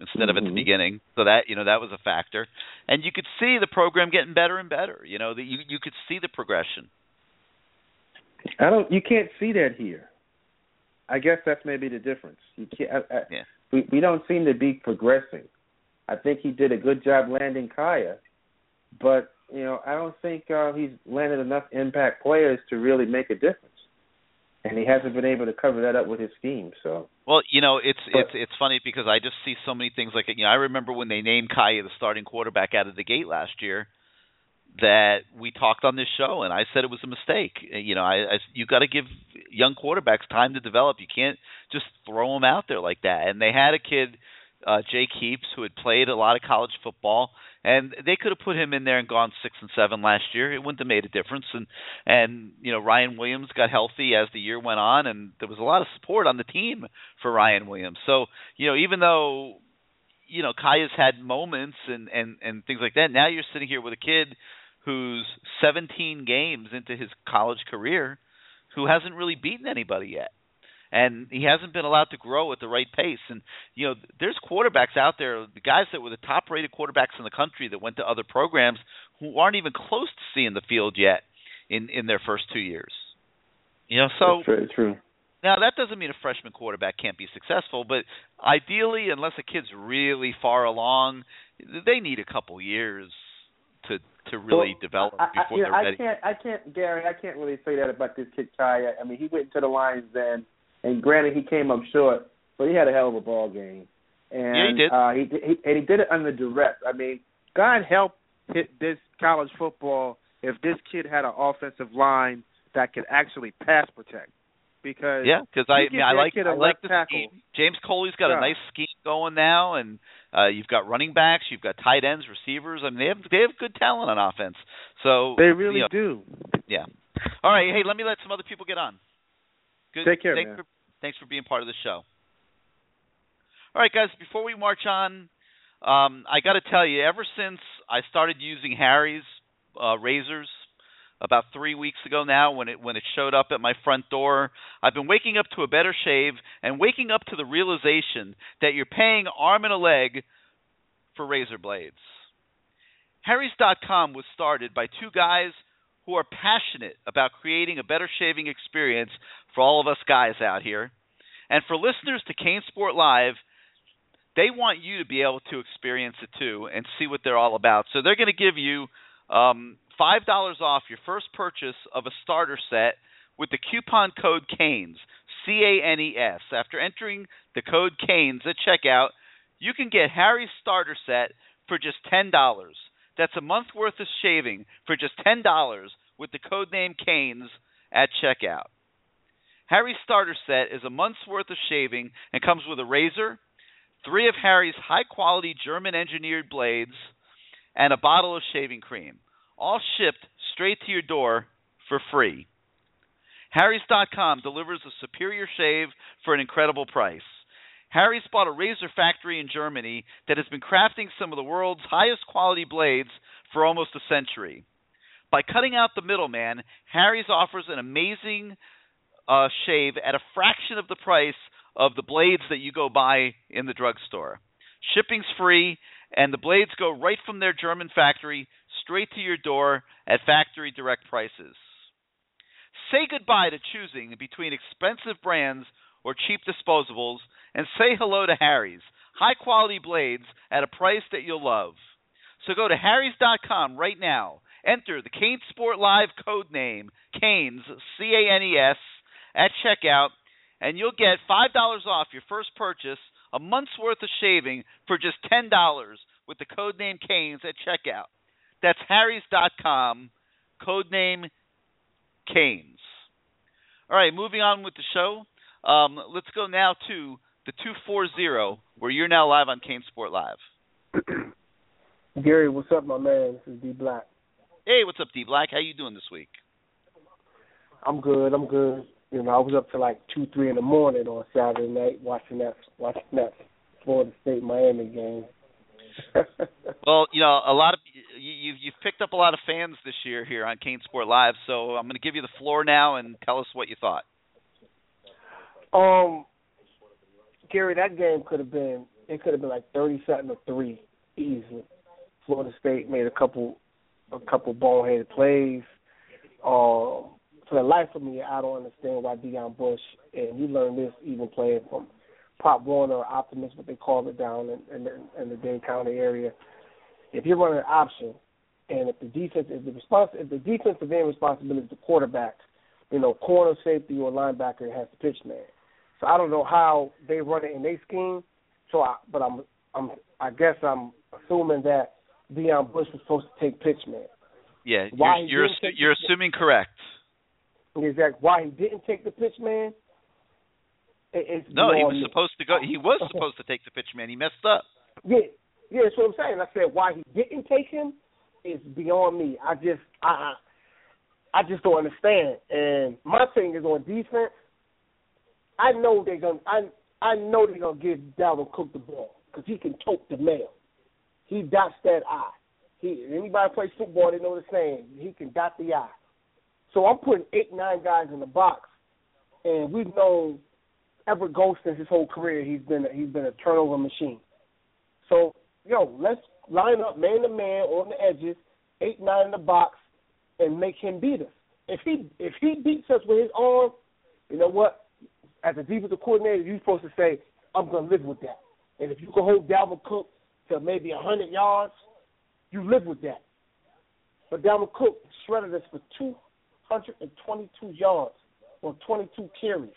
C: instead mm-hmm. of at the
K: Mhm.
C: beginning. So that you know that was a factor, and you could see the program getting better and better. You know, that you you could see the progression.
K: I don't. You can't see that here. I guess that's maybe the difference. You can't. I, I,
C: Yeah.
K: We we don't seem to be progressing. I think he did a good job landing Kaaya, but you know I don't think uh, he's landed enough impact players to really make a difference, and he hasn't been able to cover that up with his scheme. So
C: Well, you know, it's
K: But-
C: it's it's funny because I just see so many things like you know I remember when they named Kaaya the starting quarterback out of the gate last year that we talked on this show and I said it was a mistake. You know, I, I you got to give young quarterbacks time to develop. You can't just throw them out there like that. And they had a kid uh Jake Heaps who had played a lot of college football and they could have put him in there and gone 6 and 7 last year. It wouldn't have made a difference and and you know Ryan Williams got healthy as the year went on and there was a lot of support on the team for Ryan Williams. So, you know, even though you know Kaaya's had moments and and and things like that, now you're sitting here with a kid who's 17 games into his college career who hasn't really beaten anybody yet. And he hasn't been allowed to grow at the right pace. And you know, there's quarterbacks out there, the guys that were the top-rated quarterbacks in the country that went to other programs who aren't even close to seeing the field yet in in their first two years. You know, so
K: that's true.
C: now that doesn't mean a freshman quarterback can't be successful, but ideally, unless a kid's really far along, they need a couple years to to really
K: Well,
C: develop
K: I, I,
C: before
K: you
C: they're
K: know, I can't, I can't, Gary, I can't really say that about this kid Kaaya. I mean, he went to the Lions then, and granted, he came up short, but he had a hell of a ball game. And
C: Yeah, he did.
K: Uh, he, did- he and he did it under duress. I mean, God help hit this college football if this kid had an offensive line that could actually pass protect. Because
C: Yeah, because I mean, I like I like the
K: tackle.
C: scheme. James Coley's got a nice scheme going now, and uh you've got running backs, you've got tight ends, receivers. I mean, they have they have good talent on offense. So
K: They really
C: you know,
K: do.
C: Yeah. All right. Hey, let me let some other people get on. Good.
K: Take care,
C: thanks
K: man.
C: For, thanks for being part of the show. All right, guys. Before we march on, um, I got to tell you, ever since I started using Harry's uh, razors about three weeks ago now, when it when it showed up at my front door, I've been waking up to a better shave and waking up to the realization that you're paying arm and a leg for razor blades. Harry's.com was started by two guys who are passionate about creating a better shaving experience for all of us guys out here. And for listeners to CaneSport Live, they want you to be able to experience it too and see what they're all about. So they're going to give you um, $5 off your first purchase of a starter set with the coupon code CANES, C A N E S. After entering the code CANES at checkout, you can get Harry's starter set for just $10. That's a month worth of shaving for just $10 with the code name CANES at checkout. Harry's starter set is a month's worth of shaving and comes with a razor, three of Harry's high quality German engineered blades, and a bottle of shaving cream, all shipped straight to your door for free. Harry's.com delivers a superior shave for an incredible price. Harry's bought a razor factory in Germany that has been crafting some of the world's highest quality blades for almost a century. By cutting out the middleman, Harry's offers an amazing uh, shave at a fraction of the price of the blades that you go buy in the drugstore. Shipping's free, and the blades go right from their German factory straight to your door at factory direct prices. Say goodbye to choosing between expensive brands or cheap disposables and say hello to Harry's. High quality blades at a price that you'll love. So go to harrys.com right now. Enter the Cane Sport Live code name, Canes, C A N E S, at checkout, and you'll get $5 off your first purchase, a month's worth of shaving for just $10 with the code name Canes at checkout. That's Harry's.com, code name Canes. All right, moving on with the show. Um, let's go now to the 240, where you're now live on CaneSport Live.
G: Gary, what's up, my man? This is D Black.
C: Hey, what's up, D Black? How you doing this week?
G: I'm good. I'm good. You know, I was up to like two, three in the morning on Saturday night watching that watching that Florida State Miami game.
C: well, you know, a lot of you, you've you've picked up a lot of fans this year here on CaneSport Live, so I'm going to give you the floor now and tell us what you thought.
G: Um, Gary, that game could have been it could have been like thirty something to three easily. Florida State made a couple a couple boneheaded plays. Um, for the life of me, I don't understand why Deon Bush and you learn this even playing from Pop Warner or Optimist, what they call it down in, in, the, in the Dade County area. If you're running an option, and if the defense, if the response, if the defensive end responsibility is the quarterback, you know, corner, safety, or linebacker has the pitch man. So I don't know how they run it in their scheme. So, I, but I'm, I'm, I guess I'm assuming that Deon Bush was supposed to take pitch man.
C: Yeah,
G: Why
C: you're you're,
G: he
C: you're assuming correct.
G: Exactly. Why he didn't take the pitch man? It, it's
C: No, he was
G: me.
C: supposed to go. He was supposed to take the pitch man. He messed up.
G: Yeah, yeah, that's what I'm saying. I said why he didn't take him is beyond me. I just I I I just don't understand. And my thing is on defense. I know they're gonna I I know they're gonna give Dalvin Cook the ball because he can tote the mail. He dots that I. He anybody plays football, they know the saying. He can dot the I. So I'm putting eight nine guys in the box, and we've known Everett Golson his whole career. He's been a, he's been a turnover machine. So, yo, let's line up man to man on the edges, eight nine in the box, and make him beat us. If he if he beats us with his arm, you know what? As a defensive coordinator, you're supposed to say, I'm gonna live with that. And if you can hold Dalvin Cook to maybe hundred yards, you live with that. But Dalvin Cook shredded us for two hundred and twenty two yards or twenty two carries.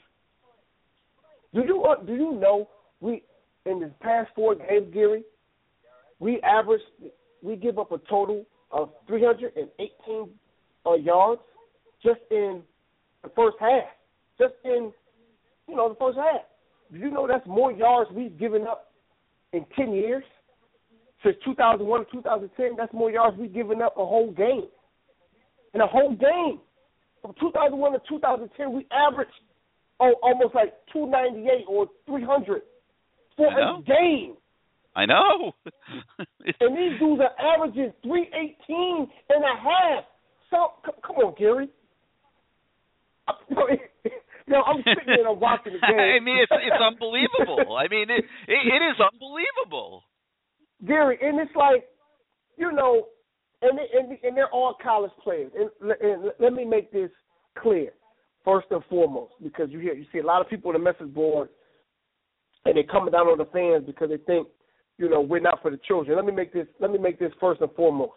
G: Do you uh, do you know we in the past four games, Gary, we averaged we give up a total of 318 uh, yards just in the first half. Just in you know the first half. Do you know that's more yards we've given up in 10 years? Since 2001 to 2010, that's more yards we've given up a whole game. In a whole game. From 2001 to 2010, we averaged oh, almost like 298 or 300 for a game.
C: I know.
G: And these dudes are averaging 318 and a half. So, c- come on, Gary. Yo, I'm sitting there and I'm watching the game.
C: I mean, it's it's unbelievable. I mean, it, it it is unbelievable.
G: Gary, and it's like, you know, and they, and, and they're all college players. And, and let me make this clear, first and foremost, because you hear you see a lot of people on the message board, and they're coming down on the fans because they think, you know, we're not for the children. Let me make this. Let me make this first and foremost.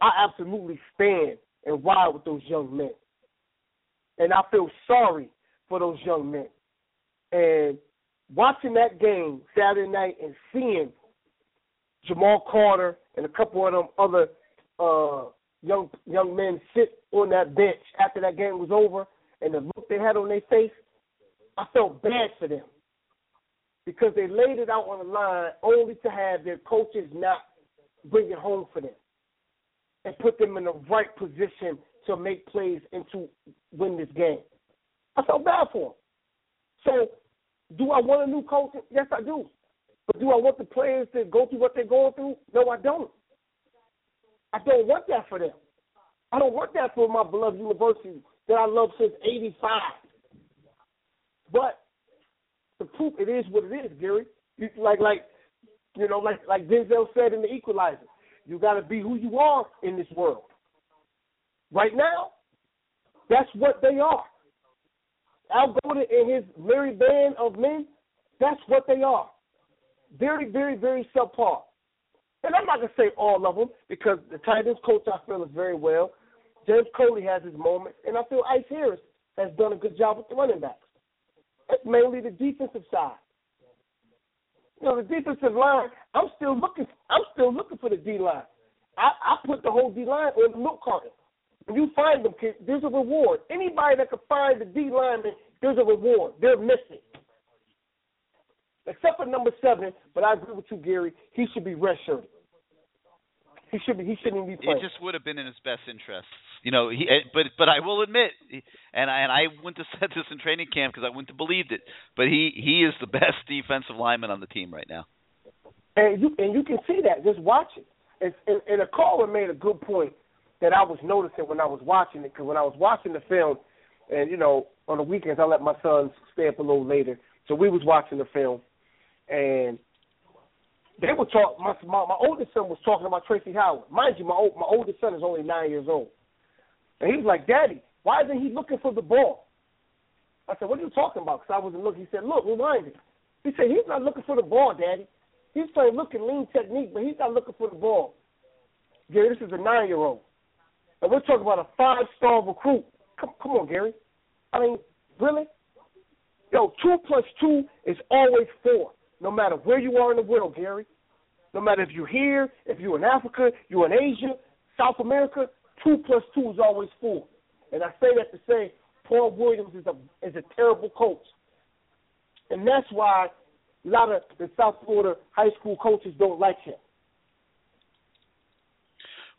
G: I absolutely stand and ride with those young men, and I feel sorry for those young men. And watching that game Saturday night and seeing Jamal Carter and a couple of them other uh, young young men sit on that bench after that game was over, and the look they had on their face, I felt bad for them because they laid it out on the line only to have their coaches not bring it home for them and put them in the right position to make plays and to win this game. I felt bad for them. So, do I want a new coach? Yes, I do. But do I want the players to go through what they're going through? No, I don't. I don't want that for them. I don't want that for my beloved university that I love since '85. But the proof, it is what it is, Gary. Like, like, you know, like, like Denzel said in The Equalizer, you got to be who you are in this world. Right now, that's what they are. Al Golden and his merry band of men, that's what they are. Very, very, very subpar. And I'm not going to say all of them because the Titans coach I feel is very well. James Coley has his moments, and I feel Ice Harris
L: has done a good job with the running backs. It's mainly the defensive side. You know, the defensive line. I'm still looking. I'm still looking for the D line. I, I put the whole D line on the milk carton. When you find them, kid, there's a reward. Anybody that can find the D lineman, there's a reward. They're missing. Except for number seven, but I agree with you, Gary. He should be redshirted. He should be. He shouldn't be playing.
C: It just would have been in his best interests, you know. He, but but I will admit, and I and I wouldn't have said this in training camp because I wouldn't have believed it. But he he is the best defensive lineman on the team right now.
L: And you and you can see that just watching. And, and, and a caller made a good point that I was noticing when I was watching it. Because when I was watching the film, and you know, on the weekends I let my sons stay up a little later, so we was watching the film, and they were talk. My, my my oldest son was talking about Tracy Howard. Mind you, my old, my oldest son is only nine years old, and he was like, "Daddy, why isn't he looking for the ball?" I said, "What are you talking about?" Because I wasn't looking. He said, "Look, rewind it." He said, "He's not looking for the ball, Daddy. He's playing looking lean technique, but he's not looking for the ball." Gary, this is a nine-year-old, and we're talking about a five-star recruit. Come, come on, Gary. I mean, really? Yo, two plus two is always four no matter where you are in the world, Gary. No matter if you're here, if you're in Africa, you're in Asia, South America, two plus two is always four. And I say that to say Paul Williams is a is a terrible coach. And that's why a lot of the South Florida high school coaches don't like him.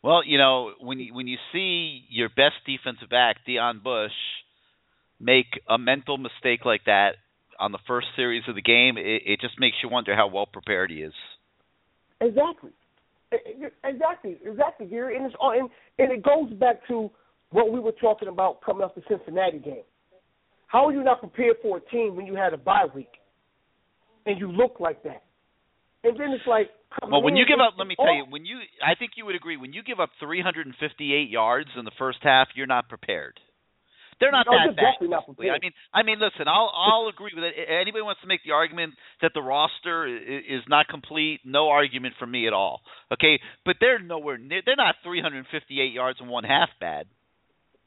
C: Well, you know, when you when you see your best defensive back, Deon Bush, make a mental mistake like that on the first series of the game, it, it just makes you wonder how well prepared he is.
L: Exactly, exactly, exactly, Gary, and it's all, and, and it goes back to what we were talking about coming off the Cincinnati game. How are you not prepared for a team when you had a bye week and you look like that? And then it's like,
C: well, when you give up, let me tell you, when you, I think you would agree, when you give up 358 yards in the first half, you're not prepared. They're not
L: no,
C: that bad.
L: Not
C: I mean, I mean, listen, I'll I'll agree with it. Anybody wants to make the argument that the roster is not complete? No argument from me at all. Okay, but they're nowhere near. They're not 358 yards in one half bad.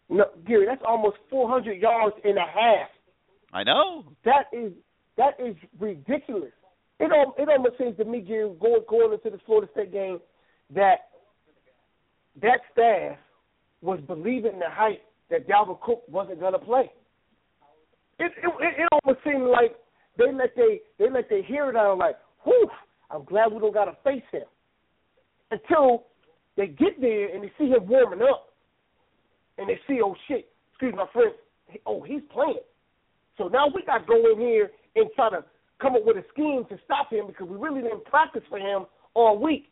L: No, Gary, that's almost 400 yards in a half.
C: I know.
L: That is that is ridiculous. It it almost seems to me, Gary, going going into the Florida State game, that that staff was believing the hype that Dalvin Cook wasn't gonna play. It it, it almost seemed like they let they they let their hair down like, whew, I'm glad we don't gotta face him. Until they get there and they see him warming up and they see, oh shit, excuse my friend, oh he's playing. So now we got to go in here and try to come up with a scheme to stop him because we really didn't practice for him all week.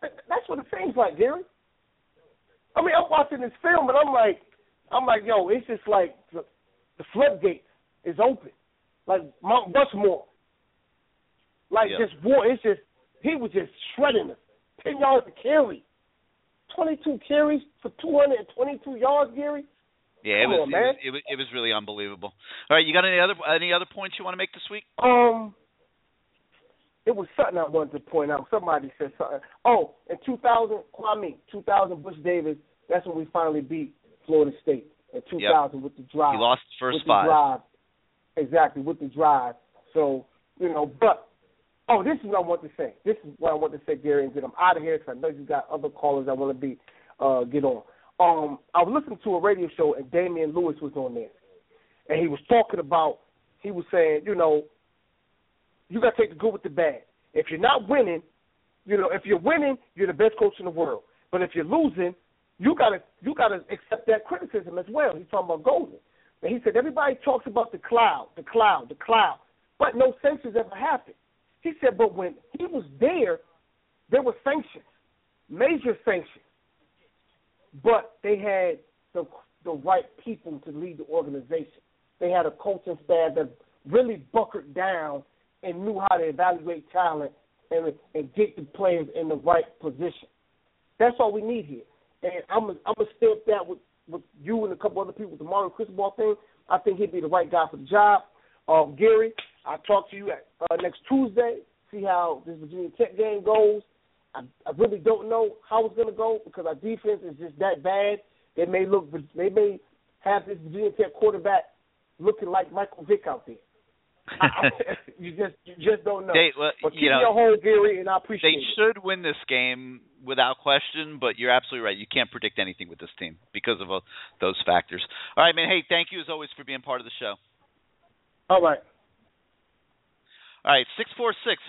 L: That's what it seems like, Gary. I mean, I'm watching this film and I'm like, I'm like, yo, it's just like the, the floodgate is open, like Mount Rushmore. Like
C: yeah.
L: just war. It's just he was just shredding us. Ten yards to carry, twenty-two carries for two hundred and twenty-two yards, Gary.
C: Yeah, it
L: Come
C: was,
L: on, man.
C: it was it was really unbelievable. All right, you got any other any other points you want to make this week?
L: Um, it was something I wanted to point out. Somebody said something. Oh, in 2000, Kwame, 2000 Butch Davis. That's when we finally beat Florida State in 2000
C: yep.
L: with the drive.
C: He lost the first
L: with
C: five.
L: The drive. Exactly with the drive. So you know, but oh, this is what I want to say. This is what I want to say, Gary, and get them out of here because I know you got other callers I want to be uh, get on. Um, I was listening to a radio show and Damione Lewis was on there, and he was talking about. He was saying, you know, you got to take the good with the bad. If you're not winning, you know, if you're winning, you're the best coach in the world. But if you're losing, you gotta you gotta accept that criticism as well. He's talking about Golden. And he said everybody talks about the cloud, the cloud, the cloud, but no sanctions ever happened. He said, but when he was there, there were sanctions, major sanctions, but they had the the right people to lead the organization. They had a coaching staff that really buckered down and knew how to evaluate talent and and get the players in the right position. That's all we need here. And I'm a, I'm gonna stamp that with with you and a couple other people with the Mario Cristobal thing. I think he'd be the right guy for the job. Um, Gary, I'll talk to you at, uh, next Tuesday. See how this Virginia Tech game goes. I, I really don't know how it's gonna go because our defense is just that bad. They may look, they may have this Virginia Tech quarterback looking like Michael Vick out there. I, you just you just don't know.
C: They, well,
L: but keep
C: you know,
L: your home, Gary, and I appreciate
C: they
L: it.
C: should win this game without question, but you're absolutely right. You can't predict anything with this team because of uh, those factors. All right, man. Hey, thank you as always for being part of the show.
L: All right.
C: All right, six four six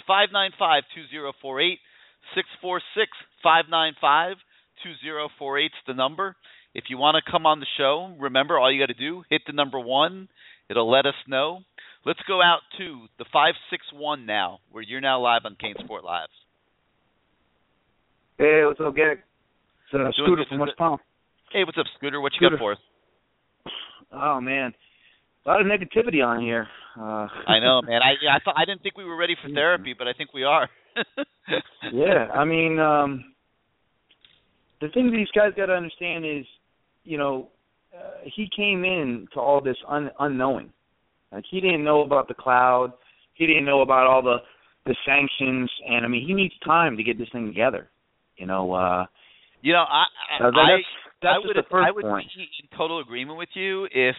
C: five nine five two zero four eight. Six four six five nine five two zero four eight's the number. If you want to come on the show, remember all you got to do hit the number one. It'll let us know. Let's go out to the five six one now, where you're now live on CaneSport Live.
M: Hey, what's up, Gary? It's uh, Scooter from West Palm.
C: Hey, what's up, Scooter? What you
M: Scooter.
C: got for us?
M: Oh man, a lot of negativity on here. Uh,
C: I know, man. I I thought I didn't think we were ready for therapy, but I think we are.
M: yeah, I mean, um, the thing these guys got to understand is, you know, uh, he came in to all this un- unknowing. Like he didn't know about the cloud. He didn't know about all the the sanctions, and I mean, he needs time to get this thing together. You know, uh,
C: You know, I I,
M: that- that's- that's
C: I would I would
M: point.
C: be in total agreement with you if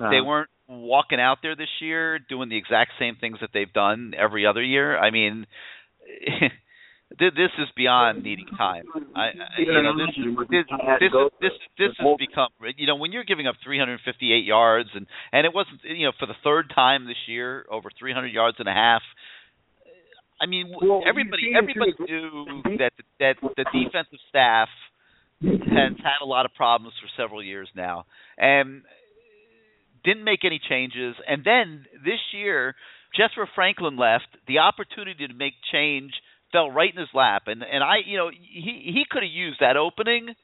M: Uh-huh.
C: they weren't walking out there this year doing the exact same things that they've done every other year. I mean, this is beyond needing time. I, I you know this this this is, this this has become you know when you're giving up 358 yards and and it wasn't you know for the third time this year over 300 yards and a half. I mean,
M: Well,
C: everybody everybody knew that that the defensive staff has had a lot of problems for several years now, and didn't make any changes. And then this year, Jethro Franklin left. The opportunity to make change fell right in his lap, and and I, you know, he he could have used that opening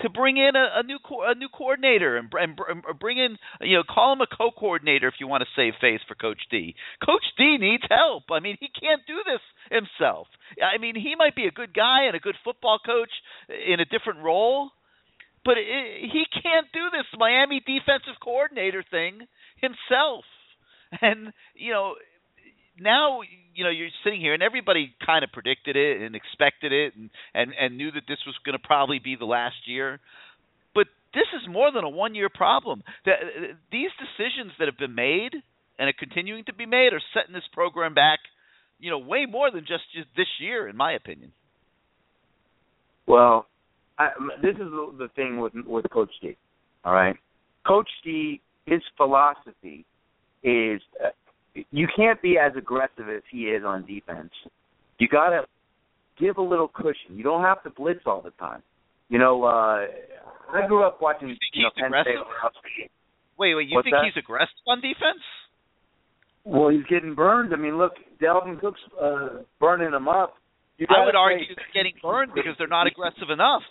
C: to bring in a, a new co- a new coordinator and, and, and bring in you know call him a co-coordinator if you want to save face for Coach D. Coach D needs help. I mean he can't do this himself. I mean he might be a good guy and a good football coach in a different role, but it, he can't do this Miami defensive coordinator thing himself. And you know now you know you're sitting here and everybody kind of predicted it and expected it and and and knew that this was going to probably be the last year. But this is more than a one year problem. That these decisions that have been made and are continuing to be made are setting this program back you know way more than just, just this year in my opinion.
M: Well, I, this is the, thing with with Coach D. All right, Coach D, his philosophy is uh, you can't be as aggressive as he is on defense. You got to give a little cushion. You don't have to blitz all the time. You know, uh I grew up watching you know
C: he's
M: Penn State.
C: aggressive? wait wait you
M: What's
C: think
M: that?
C: he's aggressive on defense
M: Well, he's getting burned. I mean, look, Dalvin Cook's uh, burning him up. You
C: I would argue
M: play-
C: they're getting burned because they're not aggressive enough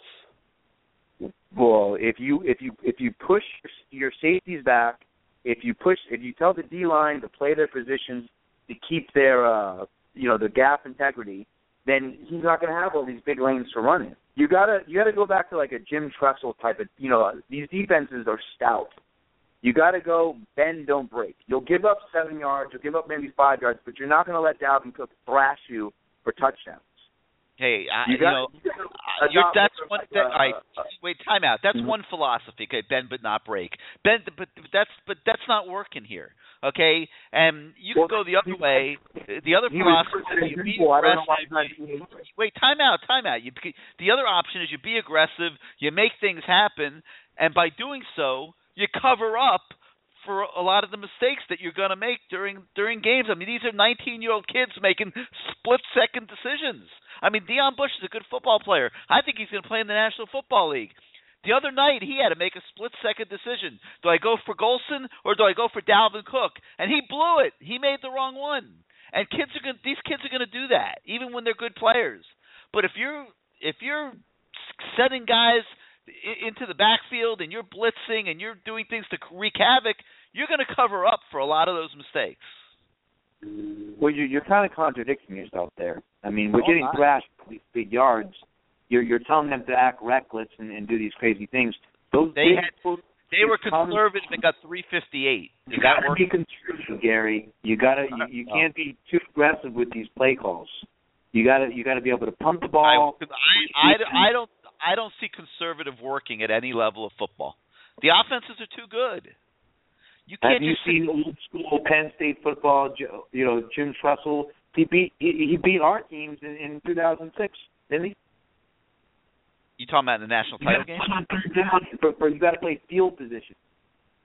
M: Well, if you if you if you push your safeties back, if you push if you tell the D line to play their positions to keep their uh you know the gap integrity, then he's not going to have all these big lanes to run in. You gotta you gotta go back to like a Jim Tressel type of you know these defenses are stout. You got to go bend don't break. You'll give up seven yards, you'll give up maybe five yards, but you're not going to let Dalvin Cook thrash you for touchdowns.
C: Hey, I,
M: You
C: you,
M: got-
C: know,
M: you
C: you're, that's one.
M: like,
C: That,
M: uh,
C: all right,
M: uh,
C: wait, time out. That's
M: Mhm.
C: one philosophy. Okay, bend but not break. Bend, but that's but that's not working here. Okay, and you can go the other way. The other philosophy, you be
M: people. I don't know why
C: aggressive.
M: he's not doing it.
C: Wait, time out, time out. You, the other option is you be aggressive, you make things happen, and by doing so, you cover up for a lot of the mistakes that you're going to make during during games. I mean, these are 19-year-old kids making split-second decisions. I mean, Deon Bush is a good football player. I think he's going to play in the National Football League. The other night, he had to make a split-second decision. Do I go for Golson or do I go for Dalvin Cook? And he blew it. He made the wrong one. And kids are going. These kids are going to do that, even when they're good players. But if you're if you're setting guys into the backfield and you're blitzing and you're doing things to wreak havoc, you're going to cover up for a lot of those mistakes.
M: Well, you're, you're kind of contradicting yourself there. I mean, we're
C: Oh,
M: getting thrashed these big yards. You're you're telling them to act reckless and, and do these crazy things. Those
C: They had they were conservative and got 358.
M: you
C: that
M: gotta be conservative, Gary. You gotta you, you uh, can't be too aggressive with these play calls. You gotta you gotta be able to pump the ball.
C: I, I, I don't I don't see conservative working at any level of football. The offenses are too good. You can't
N: Have you
C: just
N: seen old school Penn State football? You know, Jim Tressel. He beat he, he beat our teams in, in 2006, didn't he?
C: you talking about in the national title game?
N: But, but you got to play field position.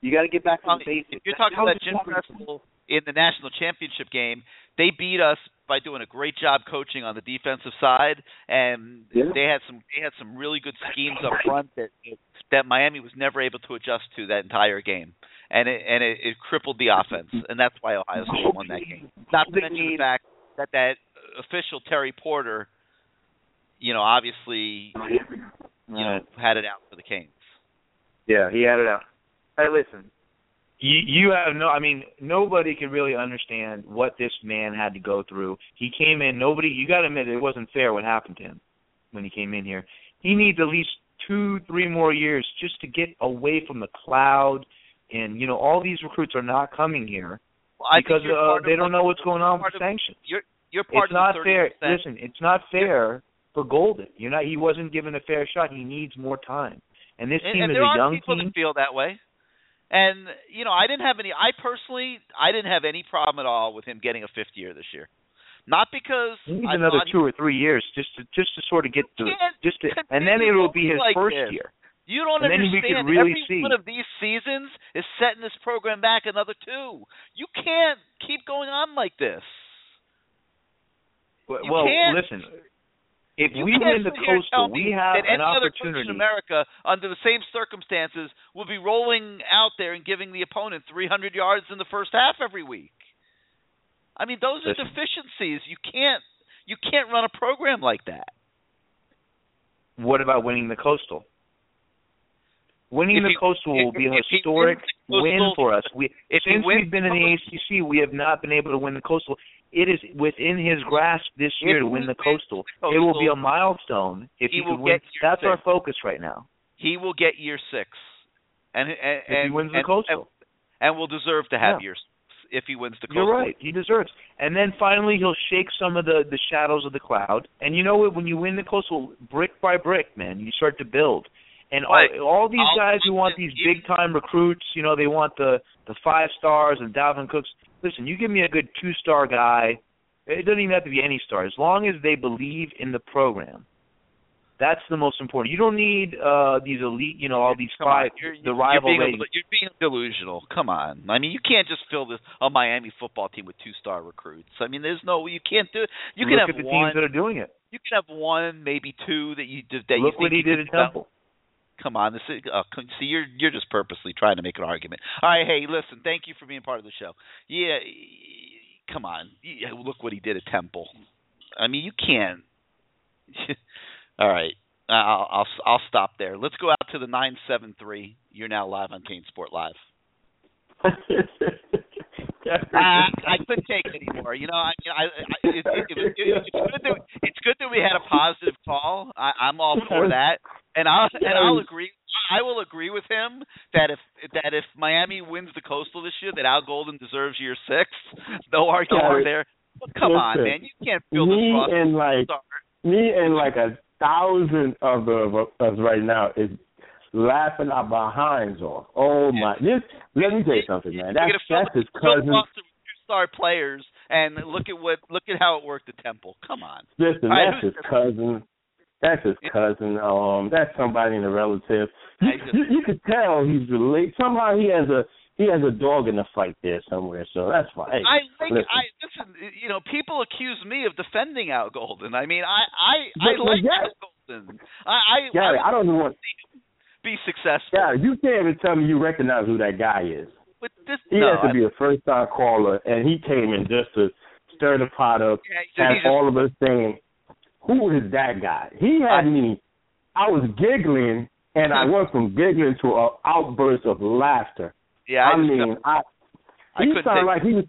N: You got to get back to
C: Um,
N: the basics.
C: If you're talking
N: How
C: about Jim Tressel in the national championship game, they beat us by doing a great job coaching on the defensive side, and
N: Yeah.
C: they had some they had some really good schemes up front that that Miami was never able to adjust to that entire game, and it and it, it crippled the offense, and that's why Ohio State won that game. Not to mention the fact that that official Terry Porteous, you know, obviously you know had it out for the Canes.
N: Yeah, he had it out. Hey, listen.
M: You you have no I mean nobody can really understand what this man had to go through. He came in nobody you got to admit it wasn't fair what happened to him when he came in here. He needs at least 2 3 more years just to get away from the cloud and you know all these recruits are not coming here
C: Well,
M: because uh, they don't know what's going on with
C: of-
M: sanctions.
C: You're you're part
M: It's
C: of
M: not
C: the 30%.
M: fair. Listen, it's not fair for Golden. You're not he wasn't given a fair shot. He needs more time. And this
C: and,
M: team
C: and
M: is
C: there
M: a
C: are
M: young
C: people
M: team.
C: that feel that way. And you know, I didn't have any. I personally, I didn't have any problem at all with him getting a fifth year this year. Not because
M: He needs
C: I
M: another
C: thought he-
M: two or three years just to just to sort of get just to, and then it will be his
C: like
M: first
C: this.
M: year.
C: You don't
M: And
C: understand.
M: really
C: Every
M: see.
C: one of these seasons is setting this program back another two. You can't keep going on like this.
M: Well,
C: You
M: well,
C: can't-
M: listen, if
C: You
M: we win the
C: sit here and tell
M: coastal, we have
C: that
M: an
C: any other coach
M: opportunity.
C: in America, under the same circumstances, will be rolling out there and giving the opponent 300 yards in the first half every week. I mean, those are deficiencies. You can't you can't run a program like that.
M: What about winning the coastal? Winning
C: If
M: the
C: he-
M: coastal will be a historic win for us. We
C: if
M: since we've been in the ACC, we have not been able to win the coastal. It is within his grasp this year to win the coastal. It will be a milestone if
C: he
M: he, could win. That's our focus right now.
C: He will get year six, and and
M: If he wins the
C: and,
M: coastal.
C: and, and will deserve to have
M: Yeah.
C: year six if he wins the coastal.
M: You're right. He deserves. And then finally, he'll shake some of the the shadows of the cloud. And you know what? When you win the coastal, brick by brick, man, you start to build. And all, all these guys who want these big time recruits, you know, they want the the five stars and Dalvin Cooks. Listen, you give me a good two star guy. It doesn't even have to be any star, as long as they believe in the program. That's the most important. You don't need uh these elite, you know, all these
C: Come
M: five
C: you're,
M: the
C: you're
M: rival
C: being, a- you're being delusional. Come on. I mean, you can't just fill this a Miami football team with two-star recruits. I mean, there's no you can't do it. You can have
M: at the
C: one.
M: teams that are doing it.
C: You can have one, maybe two that you that you
M: Look
C: think
M: what he
C: you
M: did at. Temple.
C: Come on, this is uh, see you're you're just purposely trying to make an argument. All right, hey, listen, thank you for being part of the show. Yeah, come on, Yeah, look what he did at Temple. I mean, you can't. All right, I'll I'll I'll stop there. Let's go out to the nine seven three. You're now live on CaneSport Live. I, I couldn't take it anymore. You know, I mean, I, I it, it, it, it, it's good that it's good that we had a positive call. I, I'm all for that, and I'll and I'll agree. I will agree with him that if that if Miami wins the Coastal this year, that Al Golden deserves year six. No argument there. Come on, man, you can't fill this
O: me
C: roster.
O: and like me and like a thousand of us right now is laughing our behinds off. Oh my! This let me tell you something, man. That's that's his
C: fill, fill the
O: cousin.
C: two-star players, and look at what look at how it worked at Temple. Come on.
O: Listen, that's his cousin. That's his cousin. Um, that's somebody in the relative. You, you, you could tell he's related. Somehow he has a he has a dog in the fight there somewhere. So that's fine. Hey,
C: I like
O: listen.
C: I listen. You know, people accuse me of defending Al Golden. I mean, I I I
O: But- but
C: like
O: yeah.
C: Al Golden. I I
O: Gary,
C: I,
O: I don't want.
C: be successful.
O: Gary, you can't even tell me you recognize who that guy is.
C: But this
O: He
C: no,
O: has to
C: I-
O: be a first time caller, and he came in just to stir the pot up,
C: Yeah, so
O: and
C: he just-
O: all of us saying, "Who is that guy?" He had me. I was giggling, and I went from giggling to an outburst of laughter.
C: Yeah, I
O: I mean, I.
C: I
O: He sounded
C: take-
O: like he was.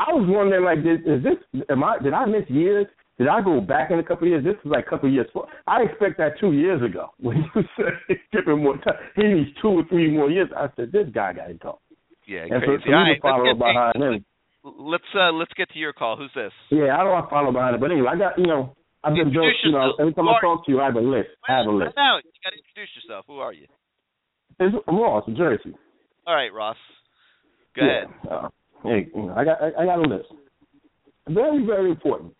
O: I was wondering, like, did, is this? Am I? Did I miss years? Did I go back in a couple of years? This was like a couple of years. I expect that two years ago when you said give him more time. He needs two or three more years. I said this guy got to go.
C: yeah,
O: And so,
C: crazy.
O: so
C: All right,
O: can follow
C: let's
O: up
C: get,
O: behind him.
C: let's uh let's get to your call. Who's this?
O: Yeah, I don't want to follow behind it, but anyway, I got you know I've been.
C: Introduce
O: You know, every time I talk to you, I have a list. I have a list.
C: Now you got to introduce yourself. Who are you?
O: It's Ross, Jersey.
C: All right, Ross. Go
O: yeah.
C: ahead.
O: Uh, hey, you know, I got I, I got a list. Very very important.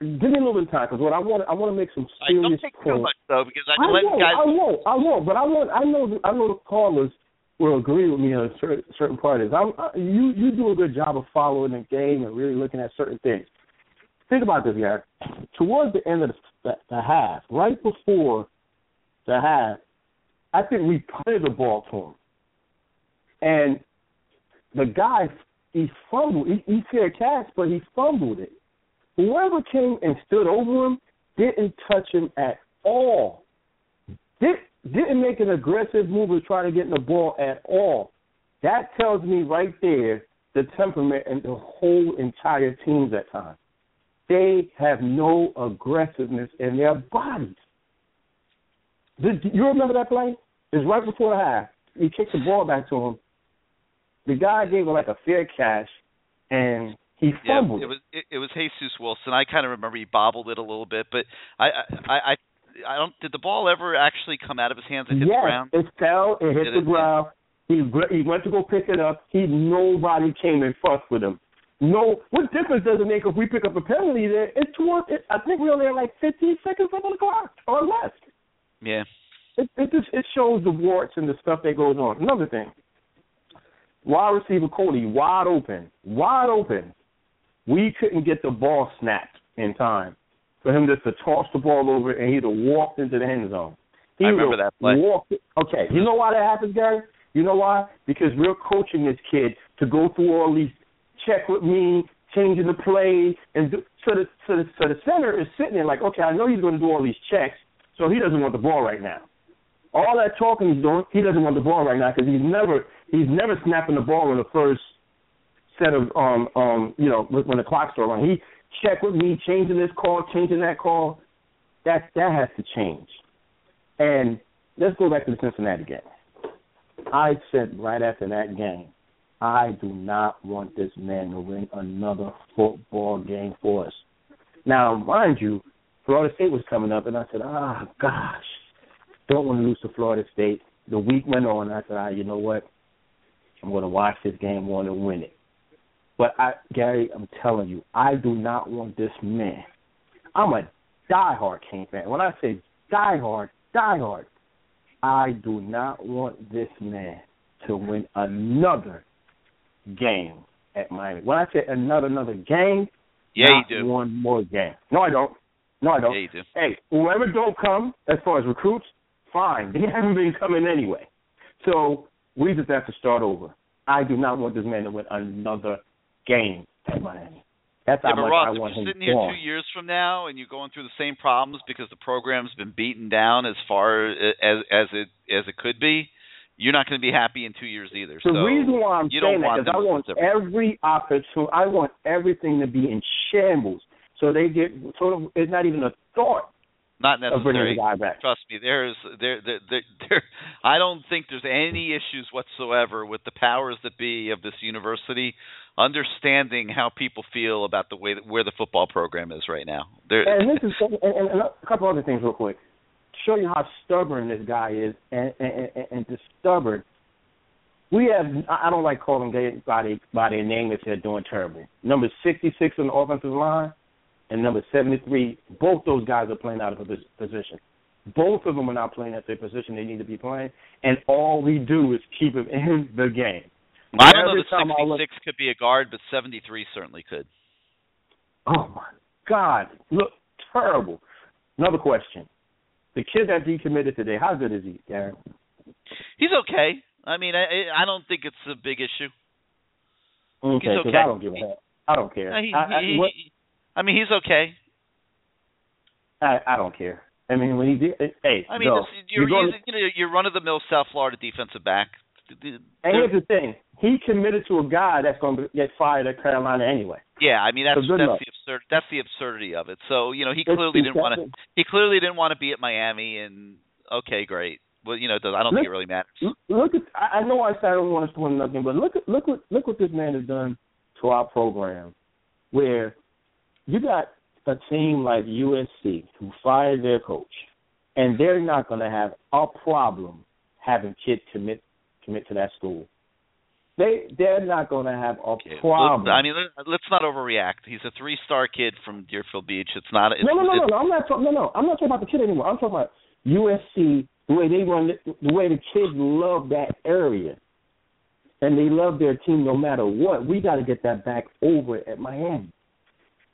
O: Give me a little bit of time because what I want I want to make some
C: All right,
O: serious
C: don't take too
O: points.
C: much though, because I,
O: I
C: let
O: won't,
C: guys.
O: I won't, I won't. But I want, I know, I know the callers will agree with me on certain, certain parties. I'm, I, you, you do a good job of following the game and really looking at certain things. Think about this, guys. Towards the end of the, the, half, right before the half, I think we punted the ball to him, and the guy he fumbled. He, he fair catch, but he fumbled it. Whoever came and stood over him didn't touch him at all. Did, didn't make an aggressive move to try to get in the ball at all. That tells me right there the temperament and the whole entire teams at times. They have no aggressiveness in their bodies. Did you remember that play? It was right before the half. He kicked the ball back to him. The guy gave him like a fair catch, and he
C: Yeah,
O: fumbled.
C: it was it, it was Jesus Wilson. I kind of remember he bobbled it a little bit, but I I I I don't. Did the ball ever actually come out of his hands and hit
O: yes,
C: the ground?
O: it fell. It hit
C: Did
O: the
C: it?
O: ground. He he went to go pick it up. He nobody came and fussed with him. No, what difference does it make if we pick up a penalty there? It's towards. It, I think we only have like 15 seconds left on the clock or less.
C: Yeah.
O: It it just it shows the warts and the stuff that goes on. Another thing, wide receiver Cody wide open, wide open. We couldn't get the ball snapped in time for him just to toss the ball over and he'd have walked into the end zone. He
C: I remember that play.
O: Walked, okay, you know why that happens, Gary? You know why? Because we're coaching this kid to go through all these check with me, changing the play, and do, so the so the so the center is sitting there like, okay, I know he's going to do all these checks, so he doesn't want the ball right now. All that talking he's doing, he doesn't want the ball right now because he's never he's never snapping the ball in the first set of um um you know when the clock starts running. He check with me, changing this call, changing that call. That that has to change. And let's go back to the Cincinnati game. I said right after that game, I do not want this man to win another football game for us. Now, mind you, Florida State was coming up, and I said, ah, gosh, don't want to lose to Florida State. The week went on, and I said, ah, you know what? I'm going to watch this game, want to win it. But I, Gary, I'm telling you, I do not want this man. I'm a diehard Cane fan. When I say diehard, diehard, I do not want this man to win another game at Miami. When I say another another game,
C: Yeah,
O: not
C: you do.
O: one more game. No, I don't. No, I don't.
C: Yeah, you do.
O: Hey, whoever don't come as far as recruits, fine. They haven't been coming anyway. So we just have to start over. I do not want this man to win another game at Miami. That's
C: Yeah,
O: how much
C: Ross,
O: I
C: if
O: want
C: you're
O: him
C: sitting here
O: gone.
C: two years from now and you're going through the same problems because the program's been beaten down as far as as it as it could be, you're not going to be happy in two years either.
O: So the
C: so
O: reason why I'm
C: you
O: saying
C: don't want
O: that is I want every opportunity. I want everything to be in shambles, so they get sort of. It's not even a thought
C: Not necessary. Trust me, there's there, there there there I don't think there's any issues whatsoever with the powers that be of this university understanding how people feel about the way that where the football program is right now. There,
O: And this is and, and a couple other things real quick. Show you how stubborn this guy is, and and, and, and just stubborn. We have. I don't like calling guys by their by their name if they're doing terrible. Number sixty six on the offensive line, and number seventy three. Both those guys are playing out of position. Both of them are not playing at their position they need to be playing, and all we do is keep them in the game.
C: I don't know
O: Every I look-
C: 66 could be a guard, but 73 certainly could.
O: Oh my God! Look terrible. Another question: The kid that decommitted today, how good is he, Darren?
C: He's okay. I mean, I I don't think it's a big issue.
O: Okay,
C: He's okay.
O: I don't give a hell. I don't care.
C: Uh, he-
O: I, I, what-
C: I mean, he's okay.
O: I, I don't care. I mean, when he did, hey,
C: I mean,
O: no,
C: this, you're,
O: you're
C: you know, you're run of the mill South Florida defensive back.
O: and here's the thing: he committed to a guy that's going to get fired at Carolina anyway.
C: Yeah, I mean that's that's the absurd that's the absurdity of it. So you know he clearly didn't want to he clearly didn't want to be at Miami, and okay, great. Well, you know, I don't think it really matters.
O: Look- Look at I I know I said I don't want to win nothing, but look at look what look what this man has done to our program, where you got a team like USC who fired their coach, and they're not going to have a problem having kids commit commit to that school. They they're not going to have a
C: Okay.
O: problem.
C: Well, I mean, let- let's not overreact. He's a three-star kid from Deerfield Beach. It's not. It's,
O: no, no, no, no, no. I'm not talking. No, no. I'm not talking about the kid anymore. I'm talking about USC. The way they run, the, the way the kids love that area, and they love their team no matter what. We got to get that back over at Miami.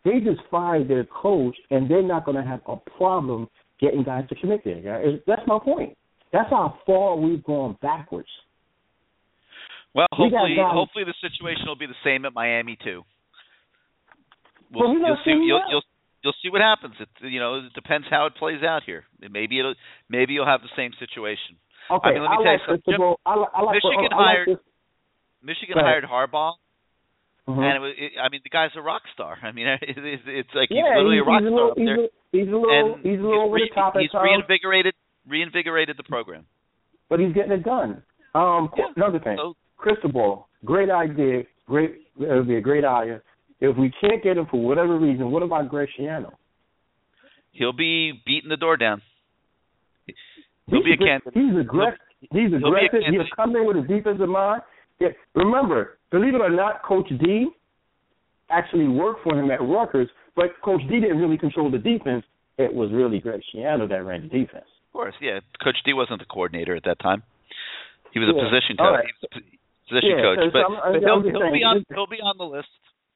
O: They just fired their coach, and they're not going to have a problem getting guys to commit there. That's my point. That's how far we've gone backwards.
C: Well, hopefully,
O: guys-
C: hopefully the situation will be the same at Miami too.
O: Well, we
C: you'll see. You'll, you'll you'll see what happens. It you know it depends how it plays out here. Maybe it'll maybe you'll have the same situation.
O: Okay,
C: I mean, let me
O: I
C: tell
O: like
C: you something.
O: Cristobal. I, I like
C: Michigan
O: I like
C: hired
O: this.
C: Michigan hired Harbaugh,
O: Mhm.
C: and it was, it, I mean the guy's a rock star. I mean it, it's, it's like he's
O: yeah,
C: literally
O: he's,
C: a rock
O: he's a
C: star
O: little, he's,
C: there.
O: a, he's a little,
C: and
O: he's a little over
C: re-
O: the top
C: he's reinvigorated reinvigorated the program.
O: but he's getting it done. Um, another thing, Cristobal, great idea, great. It would be a great idea. If we can't get him for whatever reason, what about Greg Schiano?
C: He'll be beating the door down. He'll
O: He's
C: be a candidate.
O: He's aggressive. He's
C: he'll
O: aggressive. He'll come in with his defensive mind. Yeah, remember, believe it or not, Coach D actually worked for him at Rutgers, but Coach D didn't really control the defense. It was really Greg Schiano that ran the defense.
C: Of course, yeah. Coach D wasn't the coordinator at that time. He was a position coach.
O: right.
C: He was a p- position
O: Yeah,
C: coach,
O: so-
C: but,
O: uh, I'm-
C: but he'll, he'll be on he'll be on the list.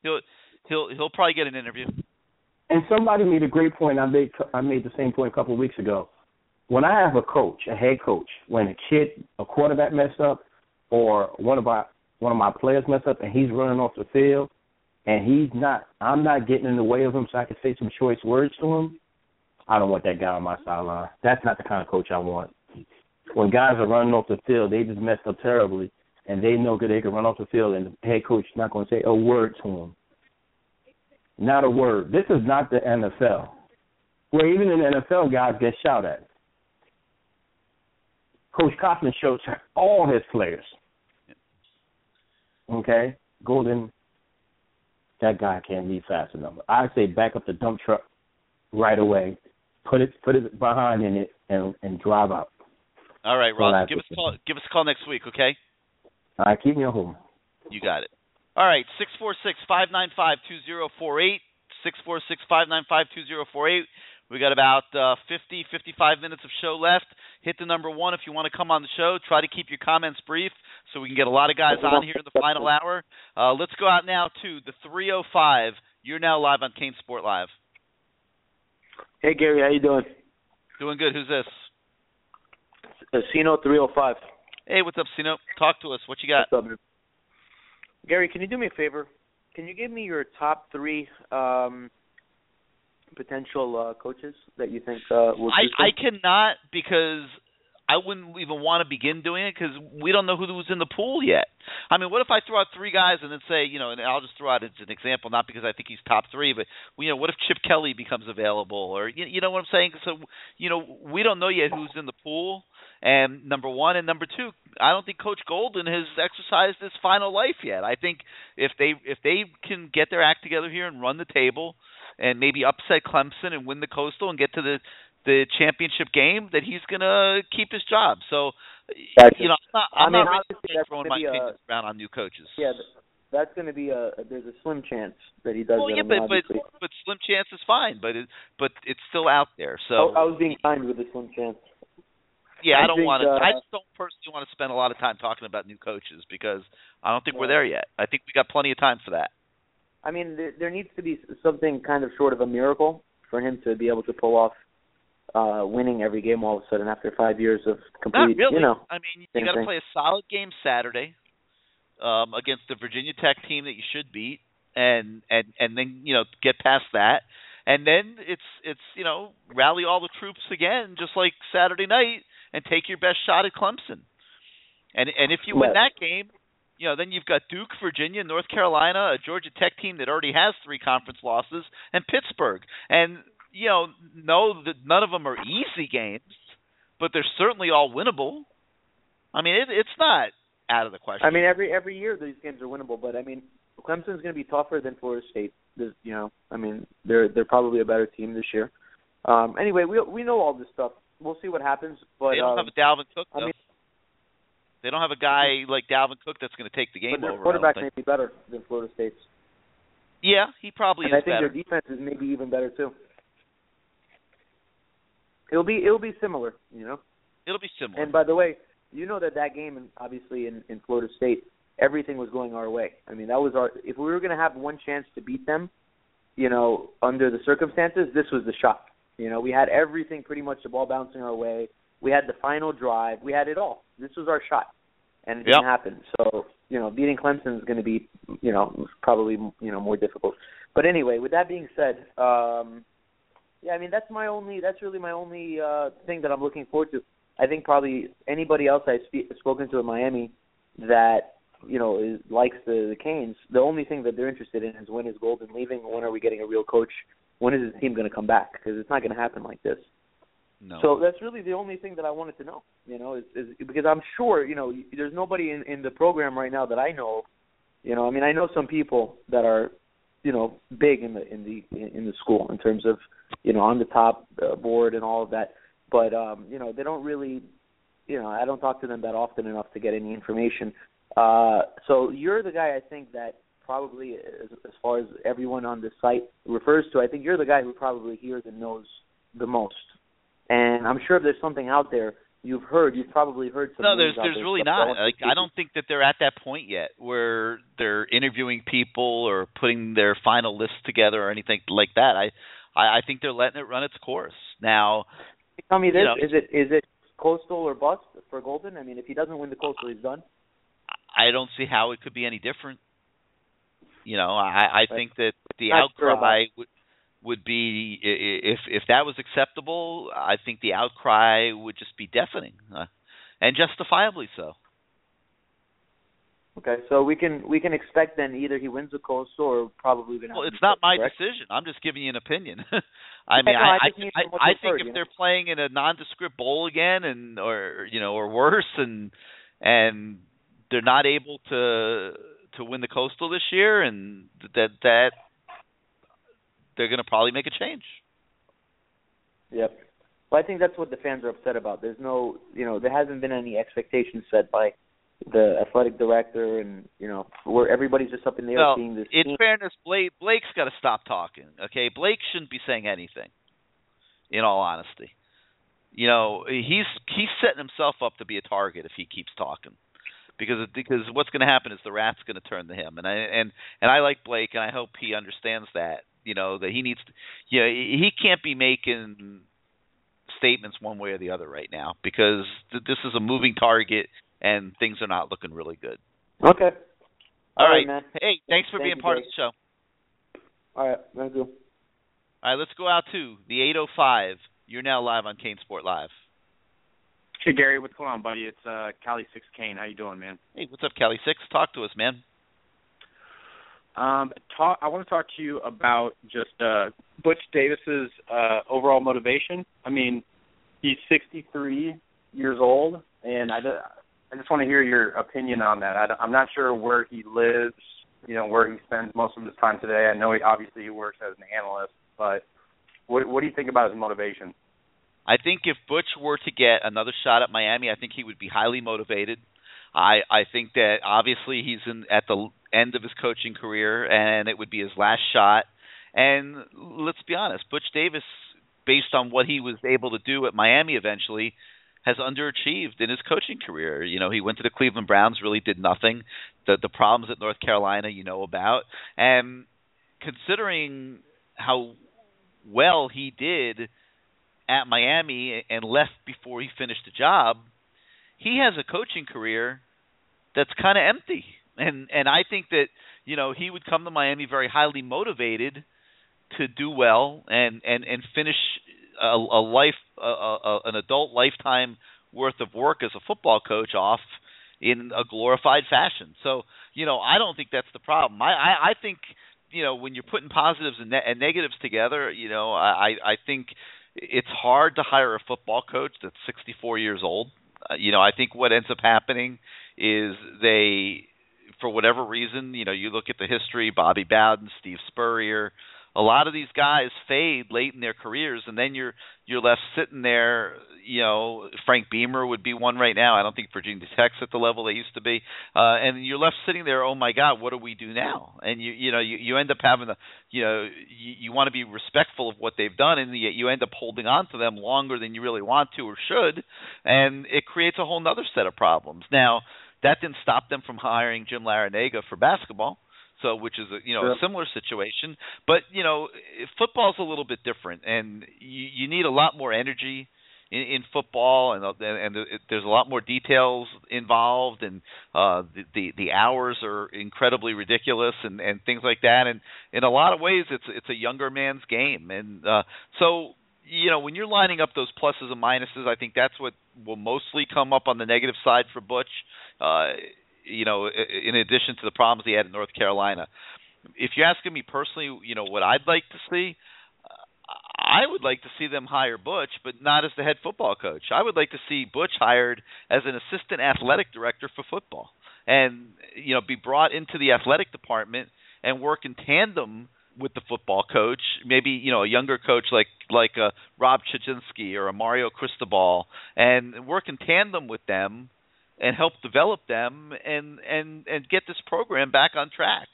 C: He'll he'll he'll probably get an interview.
O: And somebody made a great point. I made I made the same point a couple of weeks ago. When I have a coach, a head coach, when a kid, a quarterback messed up, or one of our one of my players messed up, and he's running off the field, and he's not, I'm not getting in the way of him, so I can say some choice words to him. I don't want that guy on my sideline. That's not the kind of coach I want. When guys are running off the field, they just messed up terribly, and they know that they can run off the field, and the head coach is not going to say a word to him. Not a word. This is not the NFL, where even in the NFL, guys get shot at. Coach Coughlin shows all his players. Okay, Golden, that guy can't leave fast enough. I say back up the dump truck right away, put it put it behind in it, and and drive out.
C: All right, Ross. Give us a call. Give us a call next week, okay?
O: All right, keep me on home.
C: You got it. All right, six four six five nine five two zero four eight. Six four six five nine five two zero four eight. We got about uh, 50, 55 minutes of show left. Hit the number one if you want to come on the show. Try to keep your comments brief so we can get a lot of guys on here in the final hour. Uh, let's go out now to the 305. You're now live on CaneSport Live.
M: Hey Gary, how you doing?
C: Doing good. Who's this?
M: Casino three oh five.
C: Hey, what's up, Sino? Talk to us. What you got?
M: What's up, man? Gary, can you do me a favor? Can you give me your top three um, potential uh, coaches that you think uh, will?
C: I I cannot because I wouldn't even want to begin doing it because we don't know who was in the pool yet. I mean, what if I throw out three guys and then say, you know, and I'll just throw out as an example, not because I think he's top three, but you know, what if Chip Kelly becomes available, or you, you know what I'm saying? So, you know, we don't know yet who's in the pool. And number one and number two, I don't think Coach Golden has exercised his final life yet. I think if they if they can get their act together here and run the table, and maybe upset Clemson and win the Coastal and get to the the championship game, that he's gonna keep his job. So,
M: Gotcha.
C: you know, I'm not,
M: I
C: I'm
M: mean,
C: not really throwing my
M: a-
C: around on new coaches.
M: Yeah, that's going to be a. There's a slim chance that he does
C: well, yeah, but but but slim chance is fine, but it but it's still out there. So
M: Oh, I was being kind with a slim chance.
C: yeah,
M: I
C: I, don't want to.
M: uh,
C: I just don't personally want to spend a lot of time talking about new coaches because I don't think we're there yet. I think we got plenty of time for that.
M: I mean, there, there needs to be something kind of short of a miracle for him to be able to pull off uh winning every game all of a sudden after five years of complete.
C: Not really.
M: You know,
C: I mean, you got to play a solid game Saturday um, against the Virginia Tech team that you should beat, and and and then you know get past that, and then it's it's you know rally all the troops again, just like Saturday night, and take your best shot at Clemson. And and if you win
M: Right.
C: that game, you know then you've got Duke, Virginia, North Carolina, a Georgia Tech team that already has three conference losses, and Pittsburgh. And you know, no, that none of them are easy games, but they're certainly all winnable. I mean, it, it's not out of the question.
M: I mean, every every year these games are winnable, but I mean, Clemson's going to be tougher than Florida State. There's, you know, I mean, they're they're probably a better team this year. Um, anyway, we we know all this stuff. We'll see what happens, but
C: they don't
M: um,
C: have a Dalvin Cook
M: I mean,
C: They don't have a guy like Dalvin Cook that's going to take the game
M: but their
C: over.
M: Quarterback may be better than Florida State's.
C: Yeah, he probably
M: and
C: is
M: I think
C: better.
M: their defense is maybe even better too. It'll be it'll be similar, you know.
C: It'll be similar.
M: And by the way, you know that that game, in, obviously in, in Florida State, everything was going our way. I mean, that was our. If we were going to have one chance to beat them, you know, under the circumstances, this was the shot. You know, we had everything pretty much the ball bouncing our way. We had the final drive. We had it all. This was our shot, and it didn't happen. So you know, beating Clemson is going to be, you know, probably you know more difficult. But anyway, with that being said, um, yeah, I mean that's my only. That's really my only uh, thing that I'm looking forward to. I think probably anybody else I've spe- spoken to in Miami that you know is, likes the, the Canes. The only thing that they're interested in is when is Golden leaving? When are we getting a real coach? When is his team going to come back? Because it's not going to happen like this.
C: No.
M: So that's really the only thing that I wanted to know. You know, is, is because I'm sure you know there's nobody in in the program right now that I know. You know, I mean, I know some people that are, you know, big in the in the in the school in terms of, you know, on the top uh, board and all of that. But um, you know, they don't really, you know, I don't talk to them that often enough to get any information. Uh, so you're the guy I think that probably, as, as far as everyone on the site refers to, I think you're the guy who probably hears and knows the most. And I'm sure if there's something out there you've heard, you've probably heard some.
C: No, there's there's
M: there,
C: really not. Like. I don't think that they're at that point yet where they're interviewing people or putting their final list together or anything like that. I I, I think they're letting it run its course. Now,
M: Tell me this:
C: know-
M: is it is it coastal or bust for Golden? I mean, if he doesn't win the coastal, he's done.
C: I don't see how it could be any different. You know, I I think that the
M: Not sure
C: outcry would would be i- i- if if that was acceptable. I think the outcry would just be deafening, uh, and justifiably so.
M: Okay, so we can we can expect then either he wins the coastal or probably gonna.
C: Well, it's not my
M: correct?
C: decision. I'm just giving you an opinion. I mean,
M: no,
C: I
M: I
C: I, I, I think
M: heard,
C: if they're playing in a nondescript bowl again, and or you know, or worse, and and they're not able to to win the coastal this year, and that that they're going to probably make a change.
M: Yep. Well, I think that's what the fans are upset about. There's no, you know, there hasn't been any expectations set by the athletic director, and you know, where everybody's just up in the air
C: Well,
M: seeing this.
C: in
M: team.
C: fairness, Blake Blake's got to stop talking. Okay, Blake shouldn't be saying anything. In all honesty, you know he's he's setting himself up to be a target if he keeps talking, because because what's going to happen is the rat's going to turn to him, and I and and I like Blake, and I hope he understands that. You know that he needs, to, you know, he can't be making statements one way or the other right now because th- this is a moving target and things are not looking really good.
M: Okay.
C: All
M: All right,
C: right,
M: man.
C: Hey, thanks for
M: Thank
C: being
M: you,
C: part of the show.
M: All right, thank you.
C: All right, let's go out to the 805. You're now live on CaneSport Live.
P: Hey Gary, what's going on, buddy? It's uh Cali Six Cane. How you doing, man?
C: Hey, what's up, Cali Six? Talk to us, man.
P: Um, talk. I want to talk to you about just uh, Butch Davis's uh, overall motivation. I mean, he's 63 years old, and I, ju- I just want to hear your opinion on that. I, I'm not sure where he lives, you know, where he spends most of his time today. I know he obviously he works as an analyst, but what what do you think about his motivation?
C: I think if Butch were to get another shot at Miami, I think he would be highly motivated. I I think that obviously he's in at the end of his coaching career, and it would be his last shot. And let's be honest, Butch Davis, based on what he was able to do at Miami eventually, has underachieved in his coaching career. You know, he went to the Cleveland Browns, really did nothing. The the problems at North Carolina, you know about, and considering how well he did at Miami and left before he finished the job, he has a coaching career that's kind of empty. And and I think that you know he would come to Miami very highly motivated to do well and and and finish a, a life a, a, an adult lifetime worth of work as a football coach off in a glorified fashion. So you know I don't think that's the problem. I I, I think you know when you're putting positives and, ne- and negatives together, you know I I think it's hard to hire a football coach that's 64 years old. Uh, you know, I think what ends up happening is they, for whatever reason, you know, you look at the history, Bobby Bowden, Steve Spurrier, a lot of these guys fade late in their careers, and then you're you're left sitting there. You know, Frank Beamer would be one right now. I don't think Virginia Tech's at the level they used to be, uh, and you're left sitting there. Oh my God, what do we do now? And you you know you you end up having a you know you, you want to be respectful of what they've done, and yet you end up holding on to them longer than you really want to or should, and it creates a whole other set of problems. Now that didn't stop them from hiring Jim Larrañaga for basketball so which is a you know
P: Sure.
C: a similar situation. But you know football's a little bit different and you you need a lot more energy in, in football and uh, and and there's a lot more details involved and uh the, the the hours are incredibly ridiculous and and things like that. And in a lot of ways it's it's a younger man's game. And uh so you know when you're lining up those pluses and minuses I think that's what will mostly come up on the negative side for Butch. Uh you know in addition to the problems he had in North Carolina if you're asking me personally you know what I'd like to see I would like to see them hire Butch, but not as the head football coach. I would like to see Butch hired as an assistant athletic director for football, and you know, be brought into the athletic department and work in tandem with the football coach. Maybe you know, a younger coach like like a Rob Chudzinski or a Mario Cristobal, and work in tandem with them and help develop them and and and get this program back on track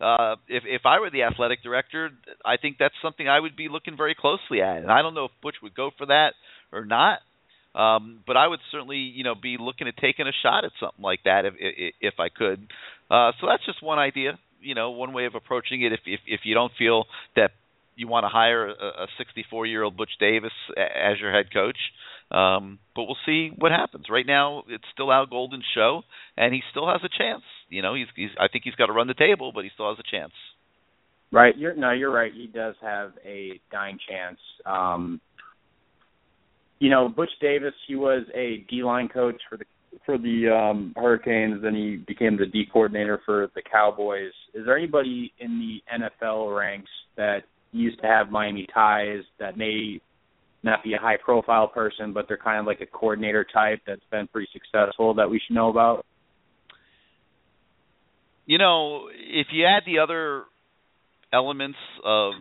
C: uh, if if I were the athletic director, I think that's something I would be looking very closely at. And I don't know if Butch would go for that or not. Um, but I would certainly, you know, be looking at taking a shot at something like that if if, if I could. Uh, so that's just one idea, you know, one way of approaching it. If if if you don't feel that you want to hire a 64 year old Butch Davis as your head coach, um, but we'll see what happens. Right now, it's still Al Golden's show, and he still has a chance. You know, he's he's I think he's got to run the table, but he still has a chance.
P: Right. You're no, you're right. He does have a dying chance. Um you know, Butch Davis, he was a D line coach for the for the um Hurricanes, then he became the D coordinator for the Cowboys. Is there anybody in the NFL ranks that used to have Miami ties that may not be a high profile person, but they're kind of like a coordinator type that's been pretty successful that we should know about?
C: You know, if you add the other elements of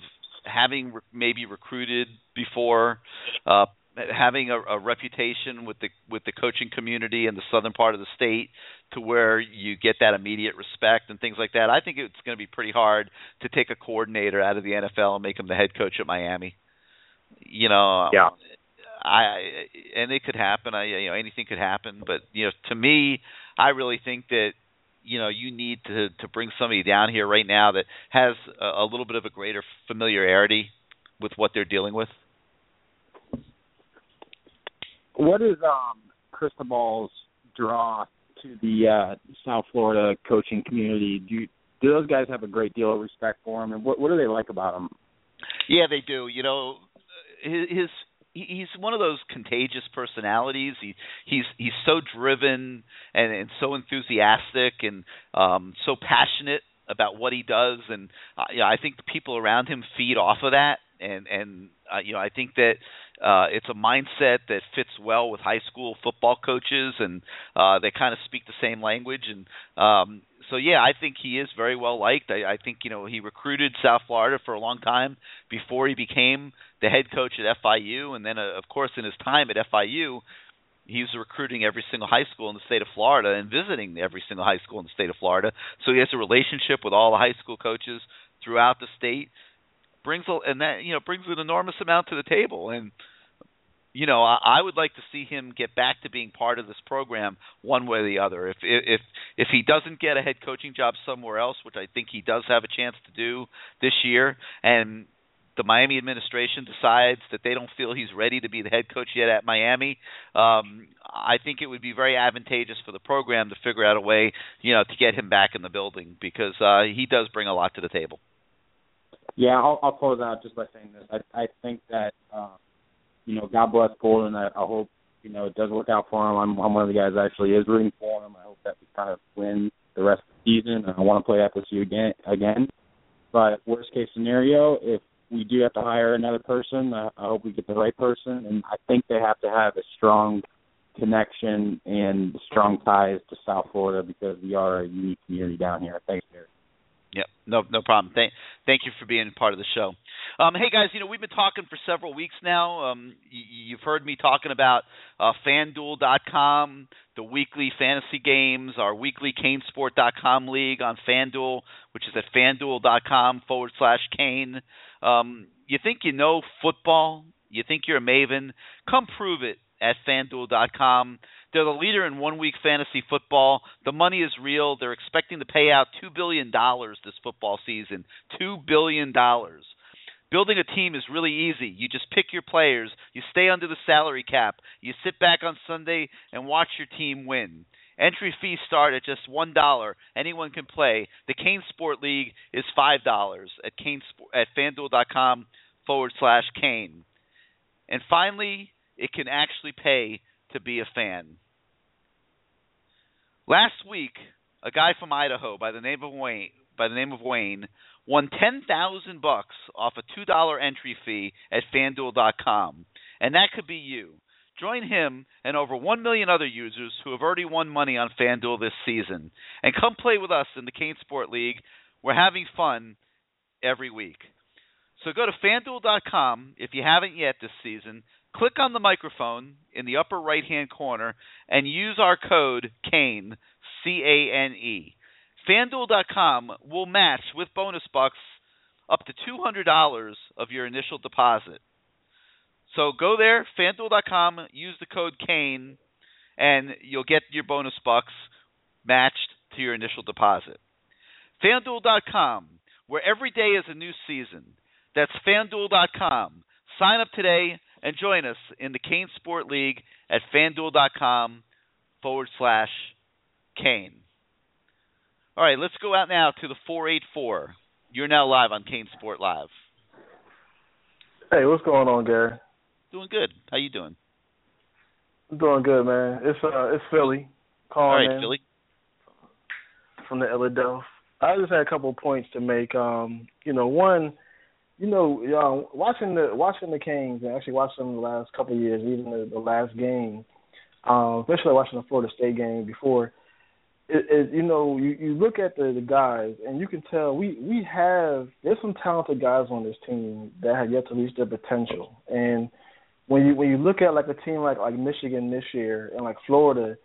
C: having maybe recruited before, uh, having a, a reputation with the with the coaching community in the southern part of the state, to where you get that immediate respect and things like that, I think it's going to be pretty hard to take a coordinator out of the NFL and make him the head coach at Miami. You know,
P: Yeah.
C: I and it could happen. I you know anything could happen, but you know to me, I really think that you know you need to to bring somebody down here right now that has a, a little bit of a greater familiarity with what they're dealing with.
P: What is um Cristobal's draw to the uh South Florida coaching community? Do you, do those guys have a great deal of respect for him, and what what do they like about him?
C: Yeah, they do. You know, his, he's one of those contagious personalities. He he's he's so driven and and so enthusiastic and um so passionate about what he does and uh, you know, I think the people around him feed off of that and and uh, you know I think that uh it's a mindset that fits well with high school football coaches and uh they kind of speak the same language and um so yeah, I think he is very well liked. I, I think you know he recruited South Florida for a long time before he became the head coach at FIU, and then uh, of course in his time at FIU, he was recruiting every single high school in the state of Florida and visiting every single high school in the state of Florida. So he has a relationship with all the high school coaches throughout the state. Brings a, and that you know brings an enormous amount to the table, and you know, I, I would like to see him get back to being part of this program one way or the other. If if if he doesn't get a head coaching job somewhere else, which I think he does have a chance to do this year, and the Miami administration decides that they don't feel he's ready to be the head coach yet at Miami, um, I think it would be very advantageous for the program to figure out a way, you know, to get him back in the building because uh, he does bring a lot to the table.
P: Yeah, I'll, I'll close out just by saying this. I I think that um, you know, God bless Golden. I, I hope you know it does work out for him. I'm I'm one of the guys that actually is rooting for him. I hope that we kind of win the rest of the season. And I want to play FSU again again. But worst case scenario, if we do have to hire another person, I, hope we get the right person. And I think they have to have a strong connection and strong ties to South Florida because we are a unique community down here. Thanks, Gary.
C: Yep, no, no problem. Thank, thank you for being part of the show. Um, hey guys, you know we've been talking for several weeks now. Um, y- you've heard me talking about uh, FanDuel.com, the weekly fantasy games, our weekly CaneSport.com league on FanDuel, which is at FanDuel.com forward slash Kane. Um, you think you know football? You think you're a maven? Come prove it at FanDuel.com. They're the leader in one week fantasy football. The money is real. They're expecting to pay out $2 billion this football season. $2 billion. Building a team is really easy. You just pick your players, you stay under the salary cap, you sit back on Sunday and watch your team win. Entry fees start at just one dollar. Anyone can play. The CaneSport League is five dollars at Kane at FanDuel.com forward slash Kane. And finally, it can actually pay to be a fan. Last week, a guy from Idaho by the name of Wayne by the name of Wayne won ten thousand bucks off a two dollar entry fee at FanDuel.com, and that could be you. Join him and over one million other users who have already won money on FanDuel this season, and come play with us in the CaneSport League. We're having fun every week. So go to FanDuel.com if you haven't yet this season. Click on the microphone in the upper right hand corner and use our code CANE, C A N E. FanDuel.com will match with bonus bucks up to $200 of your initial deposit. So go there, FanDuel.com, use the code CANE, and you'll get your bonus bucks matched to your initial deposit. FanDuel.com, where every day is a new season. That's FanDuel.com. Sign up today and join us in the CaneSport League at FanDuel.com forward slash Kane. All right, let's go out now to the 484. You're now live on Kane Sport Live.
Q: Hey, what's going on, Gary?
C: Doing good. How you doing?
Q: I'm doing good, man. It's uh, it's Philly calling
C: All right,
Q: in
C: Philly.
Q: from the Philadelphia. I just had a couple of points to make. Um, you know, one, you know, um, watching the watching the Canes and actually watching them the last couple of years, even the, the last game, um, especially watching the Florida State game before. It, it, you know, you, you look at the, the guys and you can tell we we have there's some talented guys on this team that have yet to reach their potential. And when you when you look at like a team like like Michigan this year and like Florida,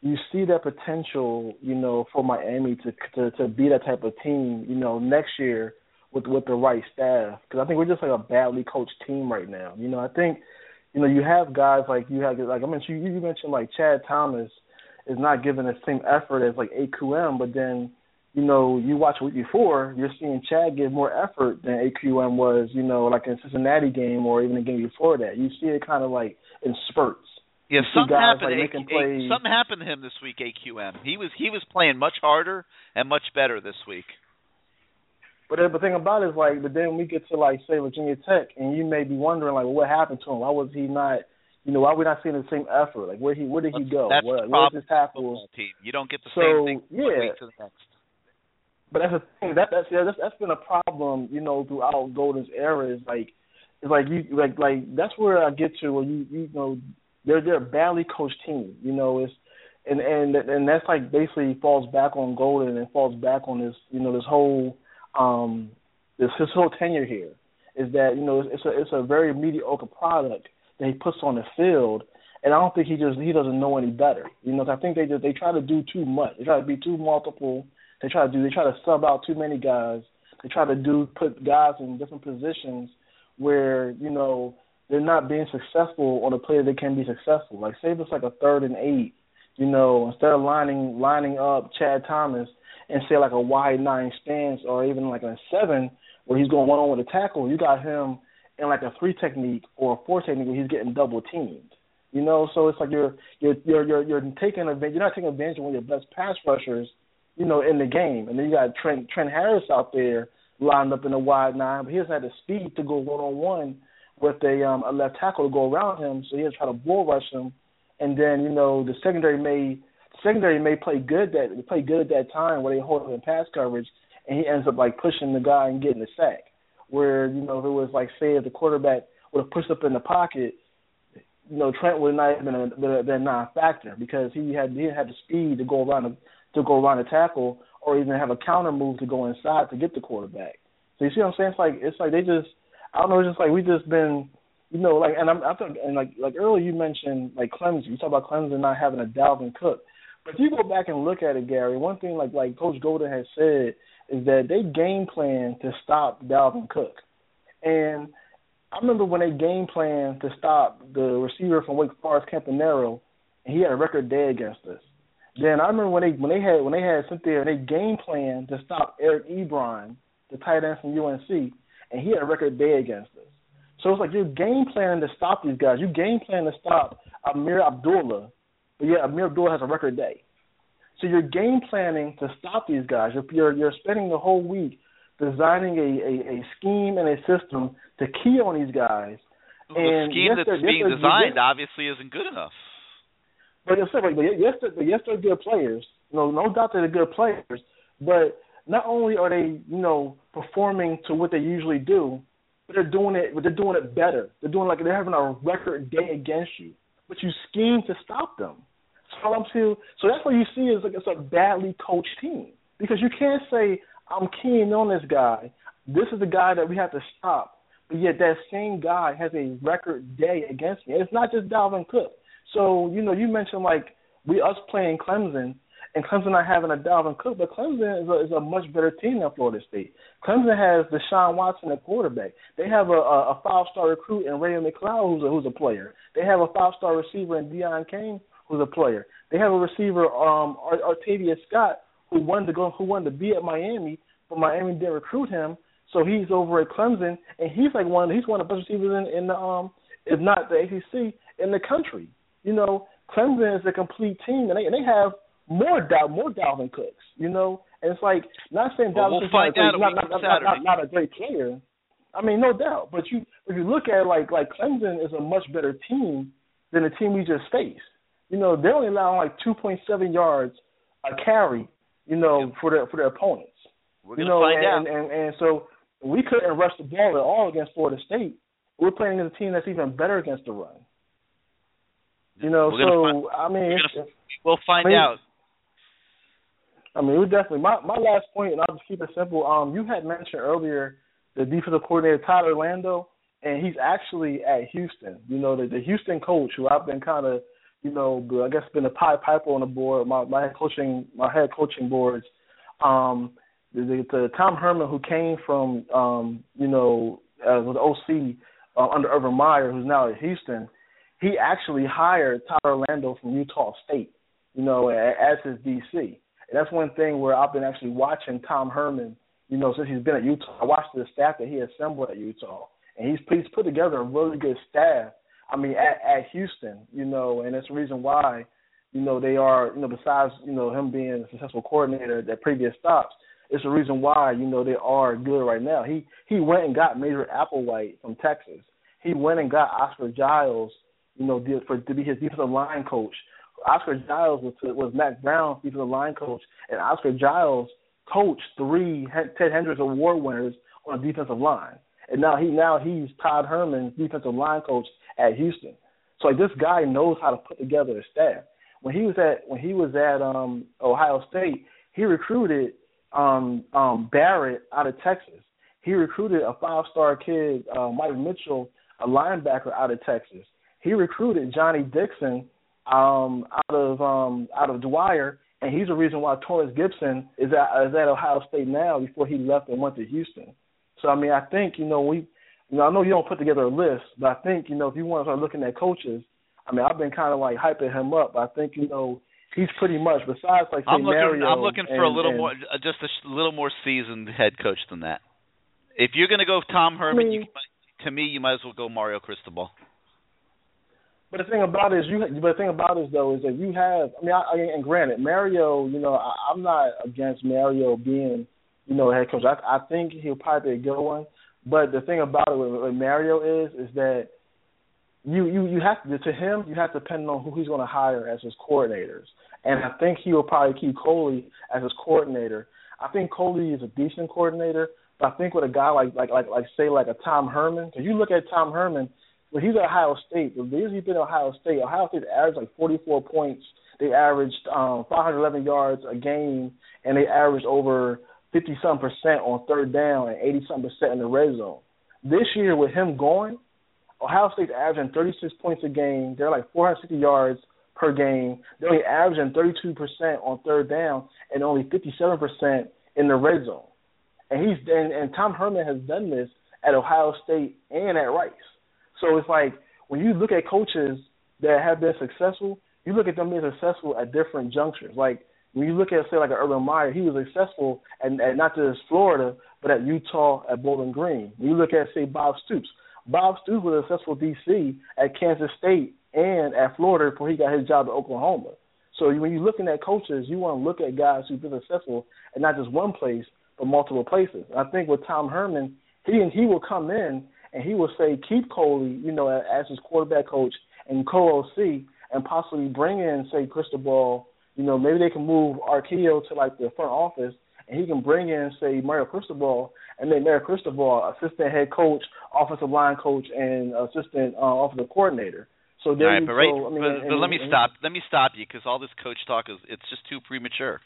Q: you see that potential, you know, for Miami to to to be that type of team, you know, next year with with the right staff. Because I think we're just like a badly coached team right now. You know, I think, you know, you have guys like you have like I mentioned you, you mentioned like Chad Thomas is not giving the same effort as like AQM, but then you know, you watch week before, you're seeing Chad give more effort than AQM was, you know, like in Cincinnati game or even the game before that. You see it kind of like in spurts.
C: Yeah,
Q: You
C: something
Q: guys,
C: happened.
Q: like,
C: AQ,
Q: plays.
C: something happened to him this week. AQM. He was he was playing much harder and much better this week.
Q: But the, thing about it is like, but then we get to like say Virginia Tech, and you may be wondering like, well, what happened to him? Why was he not? You know, why are we not seeing the same effort? Like, where he where did he go?
C: That's
Q: Where,
C: the problem
Q: his
C: with the football team. You don't get the
Q: So,
C: same thing
Q: yeah.
C: week to the next.
Q: But that's the thing. That that's yeah, that's that's been a problem, you know, throughout Golden's era. Is like, it's like you like like that's where I get to where you you know they're they're a badly coached team. You know, it's and and and that's like basically falls back on Golden and falls back on this you know this whole um this his whole tenure here is that you know it's, it's a it's a very mediocre product that he puts on the field. And I don't think he just he doesn't know any better. You know, I think they just they try to do too much. They try to be too multiple they try to do. They try to sub out too many guys. They try to do put guys in different positions where you know they're not being successful on a play that they can be successful. Like say it's like a third and eight, you know, instead of lining lining up Chad Thomas and say like a wide nine stance or even like a seven where he's going one on with a tackle, you got him in like a three technique or a four technique where he's getting double teamed. You know, so it's like you're you're you're you're, you're taking advantage. You're not taking advantage of one of your best pass rushers you know, in the game. And then you got Trent Trent Harris out there lined up in a wide nine, but he doesn't have the speed to go one on one with a um a left tackle to go around him, so he has to try to bull rush him. And then, you know, the secondary may secondary may play good that play good at that time where they hold him in pass coverage and he ends up like pushing the guy and getting the sack. Where, you know, if it was like say if the quarterback would have pushed up in the pocket, you know, Trent would not have been a, been a non factor because he had he had the speed to go around the to go around a tackle, or even have a counter move to go inside to get the quarterback. So you see what I'm saying? It's like it's like they just I don't know. It's just like we just been you know like and I'm I think and like like earlier you mentioned like Clemson. You talk about Clemson not having a Dalvin Cook. But if you go back and look at it, Gary, one thing like like Coach Golden has said is that they game plan to stop Dalvin Cook. And I remember when they game plan to stop the receiver from Wake Forest, Campanaro, and he had a record day against us. Then I remember when they when they had when they had there and they game plan to stop Eric Ebron, the tight end from UNC, and he had a record day against us. So it's like you're game planning to stop these guys. You game plan to stop Ameer Abdullah, but yeah, Ameer Abdullah has a record day. So you're game planning to stop these guys. You're you're, you're spending the whole week designing a, a, a scheme and a system to key on these guys.
C: The
Q: and
C: scheme
Q: yes,
C: that's
Q: yes,
C: being designed
Q: yes-
C: obviously isn't good enough.
Q: But it's like, but yes, they're, yes, they're good players. No, no doubt they're good players. But not only are they, you know, performing to what they usually do, but they're doing it. But they're doing it better. They're doing like they're having a record day against you, but you scheme to stop them. So I'm still. So that's what you see is like it's a badly coached team because you can't say I'm keen on this guy. This is the guy that we have to stop. But yet that same guy has a record day against me. And it's not just Dalvin Cook. So you know, you mentioned like we us playing Clemson and Clemson not having a Dalvin Cook, but Clemson is a, is a much better team than Florida State. Clemson has Deshaun Watson at quarterback. They have a, a, a five star recruit in Ray McCloud who's a, who's a player. They have a five star receiver in Deon Cain who's a player. They have a receiver um Ar- Artavius Scott who wanted to go who wanted to be at Miami, but Miami didn't recruit him. So he's over at Clemson, and he's like one. He's one of the best receivers in, in the um, if not the ACC in the country. You know, Clemson is a complete team, and they and they have more Dal more Dalvin Cooks. You know, and it's like not saying
C: Well,
Q: Dalvin
C: we'll
Q: Cook's
C: find
Q: not,
C: a
Q: not, not, not, not, not a great player. I mean, no doubt. But you if you look at it like like Clemson is a much better team than the team we just faced. You know, they're only allowing like two point seven yards a carry. You know, for their for their opponents.
C: We're
Q: you know, and,
C: out.
Q: and and so we couldn't rush the ball at all against Florida State. We're playing against a team that's even better against the run. You know, so I mean, it's-
C: gonna- We'll find
Q: I mean,
C: out.
Q: I mean, would definitely. My my last point, and I'll just keep it simple. Um, you had mentioned earlier the defensive coordinator Todd Orlando, and he's actually at Houston. You know, the the Houston coach who I've been kind of, you know, I guess been a pipe piper on the board, my my head coaching my head coaching boards. Um, the, the, the Tom Herman who came from, um, you know, as an OC uh, under Urban Meyer, who's now at Houston. He actually hired Todd Orlando from Utah State, you know, as his DC. And that's one thing where I've been actually watching Tom Herman, you know, since he's been at Utah. I watched the staff that he assembled at Utah, and he's he's put together a really good staff. I mean, at at Houston, you know, and that's the reason why, you know, they are, you know, besides you know him being a successful coordinator at previous stops, it's the reason why you know they are good right now. He he went and got Major Applewhite from Texas. He went and got Oscar Giles, you know, for to be his defensive line coach. Oscar Giles was was Mack Brown's defensive line coach, and Oscar Giles coached three Ted Hendricks Award winners on the defensive line. And now he now he's Todd Herman's defensive line coach at Houston. So like this guy knows how to put together a staff. When he was at when he was at um Ohio State, he recruited um um Barrett out of Texas. He recruited a five star kid, uh, Mike Mitchell, a linebacker out of Texas. He recruited Johnnie Dixon um out of um out of Dwyer and he's the reason why Torrance Gibson is at is at Ohio State now before he left and went to Houston. So I mean I think, you know, we you know, I know you don't put together a list, but I think, you know, if you want to start looking at coaches, I mean I've been kinda like hyping him up. I think, you know, he's pretty much besides like say
C: I'm looking.
Q: Mario
C: I'm looking for a little
Q: and-
C: more, uh, just a little more seasoned head coach than that. If you're going to go Tom Herman, you, to me, you might as well go Mario Cristobal.
Q: But the thing about it is, you. But the thing about it is, though, is that you have. I mean, I, I, and granted, Mario. You know, I, I'm not against Mario being, you know, head coach. I, I think he'll probably be a good one. But the thing about it with, with Mario is, is that you you you have to to him you have to depend on who he's going to hire as his coordinators. And I think he will probably keep Coley as his coordinator. I think Coley is a decent coordinator, but I think with a guy like like like like say like a Tom Herman, because you look at Tom Herman when he's at Ohio State, the years he's been at Ohio State, Ohio State averaged like 44 points. they averaged um, 511 yards a game, and they averaged over 50 some percent on third down and 80 some percent in the red zone. This year, with him going, Ohio State's averaging 36 points a game. They're like 460 yards per game. They're only averaging 32% on third down and only 57% in the red zone. And he's and, and Tom Herman has done this at Ohio State and at Rice. So it's like when you look at coaches that have been successful, you look at them being successful at different junctures. Like when you look at say like an Urban Meyer, he was successful at, at not just Florida, but at Utah, at Bowling Green. When you look at say Bob Stoops, Bob Stoops was successful DC at Kansas State and at Florida before he got his job at Oklahoma. So when you're looking at coaches, you want to look at guys who've been successful at not just one place but multiple places. I think with Tom Herman, he and he will come in and he will say keep Coley, you know, as his quarterback coach and co-OC, and possibly bring in say Cristobal. You know, maybe they can move Art Kehoe to like the front office, and he can bring in say Mario Cristobal and make Mario Cristobal assistant head coach, offensive line coach, and assistant uh, offensive coordinator. So there
C: all right,
Q: you
C: but, right,
Q: go. I mean,
C: but,
Q: and-
C: but let me
Q: and-
C: stop. Let me stop you because all this coach talk is it's just too premature.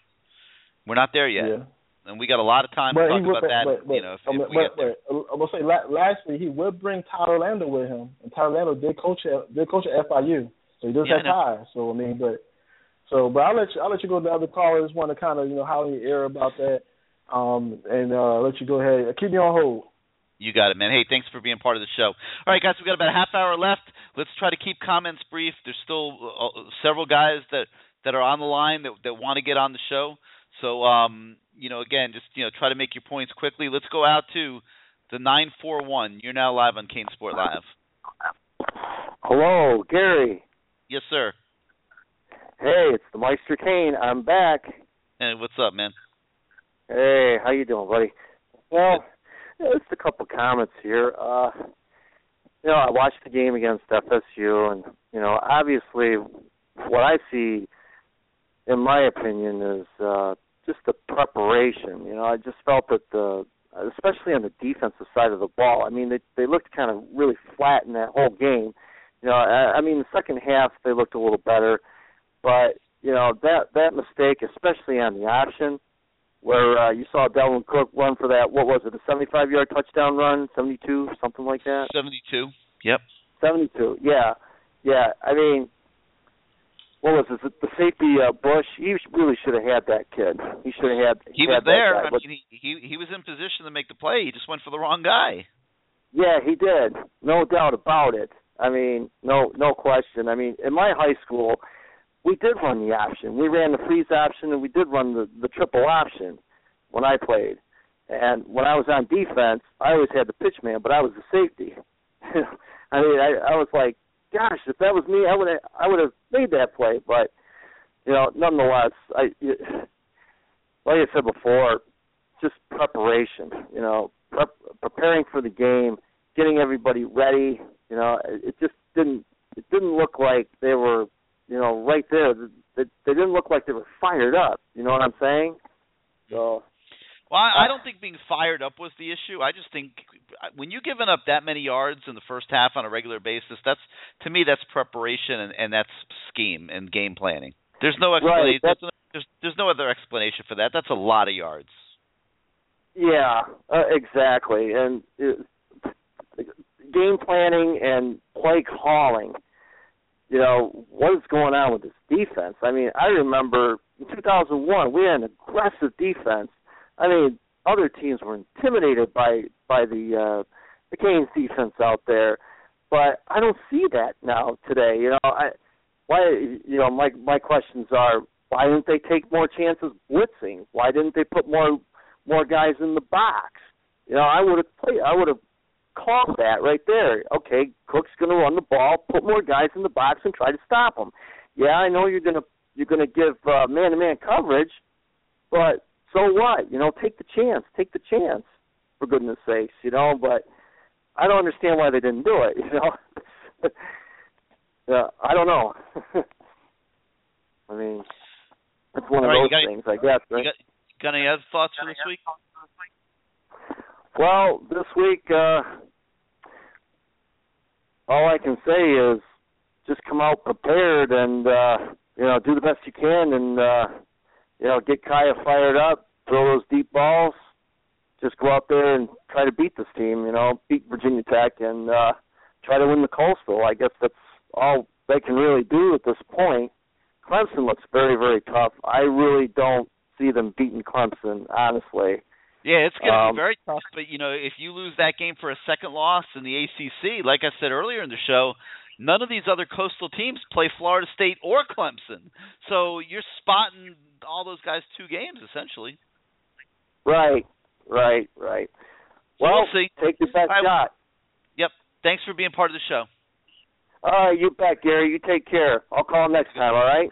C: We're not there yet,
Q: Yeah.
C: And we got a lot of time
Q: But
C: to talk about
Q: but,
C: that.
Q: but, but,
C: you know, if, if we get there.
Q: I'm gonna say lastly, he would bring Tyler Lando with him, and Tyler Lando did coach at did coach at FIU, so he does
C: Yeah,
Q: have ties. So I mean, but so but I'll let you I'll let you go to the other callers. Want to kind of you know how you air about that, um, and uh, let you go ahead. Keep me on hold.
C: You got it, man. Hey, thanks for being part of the show. All right, guys, we got about a half hour left. Let's try to keep comments brief. There's still uh, several guys that that are on the line that that want to get on the show. So, um, you know, again, just you know, try to make your points quickly. Let's go out to the nine four one. You're now live on CaneSport Live.
R: Hello, Gary.
C: Yes, sir.
R: Hey, it's the Meister Kane. I'm back.
C: Hey, what's up, man?
R: Hey, how you doing, buddy? Well, just a couple comments here. Uh, you know, I watched the game against FSU, and you know, obviously, what I see, in my opinion, is uh, just the preparation. You know, I just felt that the, especially on the defensive side of the ball, I mean, they they looked kind of really flat in that whole game. You know, I, I mean, the second half they looked a little better, but you know that that mistake, especially on the option, where uh, you saw Dalvin Cook run for that. What was it? A 75-yard touchdown run, 72, something like that.
C: Seventy-two. Yep.
R: 72. Yeah, yeah. I mean, what was it? The safety uh, Bush. He really should have had that kid. He should have had.
C: He
R: had
C: was there. I mean, he, he he was in position to make the play. He just went for the wrong guy.
R: yeah, he did. No doubt about it. I mean, no no question. I mean, in my high school, we did run the option. We ran the freeze option, and we did run the the triple option when I played. And when I was on defense, I always had the pitch man, but I was the safety. I mean, I, I was like, gosh, if that was me, I would have I would have made that play. But you know, nonetheless, I like I said before, just preparation. You know, prep, preparing for the game, getting everybody ready. You know, it, it just didn't it didn't look like they were you know right there. They, they didn't look like they were fired up. You know what I'm saying? So
C: Well, I, I don't think being fired up was the issue. I just think when you're giving up that many yards in the first half on a regular basis, that's to me that's preparation and, and that's scheme and game planning. There's no explanation.
R: that's-
C: there's, there's there's no other explanation for that. That's a lot of yards.
R: Yeah, uh, exactly. And uh, game planning and play calling. You know what is going on with this defense? I mean, I remember in 2001 we had an aggressive defense. I mean, other teams were intimidated by by the uh, the Canes defense out there, but I don't see that now today. You know, I why you know my my questions are why didn't they take more chances blitzing? Why didn't they put more more guys in the box? You know, I would have played. I would have called that right there. Okay, Cook's going to run the ball, put more guys in the box, and try to stop him. Yeah, I know you're going to you're going to give uh, man-to-man coverage, but so what? You know, take the chance. Take the chance. For goodness sakes, you know. But I don't understand why they didn't do it. You know. yeah, I don't know. I mean, it's one of
C: right, you
R: those things, I guess. Right?
C: You got, got any other thoughts for this week?
R: Well, this week, uh, all I can say is just come out prepared and uh, you know, do the best you can and uh you know, get Kaaya fired up, throw those deep balls, just go out there and try to beat this team, you know, beat Virginia Tech and uh try to win the Coastal. I guess that's all they can really do at this point. Clemson looks very, very tough. I really don't see them beating Clemson, honestly.
C: Yeah, it's going to
R: Um,
C: be very tough. But you know, if you lose that game for a second loss in the ACC, like I said earlier in the show, none of these other coastal teams play Florida State or Clemson. So you're spotting all those guys two games essentially.
R: Right, right, right. Well,
C: we'll see.
R: take your best
C: All right.
R: shot.
C: Yep. Thanks for being part of the show.
R: All right, you bet, Gary. You take care. I'll call next time, all right?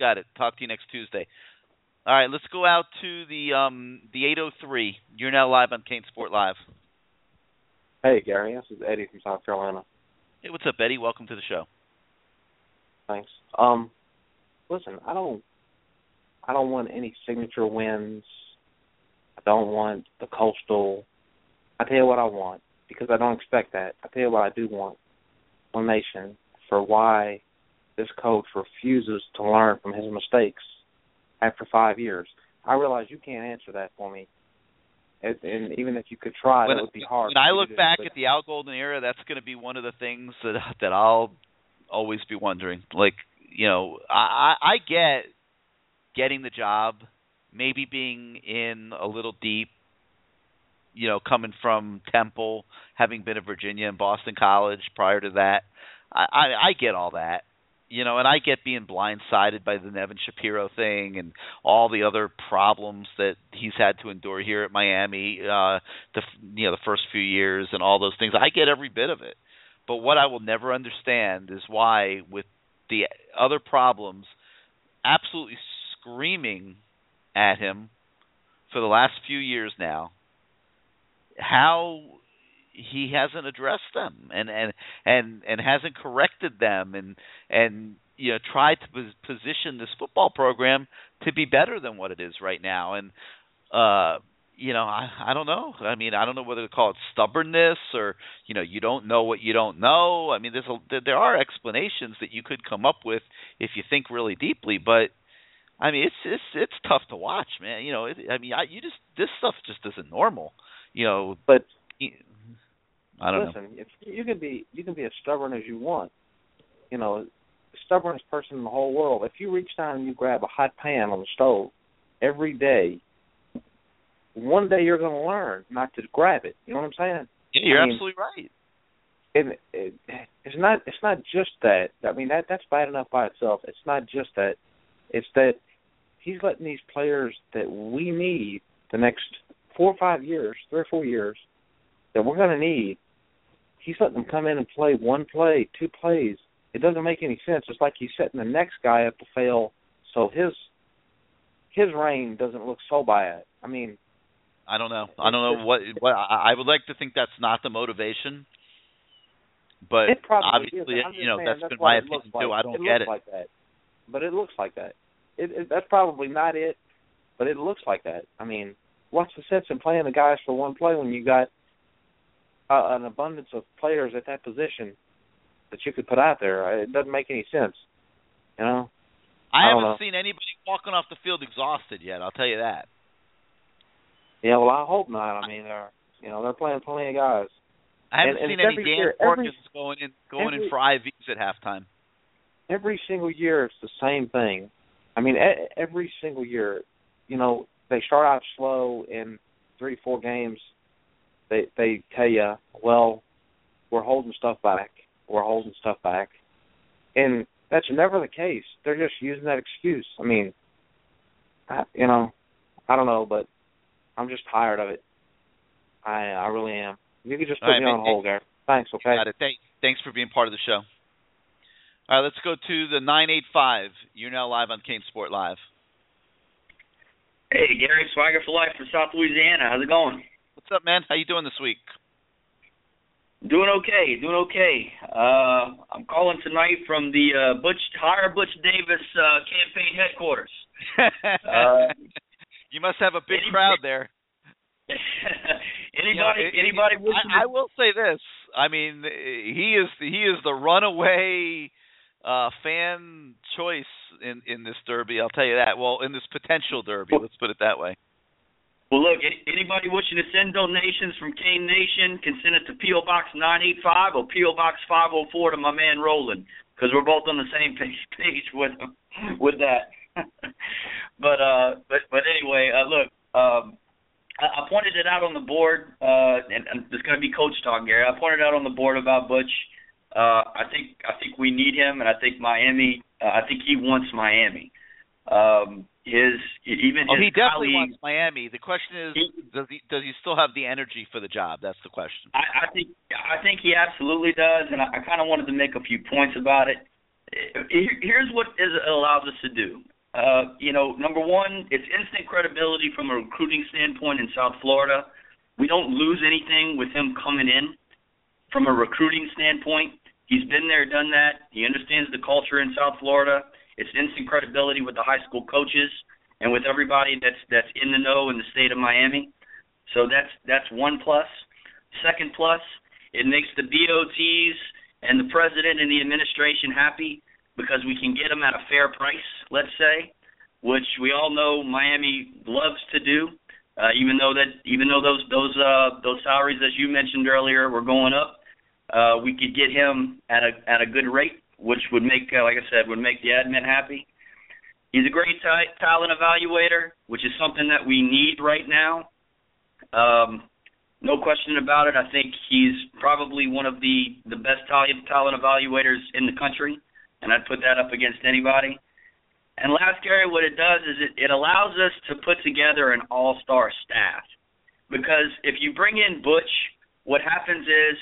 C: Got it. Talk to you next Tuesday. All right, let's go out to the um the 803. You're now live on CaneSport Live.
M: Hey Gary, this is Eddie from South Carolina.
C: Hey, what's up, Eddie? Welcome to the show.
M: Thanks. Um, listen, I don't, I don't want any signature wins. I don't want the coastal. I tell you what I want because I don't expect that. I tell you what I do want. One nation for why this coach refuses to learn from his mistakes after five years. I realize you can't answer that for me, and, and even if you could try,
C: when,
M: it would be hard.
C: when I look
M: to-
C: back
M: but-
C: at the Al Golden era, that's going to be one of the things that that I'll always be wondering. Like, you know, I I I get getting the job, maybe being in a little deep, you know, coming from Temple, having been at Virginia and Boston College prior to that. I I, I get all that. You know, and I get being blindsided by the Nevin Shapiro thing and all the other problems that he's had to endure here at Miami, uh the you know the first few years and all those things. I get every bit of it. But what I will never understand is why with the other problems absolutely screaming at him for the last few years now how he hasn't addressed them and and and and hasn't corrected them and and you know tried to position this football program to be better than what it is right now. And uh you know i i don't know. I mean i don't know whether to call it stubbornness or you know you don't know what you don't know. I mean there's a there- there are explanations that you could come up with if you think really deeply but i mean it's it's it's tough to watch man. You know it, i mean I, you just this stuff just isn't normal you know.
M: But
C: i don't know
M: Listen, if you can be you can be as stubborn as you want. You know, stubbornest person in the whole world. If you reach down and you grab a hot pan on the stove every day, one day you're going to learn not to grab it. You know what I'm saying?
C: yeah you're
M: I mean,
C: absolutely right
M: and it, it's not it's not just that. I mean that that's bad enough by itself. It's not just that. It's that he's letting these players that we need the next four or five years, three or four years, that we're going to need. He's letting them come in and play one play, two plays. It doesn't make any sense. It's like he's setting the next guy up to fail, so his his reign doesn't look so bad. I mean,
C: I don't know. I don't know what what I would like to think that's not the motivation. But
M: it
C: obviously. You know,
M: saying,
C: that's
M: that's
C: been my opinion too. I don't
M: it
C: get it.
M: like that, but it looks like that. It, it that's probably not it, but it looks like that. I mean, what's the sense in playing the guys for one play when you got uh, an abundance of players at that position that you could put out there? It doesn't make any sense. You know.
C: I,
M: I
C: haven't
M: know.
C: seen anybody walking off the field exhausted yet. I'll tell you that.
M: Yeah, well, I hope not. I mean, they're you know they're playing plenty of guys.
C: I haven't
M: And- and
C: seen
M: it's
C: any Dan
M: year- every-
C: going in going
M: every-
C: in for IVs at halftime.
M: every single year it's the same thing. I mean, every single year, you know, they start out slow in three, four games. They they tell you, well, we're holding stuff back. We're holding stuff back, and that's never the case. They're just using that excuse. I mean, I, you know, I don't know, but I'm just tired of it. I I really am. You could just put
C: All right,
M: me
C: man.
M: on hold, Gary. Thanks. Okay.
C: Got it. Thank, thanks for being part of the show. All right, let's go to the nine eight five. You're now live on CaneSport Live.
S: Hey, Gary Swagger for Life from South Louisiana. How's it going?
C: What's up, man? How you doing this week?
S: Doing okay, doing okay. Uh, I'm calling tonight from the uh, Butch Hire Butch Davis uh, campaign headquarters. Uh,
C: you must have a big
S: any-
C: crowd there.
S: anybody,
C: You know,
S: anybody
C: it- I, I will say this. I mean, he is he is the runaway uh, fan choice in in this derby. I'll tell you that. Well, in this potential derby, let's put it that way.
S: Well, look, anybody wishing to send donations from Cane Nation can send it to P.O. Box 985 or P.O. Box 504 to my man Roland, because we're both on the same page, page with with that. but uh, but but anyway, uh, look, um, I, I pointed it out on the board, uh, and, and it's going to be coach talk, Gary. I pointed out on the board about Butch. Uh, I think I think we need him, and I think Miami. Uh, I think he wants Miami. Um, his even
C: Oh,
S: his
C: he definitely wants Miami. The question is, does he does he still have the energy for the job? That's the question.
S: I, I think I think he absolutely does, and I, I kind of wanted to make a few points about it. Here's what is, it allows us to do. Uh, you know, number one, it's instant credibility from a recruiting standpoint in South Florida. We don't lose anything with him coming in from a recruiting standpoint. He's been there, done that. He understands the culture in South Florida. It's instant credibility with the high school coaches and with everybody that's that's in the know in the state of Miami. So that's that's one plus. Second plus, it makes the BOTs and the president and the administration happy because we can get them at a fair price, let's say, which we all know Miami loves to do. Uh, even though that even though those those uh those salaries as you mentioned earlier were going up, uh we could get him at a at a good rate, which would make uh, like I said would make the admin happy. He's a great ta- talent evaluator, which is something that we need right now. Um, no question about it. I think he's probably one of the the best talent evaluators in the country, and I'd put that up against anybody. And last, Gary, what it does is it, it allows us to put together an all-star staff. Because if you bring in Butch, what happens is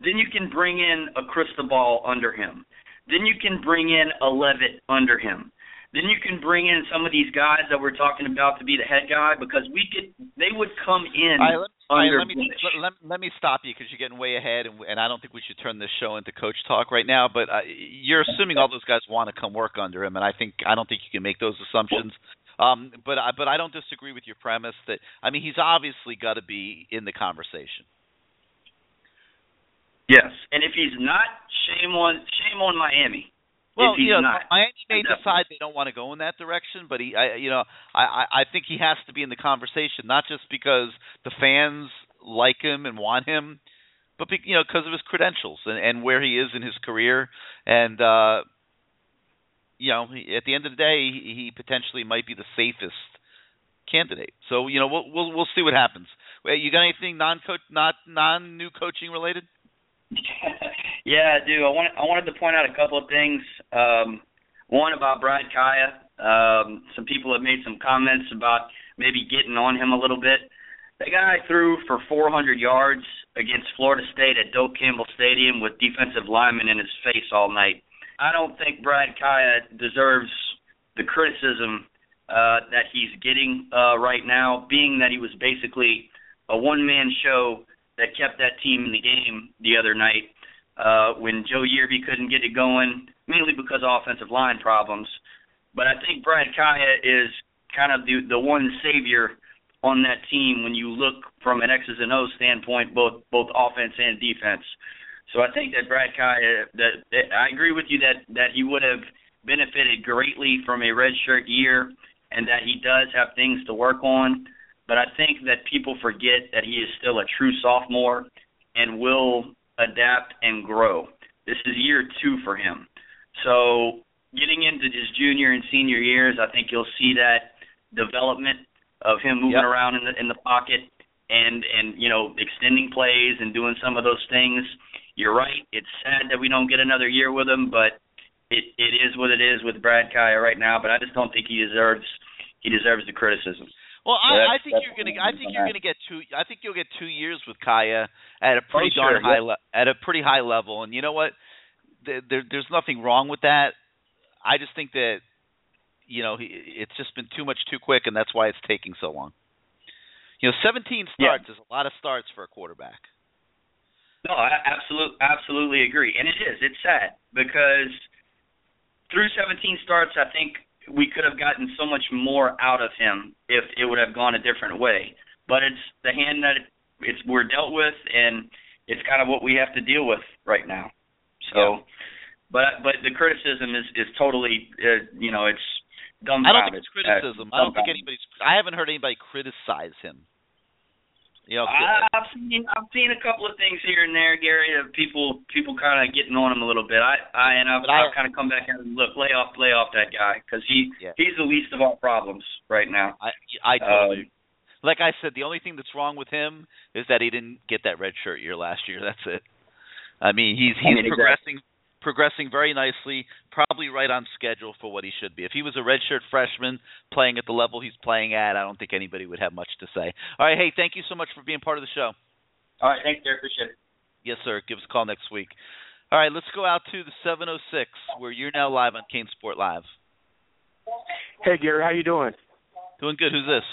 S: then you can bring in a Cristobal under him. Then you can bring in a Leavitt under him. Then you can bring in some of these guys that we're talking about to be the head guy because we could they would come in
C: right, let, right,
S: under
C: let me let, let, let me stop you because you're getting way ahead, and, and I don't think we should turn this show into coach talk right now. But uh, you're assuming all those guys want to come work under him, and I think I don't think you can make those assumptions. Um, but I, but I don't disagree with your premise that I mean he's obviously got to be in the conversation.
S: Yes, and if he's not, shame on shame on Miami.
C: Well,
S: if he's
C: you know,
S: not.
C: Miami may
S: Definitely.
C: decide they don't want to go in that direction, but he, I, you know, I, I, I think he has to be in the conversation, not just because the fans like him and want him, but be, you know, because of his credentials and, and where he is in his career, and uh, you know, at the end of the day, he, he potentially might be the safest candidate. So, you know, we'll we'll we'll see what happens. Wait, You got anything non coach, not non new coaching related?
S: Yeah, I do. I wanted I wanted to point out a couple of things. Um, one about Brad Kaaya. Um, some people have made some comments about maybe getting on him a little bit. The guy threw for 400 yards against Florida State at Doak Campbell Stadium with defensive linemen in his face all night. I don't think Brad Kaaya deserves the criticism uh, that he's getting uh, right now, being that he was basically a one-man show that kept that team in the game the other night uh, when Joe Yearby couldn't get it going, mainly because of offensive line problems. But I think Brad Kaaya is kind of the the one savior on that team when you look from an X's and O's standpoint, both both offense and defense. So I think that Brad Kaaya, that, that I agree with you that that he would have benefited greatly from a redshirt year, and that he does have things to work on. But I think that people forget that he is still a true sophomore and will adapt and grow. This is year two for him. So getting into his junior and senior years, I think you'll see that development of him moving
C: Yep.
S: around in the in the pocket and and you know extending plays and doing some of those things. You're right. It's sad that we don't get another year with him, but it it is what it is with Brad Kaaya right now. But I just don't think he deserves he deserves the criticism.
C: Well, I, I think you're gonna. I think you're
S: that.
C: gonna get two. I think you'll get two years with Kaaya at a pretty
S: Oh, sure,
C: darn high
S: yeah.
C: le- at a pretty high level. And you know what? There, there, there's nothing wrong with that. I just think that you know he, it's just been too much too quick, and that's why it's taking so long. You know, 17 starts is a lot of starts for a quarterback.
S: No, I absolutely absolutely agree, and it is. It's sad because through 17 starts, I think we could have gotten so much more out of him if it would have gone a different way. But it's the hand that it's we're dealt with, and it's kind of what we have to deal with right now. So but but the criticism is is totally uh, you know it's dumb.
C: I don't think it's criticism.
S: Uh,
C: I don't think anybody's. I haven't heard anybody criticize him. You know,
S: I, I've seen I've seen a couple of things here and there, Gary. Of people people kind of getting on him a little bit. I I and I've,
C: I-
S: I've kind of come back and look lay off lay off that guy because he
C: Yeah.
S: he's the least of our problems right now.
C: I I totally.
S: Um,
C: like I said, the only thing that's wrong with him is that he didn't get that red shirt year last year. That's it. I mean, he's
S: I
C: he's
S: progressing. exactly.
C: Progressing progressing very nicely, probably right on schedule for what he should be. If he was a redshirt freshman playing at the level he's playing at, I don't think anybody would have much to say. All right, hey, thank you so much for being part of the show.
S: all right, thanks, Gary. Appreciate it.
C: Yes, sir. Give us a call next week. All right, let's go out to the 706 where you're now live on CaneSport Live.
T: Hey Gary, how you doing?
C: Doing good. Who's this?